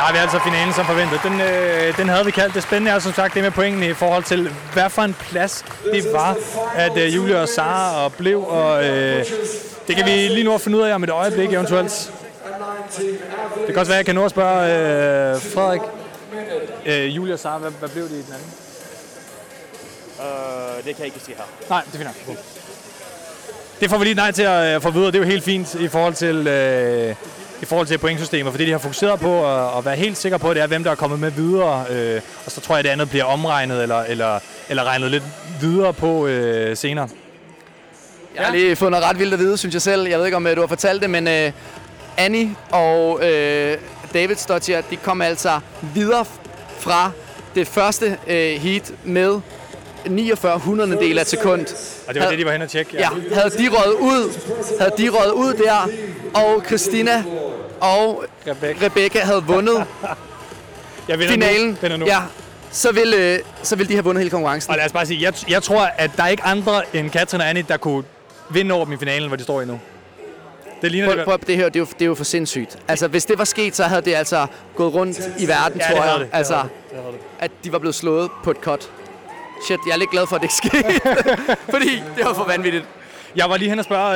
Ja, der har vi altså finalen som forventet. Den, øh, den havde vi kaldt. Det spændende er som sagt det med pointene i forhold til, hvad for en plads det var, at øh, Julie og Sara og blev. Og, øh, det kan vi lige nu finde ud af om et øjeblik eventuelt. Det kan også være, at jeg kan nå at spørge øh, Frederik. Øh, Julie og Sara, hvad, hvad blev det i den anden? Øh, det kan jeg ikke sige her. Nej, det finder jeg. Det får vi lige nej til at øh, få videre. Det er jo helt fint i forhold til, øh, i forhold til pointsystemet, fordi de har fokuseret på at, at være helt sikre på, det er, hvem der er kommet med videre. Øh, og så tror jeg, at det andet bliver omregnet eller, eller, eller regnet lidt videre på øh, senere. Jeg har lige fået noget ret vildt at vide, synes jeg selv. Jeg ved ikke, om øh, du har fortalt det, men øh, Annie og øh, David Stottier, de kom altså videre fra det første øh, heat med 49 hundrededel af et sekund. Og det var det, de var hen og tjekke. Ja, havde de røget ud, havde de røget ud der, og Christina og Rebecca, Rebecca havde vundet Jeg vinder finalen, Nu. Vinder nu. ja, så ville, øh, så ville de have vundet hele konkurrencen. Og lad os bare sige, jeg, jeg tror, at der er ikke andre end Katrin og Annie, der kunne vinde over dem i finalen, hvor de står i nu. Det ligner Prøv, det. prøv, det her, det er, jo, det er jo for sindssygt. Altså, hvis det var sket, så havde det altså gået rundt i verden, Ja, tror jeg. det. Altså, det. Det det. at de var blevet slået på et cut. Shit, jeg er lidt glad for, at det ikke skete. Fordi det var for vanvittigt. Jeg var lige hen og spørge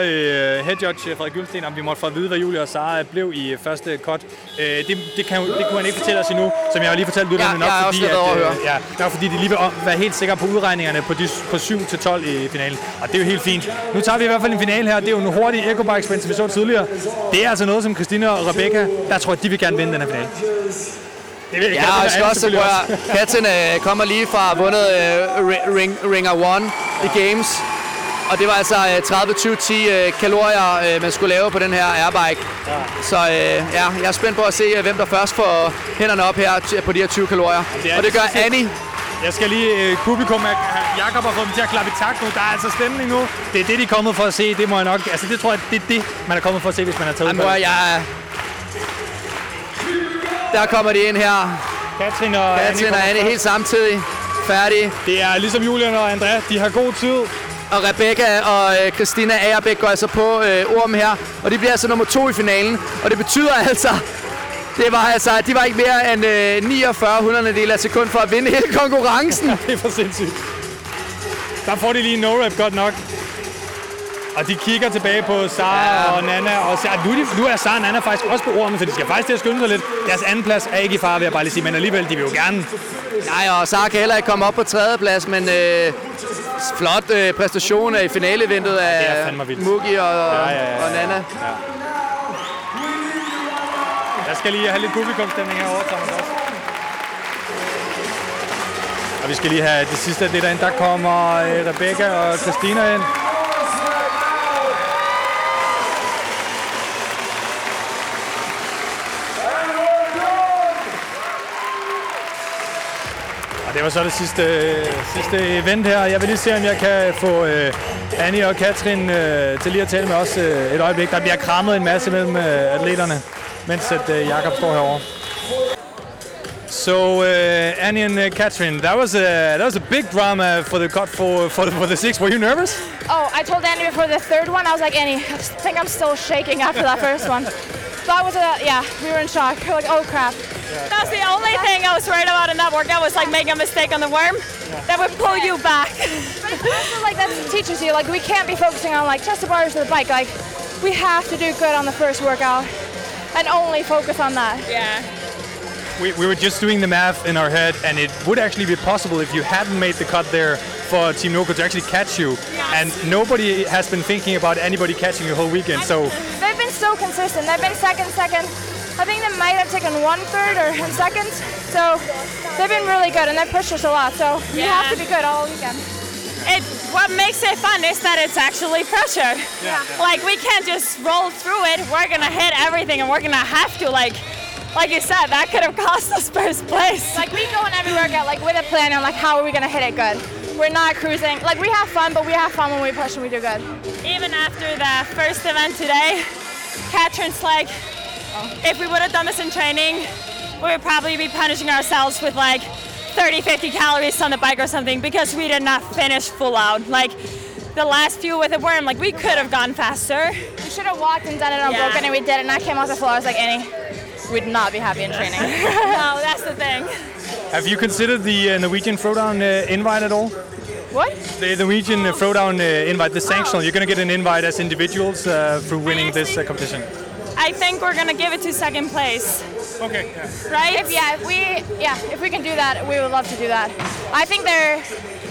uh, head judge øh, Frederik Gyldsten, om vi måtte få at vide, hvad Julia og Sara blev i øh, første cut. Uh, det, det, kan, det kunne han ikke fortælle os endnu, som jeg har lige fortalt lytterne Ja, nok, jeg fordi, at, at øh, ja, nok fordi de lige vil være helt sikre på udregningerne på, de, på 7 til 12 i finalen. Og det er jo helt fint. Nu tager vi i hvert fald en finale her. Det er jo en hurtig ecobike sprint, som vi så tidligere. Det er altså noget, som Christina og Rebecca, der tror jeg, de vil gerne vinde den her finale. Det vil Ja, Katrin og jeg skal også prøve at- Katten øh, kommer lige fra at vundet øh, Ri- Ring, Ringer One i Games. Og det var altså øh, 30-20-10 øh, kalorier, øh, man skulle lave på den her airbike. Så øh, ja, jeg er spændt på at se, øh, hvem der først får hænderne op her på de her 20 kalorier. det Og det gør. Annie. Jeg skal lige, øh, publikum Jakob har fået dem til at klappe i takt nu. Der er altså stemning nu. Det er det, de er kommet for at se. Det må jeg nok... Altså, det tror jeg, det er det, man er kommet for at se, hvis man har taget Jamen, bror, jeg... Der kommer de ind her. Katrin og Katrin og kommer Anne først. helt samtidig. Færdige. Det er ligesom Julian og Andrea. De har god tid. Og Rebecca og øh, Christina Agerbæk går altså på øh, ormen her. Og de bliver altså nummer to i finalen. Og det betyder altså... Det var altså, de var ikke mere end øh, 49 hundrededel af sekund for at vinde hele konkurrencen. det er for sindssygt. Der får de lige en no-rap godt nok. Og de kigger tilbage på Sara ja. og Nana, og ser, nu, nu er Sara og Nana faktisk også på ormen, så de skal faktisk til at skynde sig lidt. Deres anden plads er ikke i fare, vil jeg bare lige sige, men alligevel, de vil jo gerne. Nej, og Sara kan heller ikke komme op på tredje plads, men øh, flot øh, præstation i er af. Mugi og, Ja, ja, ja, og Nana. Ja. Jeg skal lige have lidt publikumstemning herovre, Thomas også. Og vi skal lige have det sidste af det derinde. Der kommer øh, Rebecca og Christina ind. Og det var så det sidste, sidste event her. Jeg vil lige se, om jeg kan få øh, Annie og Katrin øh, til lige at tale med os øh, et øjeblik. Der bliver krammet en masse mellem øh, atleterne, mens at, øh, Jakob står herovre. So uh, øh, Annie and uh, Katrin, that was a that was a big drama for the cut for for the, for the six. Were you nervous? Oh, I told Annie before the third one, I was like, Annie, I think I'm still shaking after that first one. That was a, yeah, we were in shock. Were like, oh crap. That was the only thing I was worried about in that workout was like making a mistake on the worm. That would pull you back. But it's also like that teaches you, like we can't be focusing on like just the bars of the bike. Like we have to do good on the first workout and only focus on that. Yeah. We, we were just doing the math in our head, and it would actually be possible if you hadn't made the cut there for Team Noko to actually catch you. And nobody has been thinking about anybody catching you whole weekend. So They've been so consistent. They've been second, second. I think they might have taken one third or in second. So they've been really good and they pushed us a lot. So we Yeah. have to be good all weekend. It what makes it fun is that it's actually pressure. Yeah. Like we can't just roll through it. We're gonna hit everything, and we're gonna have to like, like you said, that could have cost us first place. Like we go in every workout like with a plan on like how are we gonna hit it good. We're not cruising. Like we have fun, but we have fun when we push and we do good. Even after the first event today, Katrin's like, if we would have done this in training, we would probably be punishing ourselves with like 30, 50 calories on the bike or something because we did not finish full out. Like the last few with a worm, like we could have gone faster. We should have walked and done it on Yeah. broken and we did it and I came off the floor. I was like, Annie, we'd not be happy in training. no, that's the thing. have you considered the uh, Norwegian Throwdown uh, invite at all? What? The Norwegian uh, Throwdown uh, invite, the sanctional. You're going to get an invite as individuals uh, through winning this uh, competition. I think we're gonna give it to second place. Okay. Right? If, yeah, if we yeah, if we can do that, we would love to do that. I think they're.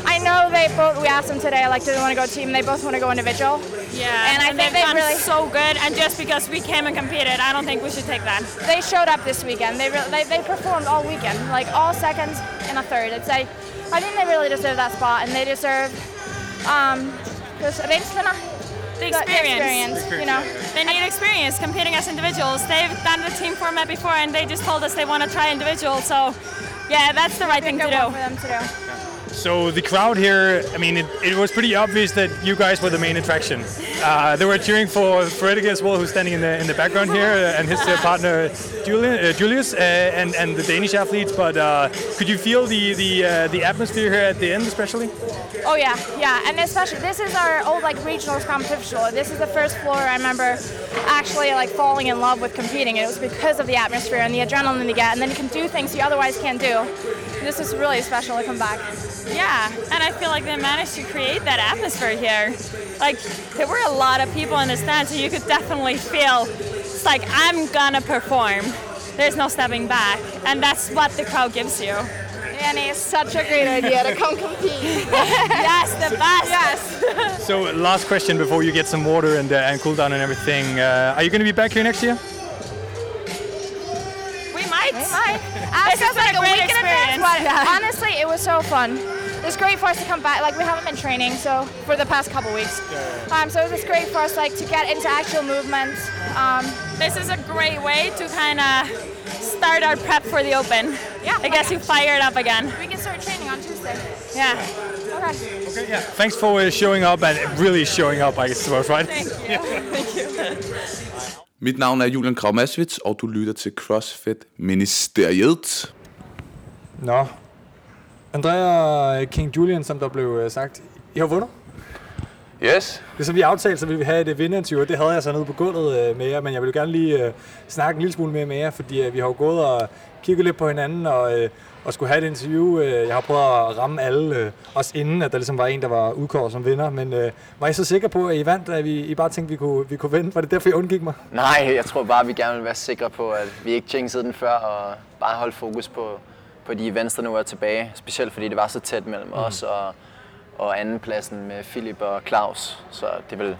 I know they both. We asked them today, like, do they want to go team? They both want to go individual. Yeah, And I think they've they done really- so good. And just because we came and competed, I don't think we should take that. They showed up this weekend. They really they, they performed all weekend, like all seconds and a third. It's like I think they really deserve that spot, and they deserve um, this reynslarna, The the experience. experience, you know. They need experience competing as individuals. They've done the team format before, and they just told us they want to try individual. So, yeah, that's the right thing to do. for them to do. So the crowd here, I mean, it, it was pretty obvious that you guys were the main attraction. Uh, they were cheering for Fredrik as well, who's standing in the in the background here, uh, and his uh, partner Julian, uh, Julius, uh, and and the Danish athletes. But could you feel the the the atmosphere here at the end, especially? Oh yeah, yeah, and especially this is our old like regionals competition. This is the first floor I remember actually like falling in love with competing. It was because of the atmosphere and the adrenaline you get, and then you can do things you otherwise can't do. This is really special to come back. Yeah, and I feel like they managed to create that atmosphere here. Like, there were a lot of people in the stands, and you could definitely feel it's like, I'm gonna perform. There's no stepping back. And that's what the crowd gives you. And it's such a great idea to come compete. yes, the best. Yes. So last question before you get some water and uh, and cool down and everything. Uh, are you going to be back here next year? We might. We might. This Ask us has been like a a great week in advance, experience. but Yeah. honestly, it was so fun. It's great for us to come back. Like we haven't been training, so for the past couple weeks. Um, so it was great for us like to get into actual movement. Um, This is a great way to kind of start our prep for the open. Yeah. It gets you fired up again. we can start training on Tuesday. Yeah. Okay. Okay, yeah. Thanks for uh, showing up and really showing up, I suppose, right? Thank you. Thank you. Mit navn er Julian Kravmasvits, og du lytter til CrossFit Ministeriet. Nå. Andrea King Julian, som der blev øh, sagt, I har vundet. Yes. Det er som vi aftalte, så vi vil have et vinderinterview. Det havde jeg så nede på gulvet øh, med jer, men jeg vil gerne lige øh, snakke en lille smule mere med jer, fordi øh, vi har jo gået og kigget lidt på hinanden og, og skulle have et interview. Øh, jeg har prøvet at ramme alle, øh, også inden at der ligesom var en, der var udkåret som vinder. Men øh, var I så sikre på, at I vandt, at vi, I bare tænkte, at vi kunne, vi kunne vinde? Var det derfor, I undgik mig? Nej, jeg tror bare, vi gerne vil være sikre på, at vi ikke jinxede den før, og bare holde fokus på, på de events, der nu er tilbage. Specielt fordi det var så tæt mellem mm. os og, og andenpladsen med Philip og Claus. Så det vil,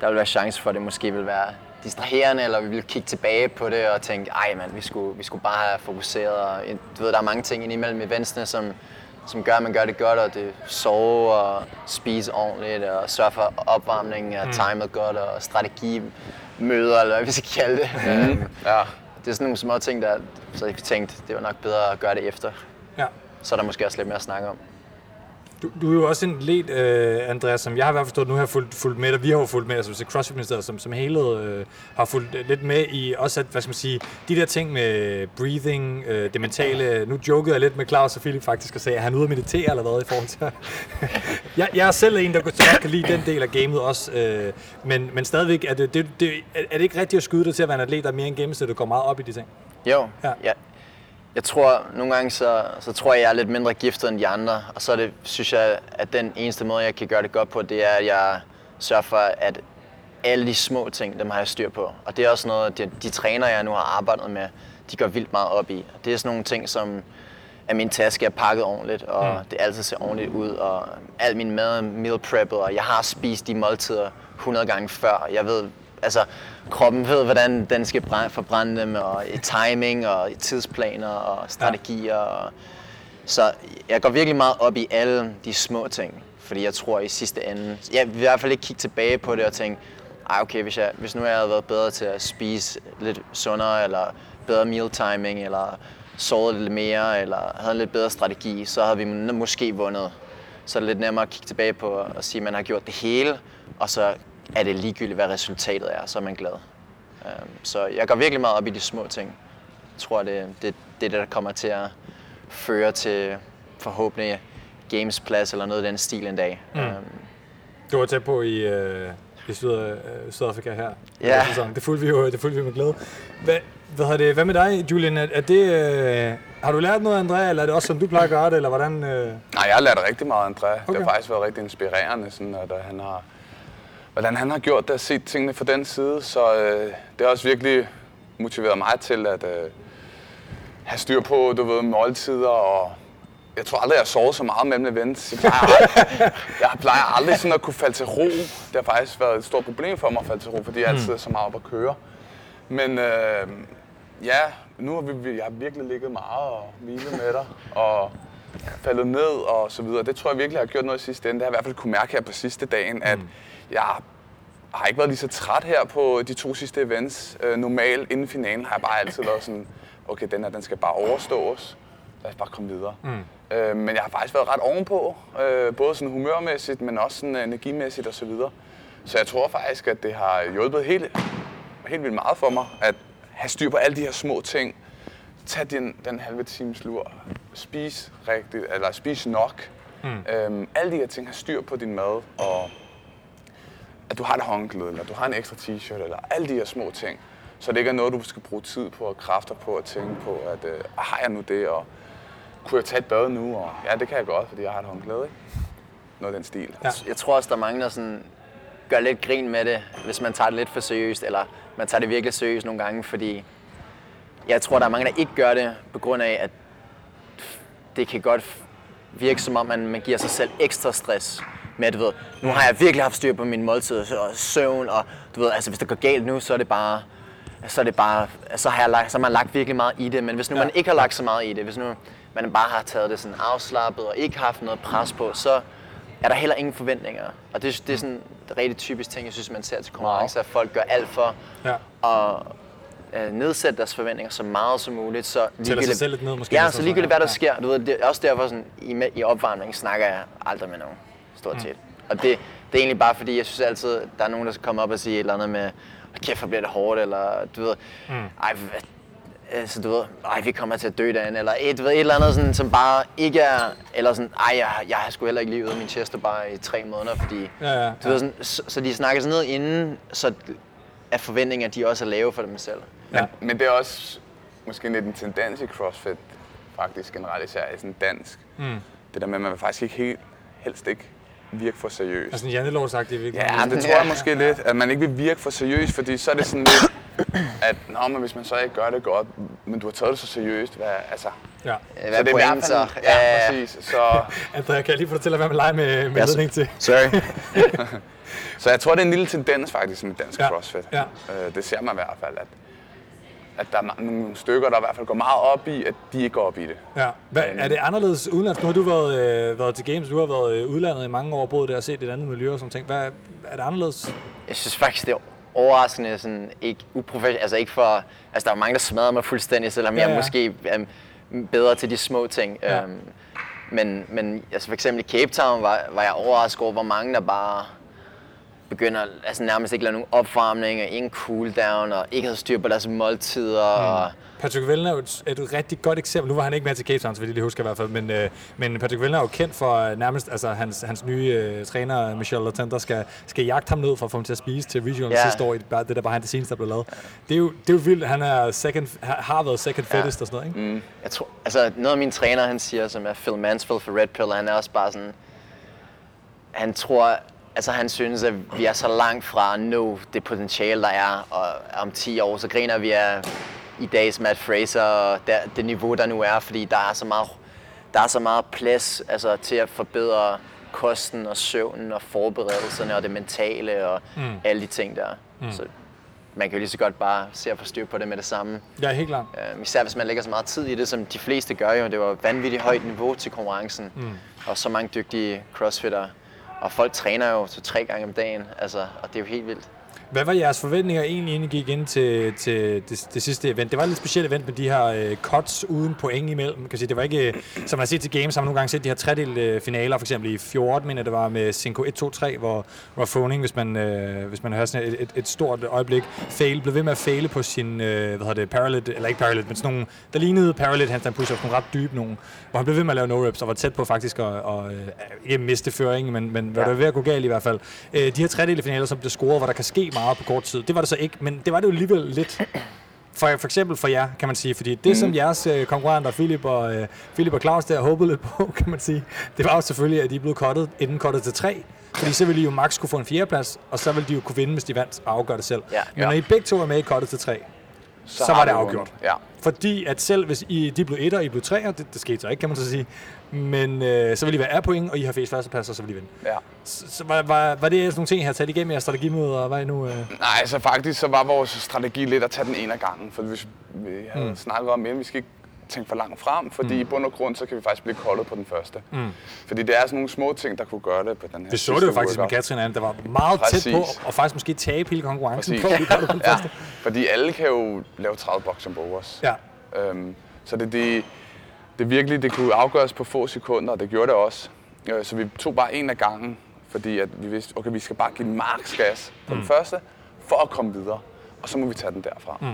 der vil være chance for, at det måske vil være distraherende, eller vi vil kigge tilbage på det og tænke, ej mand, vi skulle, vi skulle bare have fokuseret. Og, du ved, der er mange ting indimellem eventsene, som, som gør, at man gør det godt, og det sove og spise ordentligt, og sørge for opvarmning og Mm. timet godt, og strategimøder, eller hvad vi skal kalde det. Øhm, Ja. Det er sådan nogle små ting, der, så vi tænkte, det var nok bedre at gøre det efter. Ja. Så er der måske også lidt mere at snakke om. Du, du er jo også en led, øh, Andreas, som jeg har i hvert fald forstået, nu har fulgt, fulgt med, og vi har jo fulgt med, altså så CrossFit Ministeriet som, som hele øh, har fulgt øh, lidt med i også, at, hvad skal man sige, de der ting med breathing, øh, det mentale, nu jokede jeg lidt med Claus og Philip faktisk og sagde, at han er ude at meditere eller hvad i forhold til jeg, jeg er selv en, der godt kan lide den del af gamet også, øh, men, men stadigvæk, er det, det, det, er det ikke rigtigt at skyde dig til at være en atlet, der er mere end gennemsnit, går meget op i de ting? Jo, Ja. ja. Jeg, tror nogle gange, så, så tror jeg, jeg er lidt mindre giftet end de andre. Og så er det, synes jeg, at den eneste måde, jeg kan gøre det godt på, det er, at jeg sørger for, at alle de små ting, dem har jeg styr på. Og det er også noget, de, de træner, jeg nu har arbejdet med, de går vildt meget op i. Det er sådan nogle ting, som at min taske er pakket ordentligt, og Mm. mm. det altid ser ordentligt ud, og al min mad er meal preppet, og jeg har spist de måltider 100 gange før. Jeg ved, altså kroppen ved, hvordan den skal brænde, forbrænde dem, og timing, og tidsplaner, og strategier. Og, så jeg går virkelig meget op i alle de små ting, fordi jeg tror i sidste ende, jeg vil i hvert fald ikke kigge tilbage på det og tænke, ej okay, hvis, jeg, hvis nu jeg havde været bedre til at spise lidt sundere, eller bedre meal timing, eller sovet lidt mere, eller havde en lidt bedre strategi, så havde vi må- måske vundet. Så er det lidt nemmere at kigge tilbage på og sige, at man har gjort det hele, og så er det ligegyldigt, hvad resultatet er, så er man glad. Øhm, Så jeg går virkelig meget op i de små ting. Jeg tror, det, det, det er det, der kommer til at føre til forhåbentlig gamesplads eller noget af den stil en dag. Mm. Øhm, Du var tæt på i, øh, i Syd, øh, Sydafrika her. i Ja. sæson. Det fulgte vi jo det fulgte vi med glæde. Hvad, hvad, har det, hvad med dig, Julian? Er, er det, øh, har du lært noget, Andrea, eller er det også, som du plejer at gøre det, eller hvordan? Øh? Nej, jeg har lært rigtig meget af André. Okay. Det har faktisk været rigtig inspirerende, sådan, at øh, han har, hvordan han har gjort det og set tingene fra den side. Så øh, det har også virkelig motiveret mig til at øh, have styr på, du ved, måltider og jeg tror aldrig, jeg har sovet så meget mellem events. Jeg plejer, aldrig, jeg plejer aldrig sådan at kunne falde til ro. Det har faktisk været et stort problem for mig at falde til ro, fordi jeg altid er så meget op at køre. Men øh, ja, nu har vi, jeg har virkelig ligget meget og hvilet med dig, og faldet ned og så videre. Det tror jeg virkelig har gjort noget i sidste ende. Det har jeg i hvert fald kunne mærke her på sidste dagen, at jeg har ikke været lige så træt her på de to sidste events. Øh, normalt inden finalen har jeg bare altid været sådan, okay, den her, den skal bare overstås. Lad os bare komme videre. Mm. Øh, men jeg har faktisk været ret ovenpå, øh, både sådan humørmæssigt, men også sådan energimæssigt og så videre. Så jeg tror faktisk, at det har hjulpet helt, helt vildt meget for mig, at have styr på alle de her små ting. Tag den, den halve times lur, spis rigtigt, eller spis nok. Mm. Øhm, alle de her ting, har styr på din mad, og at du har et håndklæde, eller du har en ekstra t-shirt, eller alle de her små ting. Så det ikke er noget, du skal bruge tid på og kræfter på at tænke på, at øh, har jeg nu det, og kunne jeg tage et bad nu? Og ja, det kan jeg godt, fordi jeg har et håndklæde, ikke? Noget af den stil. Ja. Jeg tror også, der er mange, der sådan gør lidt grin med det, hvis man tager det lidt for seriøst, eller man tager det virkelig seriøst nogle gange, fordi jeg tror, der er mange, der ikke gør det, på grund af, at det kan godt virke som om, man, man giver sig selv ekstra stress med, du ved, nu har jeg virkelig haft styr på min måltid og søvn, og du ved, altså hvis det går galt nu, så er det bare, så er det bare, så har, jeg lagt, så har man lagt virkelig meget i det, men hvis nu ja. man ikke har lagt så meget i det, hvis nu man bare har taget det sådan afslappet og ikke haft noget pres på, så er der heller ingen forventninger. Og det, det er sådan en rigtig typisk ting, jeg synes, man ser til konkurrencer, at folk gør alt for Ja. at øh, nedsætte deres forventninger så meget som muligt. Så sig selv lidt ned, måske, Ja, så ligegyldigt hvad der ja. sker. Du ved, det er også derfor, sådan, i, med- i opvarmningen snakker jeg aldrig med nogen, stort Mm. set. Og det, det er egentlig bare fordi, jeg synes altid, der er nogen, der skal komme op og sige et eller andet med, "Hold kæft, hvor bliver det hårdt, eller du ved, Mm. ej, altså, du ved, ej, vi kommer til at dø derinde, eller et, du ved, et eller andet, sådan, som bare ikke er, eller sådan, ej, jeg, jeg har sgu heller ikke lige ude af min chest bare i tre måneder, fordi, Ja, ja, du ved, sådan, så, så de snakker sådan ned inden, så at forventninger, de også er lave for dem selv. Men, men det er også måske lidt en tendens i CrossFit, faktisk generelt især i sådan dansk. Mm. Det der med, at man faktisk ikke helt, helst ikke virke for seriøs. Altså en jantelovsagtig i virkeligheden. Ja, det tror jeg måske lidt, at man ikke vil virke for seriøs, fordi så er det sådan lidt, at Nå, men hvis man så ikke gør det godt, men du har taget det så seriøst, hvad, altså... Ja. Hvad så er det er i hvert pointen fald, så? ja, Ja, ja. præcis. Så, Andrea, kan jeg lige få dig til at være med lege med, med Ja, til? Sorry. så jeg tror, det er en lille tendens faktisk med dansk Ja, CrossFit. ja. Øh, det ser man i hvert fald, at, at der er nogle stykker, der i hvert fald går meget op i, at de ikke går op i det. Ja. Hvad, er det anderledes udenlands? Nu har du været, øh, været til Games, du har været øh, udlandet i mange år, boet der og set et andet miljø og sådan ting. Hvad, er det anderledes? Jeg synes faktisk, det er overraskende sådan, ikke uprofessionelt. Altså ikke for... Altså, der er mange, der smadrer mig fuldstændig, selvom Ja, ja, jeg måske er bedre til de små ting. Ja. Øhm, men, men altså for eksempel i Cape Town var, var jeg overrasket over, hvor mange der bare begynder altså nærmest ikke lave nogen opvarmning, og ingen cooldown, og ikke havde styr på deres måltider. Mm. Og, Patrick Vellner er jo et, et rigtig godt eksempel. Nu var han ikke med til Cape Town, så vidt jeg lige husker i hvert fald, men, øh, men Patrick Vellner er jo kendt for øh, nærmest, altså hans, hans nye øh, træner, Michel Latender, skal, skal jagte ham ned for at få ham til at spise til regional Ja. sidste år, bare, det der behind the scenes, der blev lavet. Det er jo, det er jo vildt, han er second, har været second Ja. fittest og sådan noget, ikke? Mm. Jeg tror, altså noget af mine træner, han siger, som er Phil Mansfield for Red Pill, han er også bare sådan, han tror, altså han synes, at vi er så langt fra at nå det potentiale, der er, og om 10 år, så griner vi af i dags Matt Fraser, og der, det niveau, der nu er, fordi der er så meget, der er så meget plads altså, til at forbedre kosten og søvnen og forberedelserne og det mentale og Mm. alle de ting der. Mm. Så man kan jo lige så godt bare se at få styr på det med det samme. Ja, helt klart. Øhm, især hvis man lægger så meget tid i det, som de fleste gør jo. Det var vanvittigt højt niveau til konkurrencen. Mm. Og så mange dygtige crossfitter. Og folk træner jo to tre gange om dagen, altså, og det er jo helt vildt. Hvad var jeres forventninger egentlig, inden I gik ind til, til det, det, sidste event? Det var et lidt specielt event med de her øh, cuts uden point imellem. Man kan sige, det var ikke, øh, som man har set til Games, har man nogle gange set de her tredel øh, finaler, for eksempel i 14, men det var med Cinco 1, 2, 3, hvor, hvor hvis man, øh, hvis man har sådan et, et, et, stort øjeblik, fail, blev ved med at faile på sin, øh, hvad hedder det, paralyt, eller ikke paralyt, men sådan nogle, der lignede paralyt handstand push-ups, nogle ret dybe nogle, hvor han blev ved med at lave no-reps og var tæt på faktisk at, at, øh, ikke miste føringen, men, men ja. var ved at gå galt i hvert fald. Øh, de her tredele finaler, som bliver scoret, hvor der kan ske meget på kort tid, det var det så ikke, men det var det jo alligevel lidt. For, for eksempel for jer, kan man sige, fordi det, mm. som jeres øh, konkurrenter, Philip og, øh, Philip og Claus, der håbede lidt på, kan man sige, det var jo selvfølgelig, at de blev cuttet, inden cuttet til tre. Fordi så ville de jo max kunne få en fjerdeplads, og så ville de jo kunne vinde, hvis de vandt og afgøre det selv. Ja. Men når I begge to er med i cuttet til tre, så, så var det afgjort. Ja. Fordi at selv hvis I, de blev etter, og I blev treer, det, det skete så ikke, kan man så sige, men øh, så vil I være R-point, og I har flest førsteplads, og så vil I vinde. Ja. Så, så var, var, var det sådan nogle ting, I har taget igennem jeres strategimøder, og hvad er I nu... Øh... Nej, så faktisk så var vores strategi lidt at tage den ene af gangen. For hvis vi havde Mm. snakket om, at vi skal ikke tænke for langt frem, fordi mm. i bund og grund, så kan vi faktisk blive koldet på den første. Mm. Fordi det er sådan nogle små ting, der kunne gøre det på den her Det så det jo faktisk med workout. Katrin Anne, der var meget Præcis. tæt på, og faktisk måske tabe hele konkurrencen Præcis. på, at vi på den ja, første. fordi alle kan jo lave 30 box and overs. Ja. Øhm, så det, det, det virkelig, det kunne afgøres på få sekunder, og det gjorde det også. Øh, så vi tog bare en af gangen, fordi at vi vidste, okay, vi skal bare give max gas på mm. den første, for at komme videre. Og så må vi tage den derfra. Mm.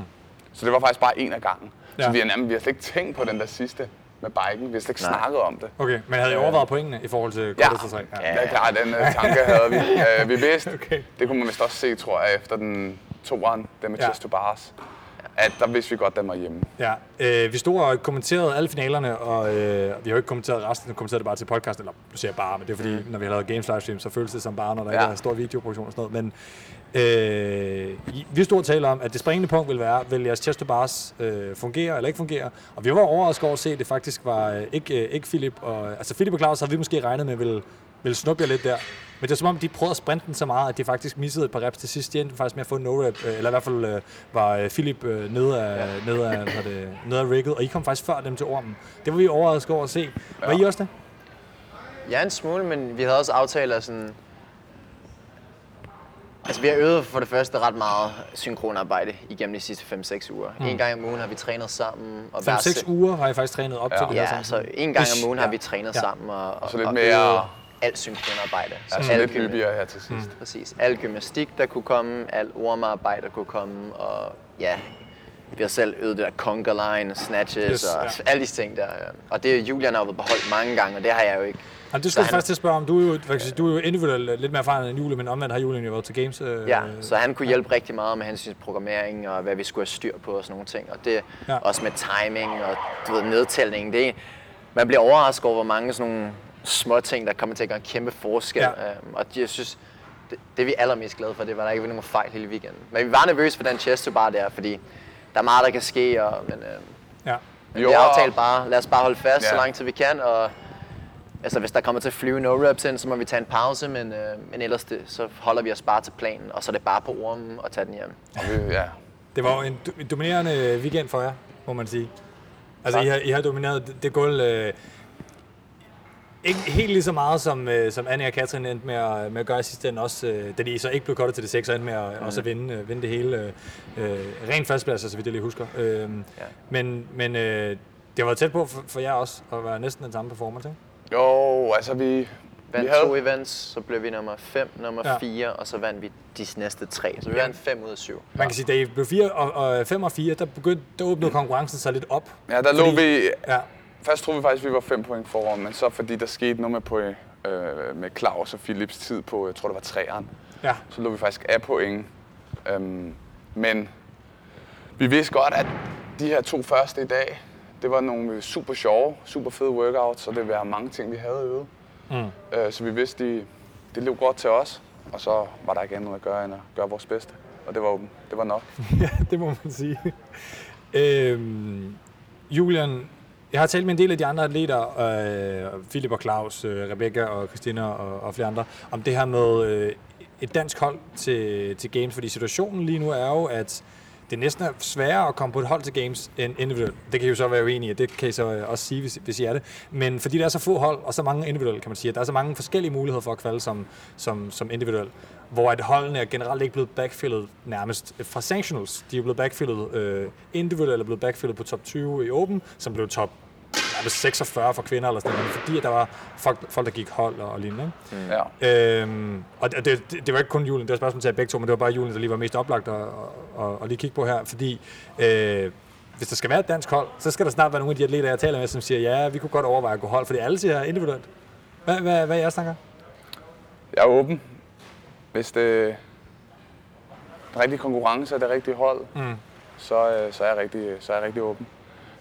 Så det var faktisk bare en af gangen. Ja. Ja. Så vi har, nærmest, vi har slet ikke tænkt på den der sidste med biken. Vi har slet ikke Nej. snakket om det. Okay, men havde I overvejet pointene i forhold til Ja, til tre? ja, ja, klart, den uh, tanke havde vi. Uh, vi vidste, okay. det kunne man vist også se, tror jeg, efter den toeren, den med Ja. ja. chest to bars, at der vidste vi godt, den var hjemme. Ja, øh, vi stod og kommenterede alle finalerne, og øh, vi har jo ikke kommenteret resten, vi kommenterede det bare til podcasten, eller du siger bare, men det er fordi, når vi har lavet Games livestream, så føles det som bare, når der ja. Ikke er stor videoproduktion og sådan noget. Men øh, vi stod og talte om, at det springende punkt vil være, vil jeres chest bars øh, fungere eller ikke fungere? Og vi var overrasket over at se, at det faktisk var øh, ikke, øh, ikke Philip og... Altså Philip og Claus havde vi måske regnet med, ville, ville snuppe jer lidt der. Men det er som om, de prøvede at sprinte den så meget, at de faktisk missede et par reps til sidst. De endte faktisk med at få en no-rep, øh, eller i hvert fald øh, var øh, Philip øh, nede af, ja. nede, af, hvad det, nede af rigget, og I kom faktisk før dem til ormen. Det var vi overrasket over at se. Var I også det? Ja, en smule, men vi havde også aftalt at sådan... Altså vi har øvet for det første ret meget synkronarbejde igennem de sidste 5-6 uger. Mm. En gang om ugen har vi trænet sammen. Og 5-6 uger har jeg faktisk trænet op ja. til det Ja, her så en gang om ugen har Ja. vi trænet Ja. sammen og, og, så lidt og mere- alt synkronarbejde. Ja, så lidt hyppigere her til sidst. Mm. Præcis. Al gymnastik, der kunne komme, al ormearbejde, der kunne komme, og ja, vi har selv øvet det der conga line, snatches Yes, og ja. alle de ting der. ja. Og det Julian har jo været beholdt mange gange, og det har jeg jo ikke. Og det skulle jeg faktisk til at spørge om. Du er jo, sige, du er jo individuelt lidt mere erfaren end Julie, men omvendt har Julian jo været til games. Øh, Ja, så han kunne hjælpe rigtig meget med til programmering og hvad vi skulle have styr på og sådan nogle ting. Og det Ja. ja. også med timing og du ved, nedtælling. Det, er- man bliver overrasket over, hvor mange sådan nogle små ting, der kommer til at gøre en kæmpe forskel. Ja. Øhm, og jeg synes, det, det er vi allermest glade for, det var der ikke var nogen fejl hele weekenden. Men vi var nervøse for den chest bare der, fordi der er meget, der kan ske. Og, men, øh, Ja. men Jo, vi aftalte bare, lad os bare holde fast Ja. så lang tid vi kan. Og, altså, hvis der kommer til at flyve no reps ind, så må vi tage en pause, men, øh, men ellers det, så holder vi os bare til planen, og så er det bare på ormen og tage den hjem. Og vi, ja. Det var jo en do- en dominerende weekend for jer, må man sige. Altså, I har, I har domineret det, det gulv øh, ikke helt lige så meget, som, øh, som Anne og Katrin endte med at, med at gøre i sidste ende, også, øh, da de så ikke blev kottet til det 6 og endte med at, mm. også at vinde, øh, vinde det hele. Øh, øh, ren førsteplads, så vidt jeg lige husker. Øh, ja. Men, men øh, det har været tæt på for, for jer også, at være næsten den samme performance, ikke? Jo, altså vi... Vandt vi havde, to events, så blev vi nummer 5, nummer Ja. 4, og så vandt vi de næste tre. Så vi Ja. vandt 5 ud af 7. Man kan sige, da I blev 4 og, og 5 og 4, der, begyndte, der åbnede konkurrencen sig lidt op. Ja, der lå vi... Ja. Først troede vi faktisk, at vi var 5 point foran, men så fordi der skete noget med, på, øh, med Claus og Philips tid på, jeg tror det var træeren, Ja. så lå vi faktisk af point. Øhm, men vi vidste godt, at de her to første i dag, det var nogle super sjove, super fede workouts, og det være mange ting, vi havde øvet. Mm. Øh, så vi vidste, de, det lå godt til os, og så var der ikke andet at gøre, end at gøre vores bedste. Og det var, det var nok. ja, det må man sige. Øhm, Julian, jeg har talt med en del af de andre atleter, øh, Philip og Claus, øh, Rebecca og Christina og, og flere andre, om det her med øh, et dansk hold til, til Games, fordi situationen lige nu er jo, at det næsten er sværere at komme på et hold til Games end individuelt. Det kan I jo så være uenige i, det kan I så øh, også sige, hvis, hvis I er det. Men fordi der er så få hold, og så mange individuelle, kan man sige, at der er så mange forskellige muligheder for at kvalde som, som, som individuel, hvor at holdene er generelt ikke blevet backfillet nærmest fra sanctionals. De er blevet backfillet øh, individuelt, eller blevet backfillet på top 20 i Open, som blev top nærmest 46 for kvinder eller sådan noget, fordi at der var folk, folk der gik hold og, og lignende. Ikke? Mm. Ja. Øhm, og det, det, det, var ikke kun julen, det var et spørgsmål til begge to, men det var bare julen, der lige var mest oplagt at, at, at lige kigge på her, fordi øh, hvis der skal være et dansk hold, så skal der snart være nogle af de atleter, jeg taler med, som siger, ja, vi kunne godt overveje at gå hold, fordi alle siger individuelt. Hvad, hvad, hvad er jeres tanker? Jeg er åben. Hvis det er den rigtige konkurrence og det rigtige hold, Mm. så, øh, så, er jeg rigtig, så er jeg rigtig åben.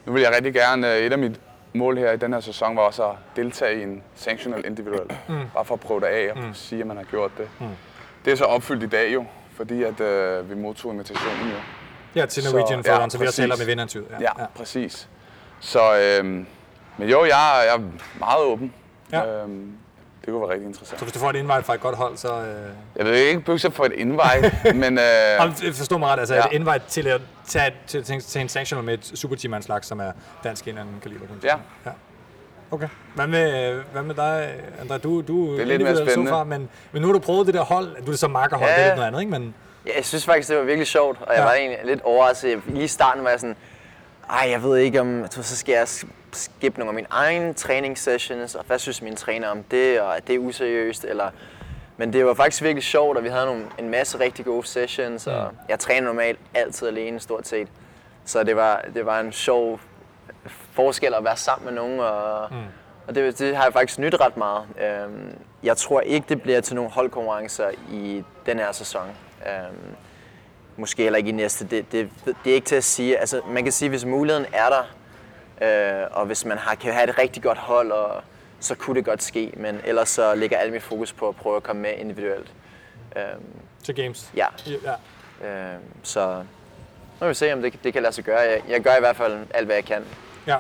Nu vil jeg rigtig gerne, øh, et af mit mål her i den her sæson var også at deltage i en sanctional individuel. Mm. Bare for at prøve det af og Mm. sige, at man har gjort det. Mm. Det er så opfyldt i dag jo, fordi at, øh, vi modtog invitationen jo. Ja, til Norwegian Så- ja, så vi også taler med vinderinterviewet. Ja, ja, præcis. Så, øhm, men jo, jeg, er- jeg er meget åben. Ja. Øhm, det kunne være rigtig interessant. Så hvis du får et invite fra et godt hold, så... Øh... Jeg vil ikke sig for et invite, men... Øh, forstå mig ret, altså ja. et invite til at tage til, til, til en sanctional med et superteam-anslag, som er dansk en anden kaliber. Ja. ja. Okay. Hvad med, hvad med dig, André? Du, du Det er lidt mere spændende. So far, men, men nu har du prøvet det der hold. Du er det så makkerhold, Ja. det er lidt noget andet, ikke? Men, Ja, jeg synes faktisk, det var virkelig sjovt, og jeg ja. var egentlig lidt overrasket. Lige i starten var jeg sådan, ej, jeg ved ikke om, så skal jeg sk- skippe nogle af mine egne træningssessions, og hvad synes mine træner om det, og er det useriøst, eller... Men det var faktisk virkelig sjovt, og vi havde nogle, en masse rigtig gode sessions, og jeg træner normalt altid alene, stort set. Så det var, det var en sjov forskel at være sammen med nogen, og, mm. og det, det har jeg faktisk nyt ret meget. Øhm, jeg tror ikke, det bliver til nogle holdkonkurrencer i den her sæson. Øhm, måske heller ikke i næste. Det, det, det er ikke til at sige. Altså, man kan sige, hvis muligheden er der, øh, og hvis man har, kan have et rigtig godt hold, og, så kunne det godt ske. Men ellers så ligger alt mit fokus på at prøve at komme med individuelt. Øhm, til games? Ja. ja. Øhm, så nu må vi se, om det, det kan lade sig gøre. Jeg, jeg gør i hvert fald alt, hvad jeg kan. Ja.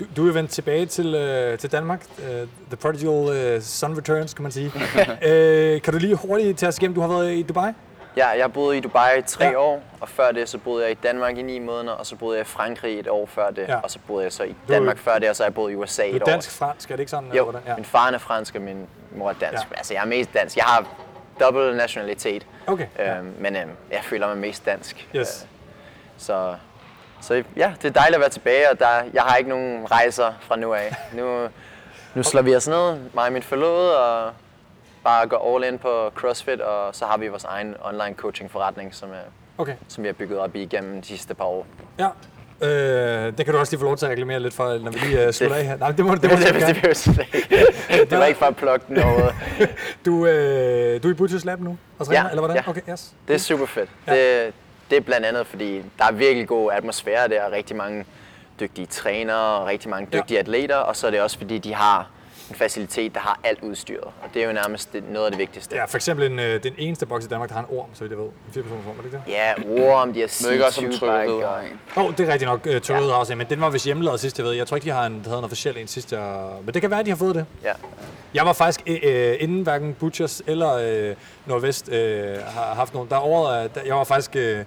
Du, du er vendt tilbage til, øh, til Danmark. Uh, the prodigal uh, son returns, kan man sige. uh, kan du lige hurtigt tage os igennem? Du har været i Dubai? Ja, jeg boede i Dubai i tre Ja. ja. år, og før det så boede jeg i Danmark i ni måneder, og så boede jeg i Frankrig et år før det, Ja. ja. og så boede jeg så i Du Danmark før det, og så har jeg boet i USA Du et er år. dansk-fransk, er det ikke sådan? Jo, hvordan? ja. min far er fransk, og min mor er dansk. Ja. Ja. Altså, jeg er mest dansk. Jeg har dobbelt nationalitet. Okay. Øhm, men øhm, jeg føler mig mest dansk. Yes. Øh, så, så ja, det er dejligt at være tilbage, og der, jeg har ikke nogen rejser fra nu af. Nu, nu slår vi os ned, mig og min forlovede, og bare går all in på CrossFit, og så har vi vores egen online coaching forretning, som, er, Okay. som vi har bygget op igennem de sidste par år. Ja. Øh, det kan du også lige få lov til at reklamere lidt for, når vi lige uh, slutter af her. Nej, det må, det må det, det, det, det, det, var ikke for at plukke den overhovedet. Du, øh, du er i Butchers Lab nu og træner, eller hvordan? Ja. Okay, yes. Det er super fedt. Ja. Ja. Det, det er blandt andet, fordi der er virkelig god atmosfære der, og rigtig mange dygtige trænere og rigtig mange dygtige ja. atleter, og så er det også fordi, de har en facilitet, der har alt udstyret, og det er jo nærmest det, noget af det vigtigste. Ja, for eksempel en, øh, den eneste boks i Danmark, der har en orm, så vidt jeg ved. En firepersoners orm, er det ikke det? Ja, Warm, de har Ved ikke også, om C2 Tryghed bike har og... Åh, oh, det er rigtigt nok. Torøde ja. har også en, men den var vist hjemmelavet sidst, jeg ved. Jeg tror ikke, de har en, der havde en officiel en sidst, jeg... Men det kan være, at de har fået det. Ja. Jeg var faktisk øh, øh, inden hverken Butchers eller øh, Nordvest øh, har haft nogen. Der øh, der, jeg var faktisk, øh,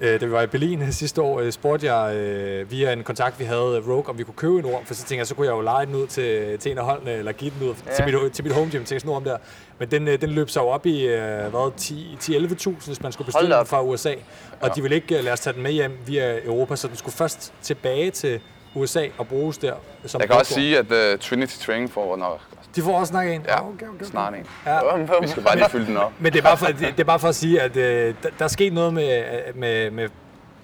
øh, da vi var i Berlin sidste år, øh, spurgte jeg øh, via en kontakt, vi havde, øh, Rogue, om vi kunne købe en orm. For så tænkte jeg, så kunne jeg jo lege den ud til, til en af holdene, eller give den ud Ja. til, mit, til mit home gym, til sådan en orm der. Men den, øh, den løb sig jo op i øh, hvad, 10 10-11.000, hvis man skulle bestille den fra USA. Og de ville ikke øh, lade os tage den med hjem via Europa, så den skulle først tilbage til USA og bruges der. Som Jeg kan også sige, at uh, Trinity Training får nok De får også snakket en? Ja, okay, okay. snart en. Ja. Vi skal bare lige fylde den op. Men det er bare for, det, er bare for at sige, at øh, der, der er sket noget med, med, med,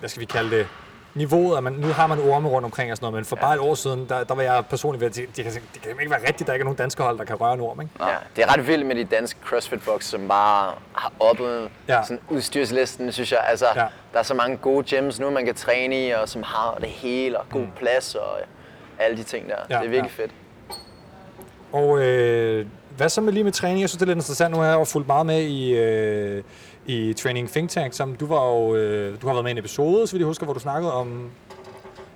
hvad skal vi kalde det, niveauet. At man, nu har man orme rundt omkring og sådan noget, men for bare et år siden, der, der var jeg personligt ved at det, kan, det kan ikke være rigtigt, der ikke er nogen danske hold, der kan røre en orm, ikke? Ja, det er ret vildt med de danske CrossFit box, som bare har oppet Ja. ja. sådan udstyrslisten, synes jeg. Altså, Ja. ja. Der er så mange gode gyms nu, man kan træne i, og som har det hele, og god mm. plads, og alle de ting der. Ja, Ja, det er virkelig ja. fedt. Og øh, hvad så med lige med træning? Jeg synes, det er lidt interessant. Nu jeg jo fulgt meget med i, øh, i Training Think Tank, som du var jo, øh, du har været med i en episode, så vidt jeg husker, hvor du snakkede om...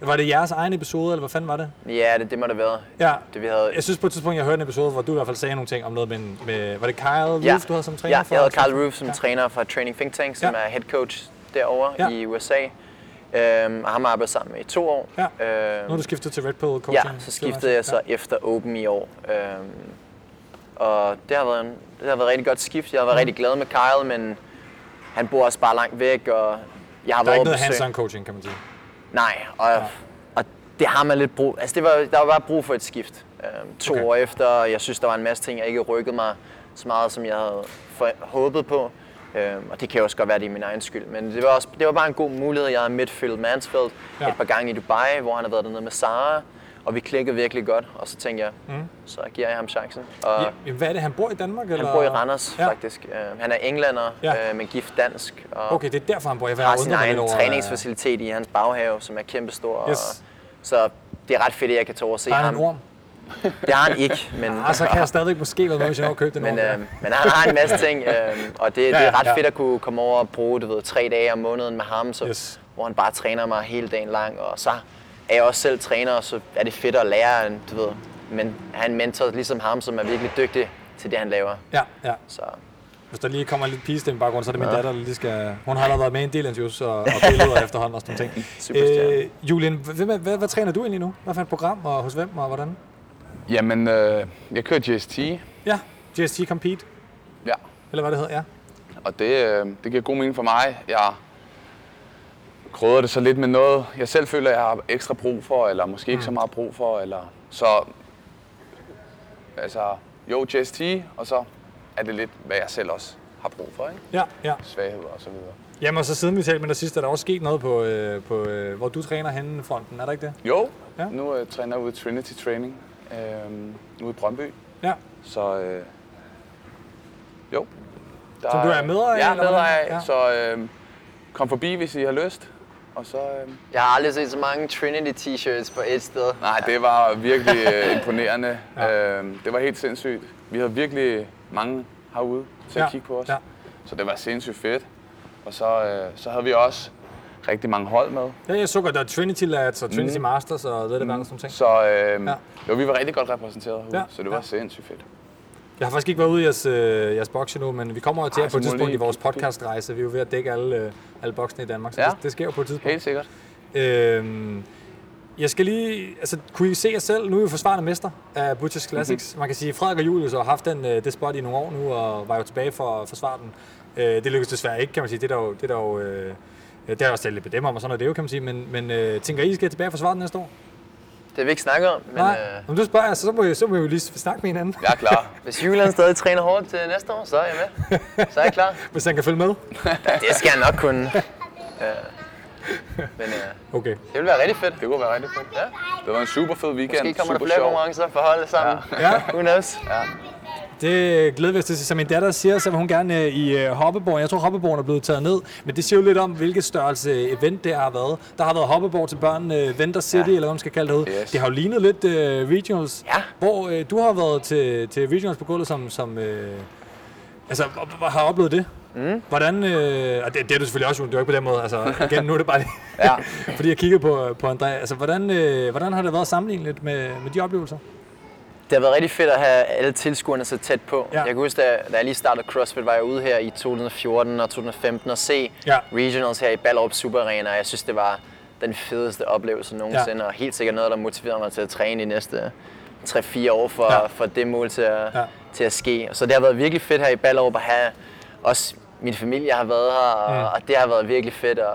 Var det jeres egen episode, eller hvad fanden var det? Ja, det, det må det være. Ja. Det, vi havde... Jeg synes på et tidspunkt, jeg hørte en episode, hvor du i hvert fald sagde nogle ting om noget med, med var det Kyle Roof, ja. du havde som træner ja, for? jeg havde Carl Roof som Ja. træner fra Training Think Tank, som Ja. er head coach derovre ja. i USA. Øhm, og ham arbejdet sammen med i to år. Ja. Øhm, Nu har du skiftet til Red Pill coaching. Ja, så skiftede jeg så efter Open i år. Øhm, og det har, været en, det har været et rigtig godt skift. Jeg har været Mm. rigtig glad med Kyle, men han bor også bare langt væk, og jeg har Der er ikke noget hands-on coaching, kan man sige. Nej, og, ja. og det har man lidt brug Altså, det var, der var bare brug for et skift. Øhm, to Okay. år efter, jeg synes, der var en masse ting, jeg ikke rykkede mig så meget, som jeg havde for, håbet på. Øhm, og det kan jo også godt være, det er min egen skyld. Men det var, også, det var bare en god mulighed. Jeg havde midfield Mansfield Ja. et par gange i Dubai, hvor han har været dernede med Sara. Og vi klikkede virkelig godt, og så tænkte jeg, Mm. så giver jeg ham chancen. Og Ja, hvad er det, han bor i Danmark? han eller? bor i Randers, Ja. faktisk. Øh, han er englænder, Ja. øh, men gift dansk. Og Okay, det er derfor, han bor. Jeg har har sin egen over, træningsfacilitet i hans baghave, som er kæmpestor. Yes. Og, så det er ret fedt, at jeg kan tage over og se Har han ham. en orm? Det har han ikke, men... Ah, så kan jeg stadigvæk måske være med, hvis jeg at købe den men, øh, men han har en masse ting, øh, og det, Ja, det er ret ja. fedt at kunne komme over og bruge du ved, tre dage om måneden med ham, så, Yes. hvor han bare træner mig hele dagen lang. Og så er jeg også selv træner, og så er det fedt at lære du ved, men have en mentor ligesom ham, som er virkelig dygtig til det, han laver. Ja, ja. Så Hvis der lige kommer lidt pigestemme i baggrunden, så er det min Ja. datter, der lige skal... Hun har allerede været med i en del interviews og, og billeder efterhånden og sådan nogle ting. Øh, Julian, hvad, hvad, hvad, hvad, træner du egentlig nu? Hvad for et program, og hos hvem, og hvordan? Jamen, øh, jeg kører GST, Ja, GST Compete. Ja. Eller hvad det hedder, ja. og det, øh, det giver god mening for mig. Jeg krydder det så lidt med noget, jeg selv føler, jeg har ekstra brug for, eller måske ikke Mm. så meget brug for. Eller, så altså, jo, GST, og så er det lidt, hvad jeg selv også har brug for. Ikke? Ja, ja. Svagheder og så videre. Jamen, og så siden vi talte med dig sidst, er der også sket noget på, øh, på øh, hvor du træner henne fronten, er der ikke det? Jo, Ja. nu øh, træner jeg ude i Trinity Training, øh, ude i Brøndby. Ja. Så øh, jo. Der, Som du er medejer eller hvordan? medejer Ja. Så øh, kom forbi, hvis I har lyst. Og så, øh, jeg har aldrig set så mange Trinity t-shirts på et sted. nej, det var virkelig øh, imponerende. ja. øh, det var helt sindssygt. Vi havde virkelig mange herude til Ja. at kigge på os. Ja. Så det var sindssygt fedt. Og så, øh, så havde vi også rigtig mange hold med. Ja, jeg så godt, der er Trinity Lads og Trinity Mm. Masters og det hvad, sådan nogle ting. Så øh, Ja. jo, vi var rigtig godt repræsenteret herude, Ja. så det var Ja. sindssygt fedt. Jeg har faktisk ikke været ude i jeres, øh, jeres boks endnu, men vi kommer jo til Ej, på et tidspunkt i lige vores kigge forbi. podcastrejse. Vi er jo ved at dække alle, øh, alle boksene i Danmark, så Ja. det, det sker jo på et tidspunkt. Helt sikkert. Øhm, Jeg skal lige, altså, kunne I se jer selv? Nu er I jo forsvarende mester af Butchers Classics. Mm-hmm. Man kan sige, at Frederik og Julius har haft den, øh, det spot i nogle år nu, og var jo tilbage for at forsvare den. Øh, det lykkedes desværre ikke, kan man sige. Det er der jo, det er der jo, øh, det er der også lidt bedemmer om, og sådan noget, det er jo, kan man sige. Men, men øh, tænker I, I skal tilbage og forsvare den næste år? Det har vi ikke snakket om, men Nej, øh, om du spørger, så, så, må I, så må vi jo lige snakke med hinanden. jeg er klar. Hvis Julian stadig træner hårdt til næste år, så er jeg med. Så er jeg klar. Hvis han kan følge med. Det skal han nok kunne. Ja. Men øh, Okay. det vil være rigtig fedt. Det kunne være rigtig fedt. Ja. Det var en super fed weekend. Måske kommer der super flere sjov. konkurrencer for holdet sammen. Ja. Who knows? Ja. Det glæder vi os til. Som min datter siger, så vil hun gerne øh, i øh, hoppeborg. Jeg tror, hoppeborgen er blevet taget ned. Men det siger jo lidt om, hvilket størrelse event det har været. Der har været hoppeborg til børn, øh, Venter City, ja. eller hvad man skal kalde det. Yes. Det har jo lignet lidt øh, regionals. Ja. Hvor øh, du har været til, til regionals på gulvet som... som øh, altså, har oplevet det. Mm. Hvordan, øh, og det, det er du selvfølgelig også, det er jo ikke på den måde, altså igen, nu er det bare Ja. fordi jeg kiggede på, på André, altså hvordan, øh, hvordan har det været at sammenligne lidt med, med de oplevelser? Det har været rigtig fedt at have alle tilskuerne så tæt på. Ja. Jeg kan huske, da, da jeg lige startede CrossFit, var jeg ude her i 2014 og 2015 og se Ja. regionals her i Ballerup Super Arena, og jeg synes, det var den fedeste oplevelse nogensinde, ja. og helt sikkert noget, der motiverede mig til at træne de næste 3-4 år for, Ja. for det mål til at, Ja. til at ske. Så det har været virkelig fedt her i Ballerup at have også min familie har været her, og, mm. og det har været virkelig fedt. Og,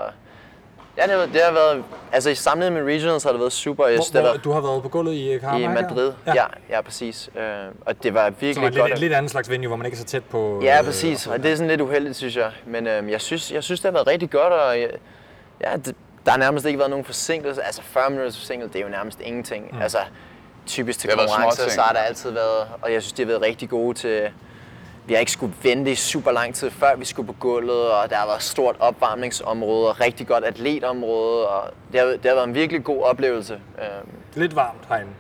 ja, det har, det har været, altså i sammenligning med regionals har det været super. Jeg synes, Hvor, hvor, du har været på gulvet i øh, i? Madrid. Ja, ja, ja præcis. Øh, og det var virkelig Som er lidt, godt. et lidt andet slags venue, hvor man ikke er så tæt på... Ja, øh, præcis. Og det er sådan lidt uheldigt, synes jeg. Men øhm, jeg, synes, jeg synes, det har været rigtig godt, og jeg, ja, det, der har nærmest ikke været nogen forsinkelse. Altså 40 minutters forsinkelse, det er jo nærmest ingenting. Mm. Altså typisk til konkurrencer, så har der altid været, og jeg synes, de har været rigtig gode til, vi har ikke skulle vente i super lang tid, før vi skulle på gulvet, og der har været et stort opvarmningsområde, og rigtig godt atletområde, og det har, det har været en virkelig god oplevelse. Øhm, Lidt varmt herinde.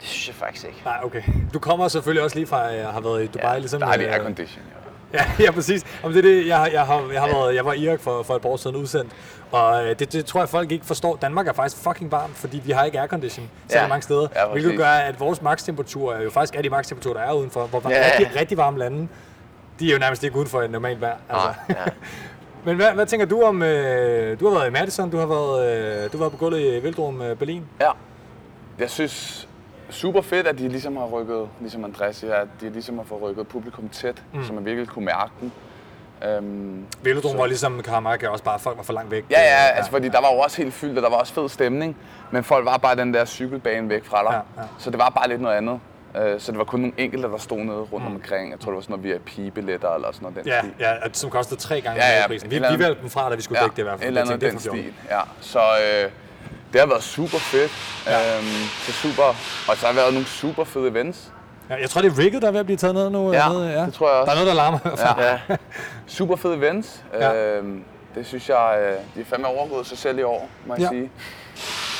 det synes jeg faktisk ikke. Nej, okay. Du kommer selvfølgelig også lige fra, at jeg har været i Dubai. Ja, ligesom, Der er det øh, aircondition, ja. Ja, ja præcis. Om det er det, jeg, jeg, har, jeg, har været, jeg var i Irak for, for et par år siden udsendt, og øh, det, det tror jeg folk ikke forstår. Danmark er faktisk fucking varmt, fordi vi har ikke aircondition så Ja. mange steder. Ja, hvilket gør, at vores makstemperatur er jo faktisk er de makstemperaturer, der er udenfor. Hvor Ja. rigtig, rigtig varme lande, de er jo nærmest ikke uden for et normalt vejr. Altså. ja. Men hvad, hvad tænker du om, øh, du har været i Madison, du har været, øh, du har været på gulvet i Vildrum øh, Berlin. Ja. Jeg synes super fedt, at de ligesom har rykket, ligesom Andreas siger, at de ligesom har fået rykket publikum tæt, Mm. så man virkelig kunne mærke den. Øhm, så- var ligesom Cajamarca også bare, folk var for langt væk. Ja, ja, altså fordi der var jo også helt fyldt, og der var også fed stemning, men folk var bare den der cykelbane væk fra dig. Ja, ja. Så det var bare lidt noget andet. Øh, Så det var kun nogle enkelte, der stod nede rundt Mm. omkring. Jeg tror, det var sådan noget VIP-billetter eller sådan noget. Den Ja, stil. ja, som kostede tre gange Ja, ja, prisen. Vi, vi valgte dem fra, da vi skulle dække det i hvert fald. Et eller andet den stil, ja. Så øh, det har været super fedt. Ja. Øhm, så super. Og så har været nogle super fede events. Ja, jeg tror, det er rigget, der er ved at blive taget ned nu. Ja, ned, ja. det tror jeg også. Der er noget, der larmer fald. Ja. super fede events. Ja. Øhm, det synes jeg, øh, de er fandme overgået sig selv i år, må jeg Ja. sige.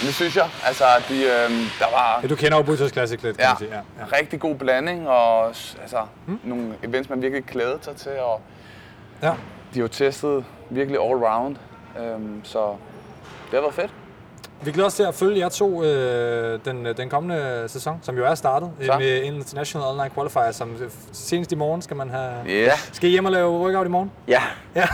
Men det synes jeg. Altså, de, øhm, der var Ja, du kender jo Butchers Classic lidt, kan ja, man sige. Ja, ja. rigtig god blanding, og altså, mm. nogle events, man virkelig glæder sig til. Og Ja. De har jo testet virkelig all round, øhm, så det har været fedt. Vi glæder os til at følge jer to øh, den, den kommende sæson, som jo er startet øh, med International Online Qualifier, som øh, senest i morgen skal man have... Ja. Skal I hjem og lave workout i morgen? Ja. Ja.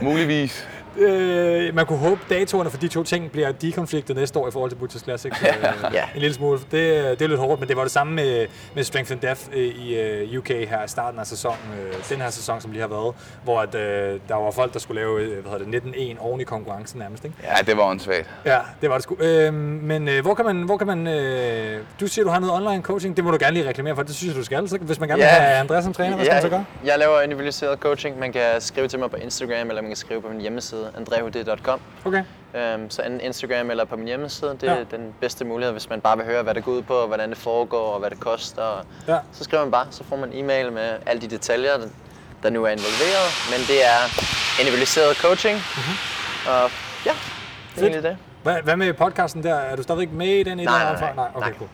Muligvis. Øh, man kunne håbe, datoerne for de to ting bliver dekonfliktet næste år i forhold til Butchers Classic. Øh, Ja. En lille smule. Det, det er lidt hårdt, men det var det samme med, med Strength and Depth øh, i øh, UK her i starten af sæsonen. Øh, den her sæson, som lige har været, hvor at, øh, der var folk, der skulle lave øh, hvad hedder det, 19-1 oven i konkurrencen nærmest. Ikke? Ja, det var åndssvagt. Ja, det var det sgu. Øh, men øh, hvor kan man... Hvor kan man øh, du siger, du har noget online coaching. Det må du gerne lige reklamere for. Det synes jeg, du skal. Så, hvis man gerne vil have Andreas som træner, hvad skal man så gøre? Jeg laver individualiseret coaching. Man kan skrive til mig på Instagram, eller man kan skrive på min hjemmeside, andrehud.com. Okay. Øhm, så enten Instagram eller på min hjemmeside, det Ja. er den bedste mulighed, hvis man bare vil høre, hvad det går ud på, hvordan det foregår, og hvad det koster. Og Ja. Så skriver man bare, så får man en e-mail med alle de detaljer, der- nu er involveret. Men det er individualiseret coaching. Mm-hmm. Og ja, det er egentlig det. Hvad, hvad med podcasten der? Er du stadigvæk med i den? i Nej, nej, nej, nej. Okay, nej. cool.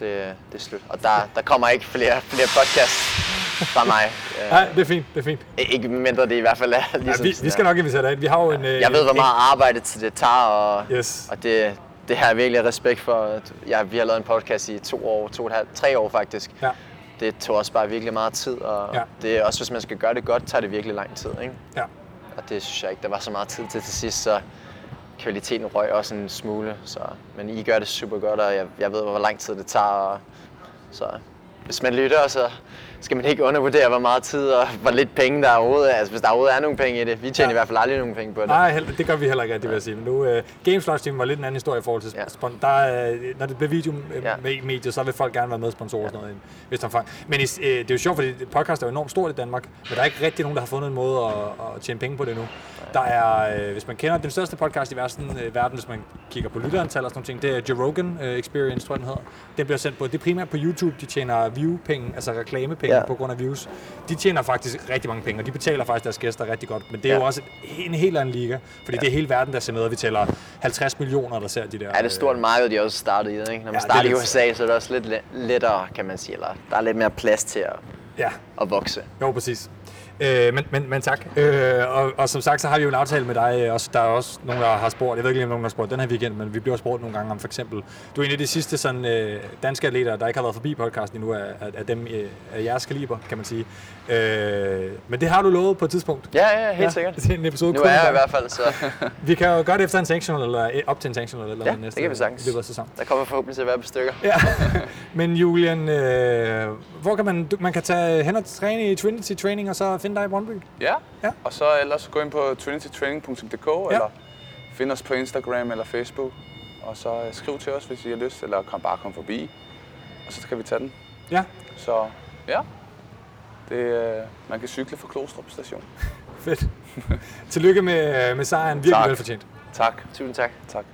Det, det er slut. Og der, der kommer ikke flere, flere podcasts fra mig. Øh, Nej, det er fint, det er fint. Ikke mindre det i hvert fald er Ja, ligesom vi, sådan vi skal nok invitere dig ind. Vi har jo en... øh, Jeg ved, hvor en- meget arbejde til det tager, og, Yes. og det, det har jeg virkelig respekt for. Jeg, vi har lavet en podcast i to år, to og et halvt, tre år faktisk. Ja. Det tog også bare virkelig meget tid, og Ja. det er også, hvis man skal gøre det godt, tager det virkelig lang tid. Ikke? Ja. Og det synes jeg ikke, der var så meget tid til til sidst, så kvaliteten røg også en smule. Så, men I gør det super godt, og jeg, jeg ved, hvor lang tid det tager. Og, så hvis man lytter, så skal man ikke undervurdere, hvor meget tid og hvor lidt penge der er overhovedet er. Altså, hvis der overhovedet er nogle penge i det. Vi tjener ja. i hvert fald aldrig nogen penge på det. Nej, det gør vi heller ikke, det vil jeg sige. Men nu, uh, Gamefloss Team var lidt en anden historie i forhold til ja. der, uh, Når det bliver video ja. med medier, så vil folk gerne være med sponsorer og sådan noget. Vist omfang. Men uh, det er jo sjovt, fordi podcast er jo enormt stort i Danmark, men der er ikke rigtig nogen, der har fundet en måde at, at tjene penge på det nu. Der er, uh, hvis man kender den største podcast i verden, uh, verden, hvis man kigger på lytterantal og sådan nogle ting, det er Joe Rogan uh, Experience, tror jeg den hedder. Den bliver sendt på, det er primært på YouTube, de tjener view-penge, altså reklamepenge Ja. på grund af views. De tjener faktisk rigtig mange penge, og de betaler faktisk deres gæster rigtig godt. Men det er Ja. jo også en helt anden liga, fordi ja. det er hele verden, der ser med, og vi tæller 50 millioner, der ser de der. Ja, det er et stort marked, de også startet i. Ikke? Når man Ja, er starter i lidt- USA, så er det også lidt le- lettere, kan man sige. Eller der er lidt mere plads til at, ja. at vokse. Jo, præcis. Øh, men, men, men tak. Øh, og, og som sagt, så har vi jo en aftale med dig. Øh, også, der er også nogen, der har spurgt, jeg ved ikke lige, om nogen har spurgt den her weekend, men vi bliver spurgt nogle gange om for eksempel, du er en af de sidste sådan, øh, danske atleter, der ikke har været forbi podcasten endnu, af, af, af dem øh, af jeres kaliber, kan man sige. Øh, men det har du lovet på et tidspunkt. Ja, ja, helt sikkert. Det er en episode Nu er jeg i hvert fald, så... Vi kan jo gøre det efter en sanctional, eller op til en sanctional, eller Ja, næste det kan vi sagtens. løbet af sæsonen. Der kommer forhåbentlig til at være på stykker. Ja. Men Julian, øh, hvor kan man, du, man kan tage hen og træne i Trinity Training, og så finde dig i Brøndby? Ja. ja, og så ellers gå ind på trinitytraining.dk ja. eller find os på Instagram eller Facebook. Og så øh, skriv til os, hvis I har lyst, eller kom, bare kom forbi. Og så kan vi tage den. Ja. Så ja, det, øh, man kan cykle fra Klostrup station. Fedt. Tillykke med, med sejren. Virkelig Tak. velfortjent. Tak. Tusind tak. Tak.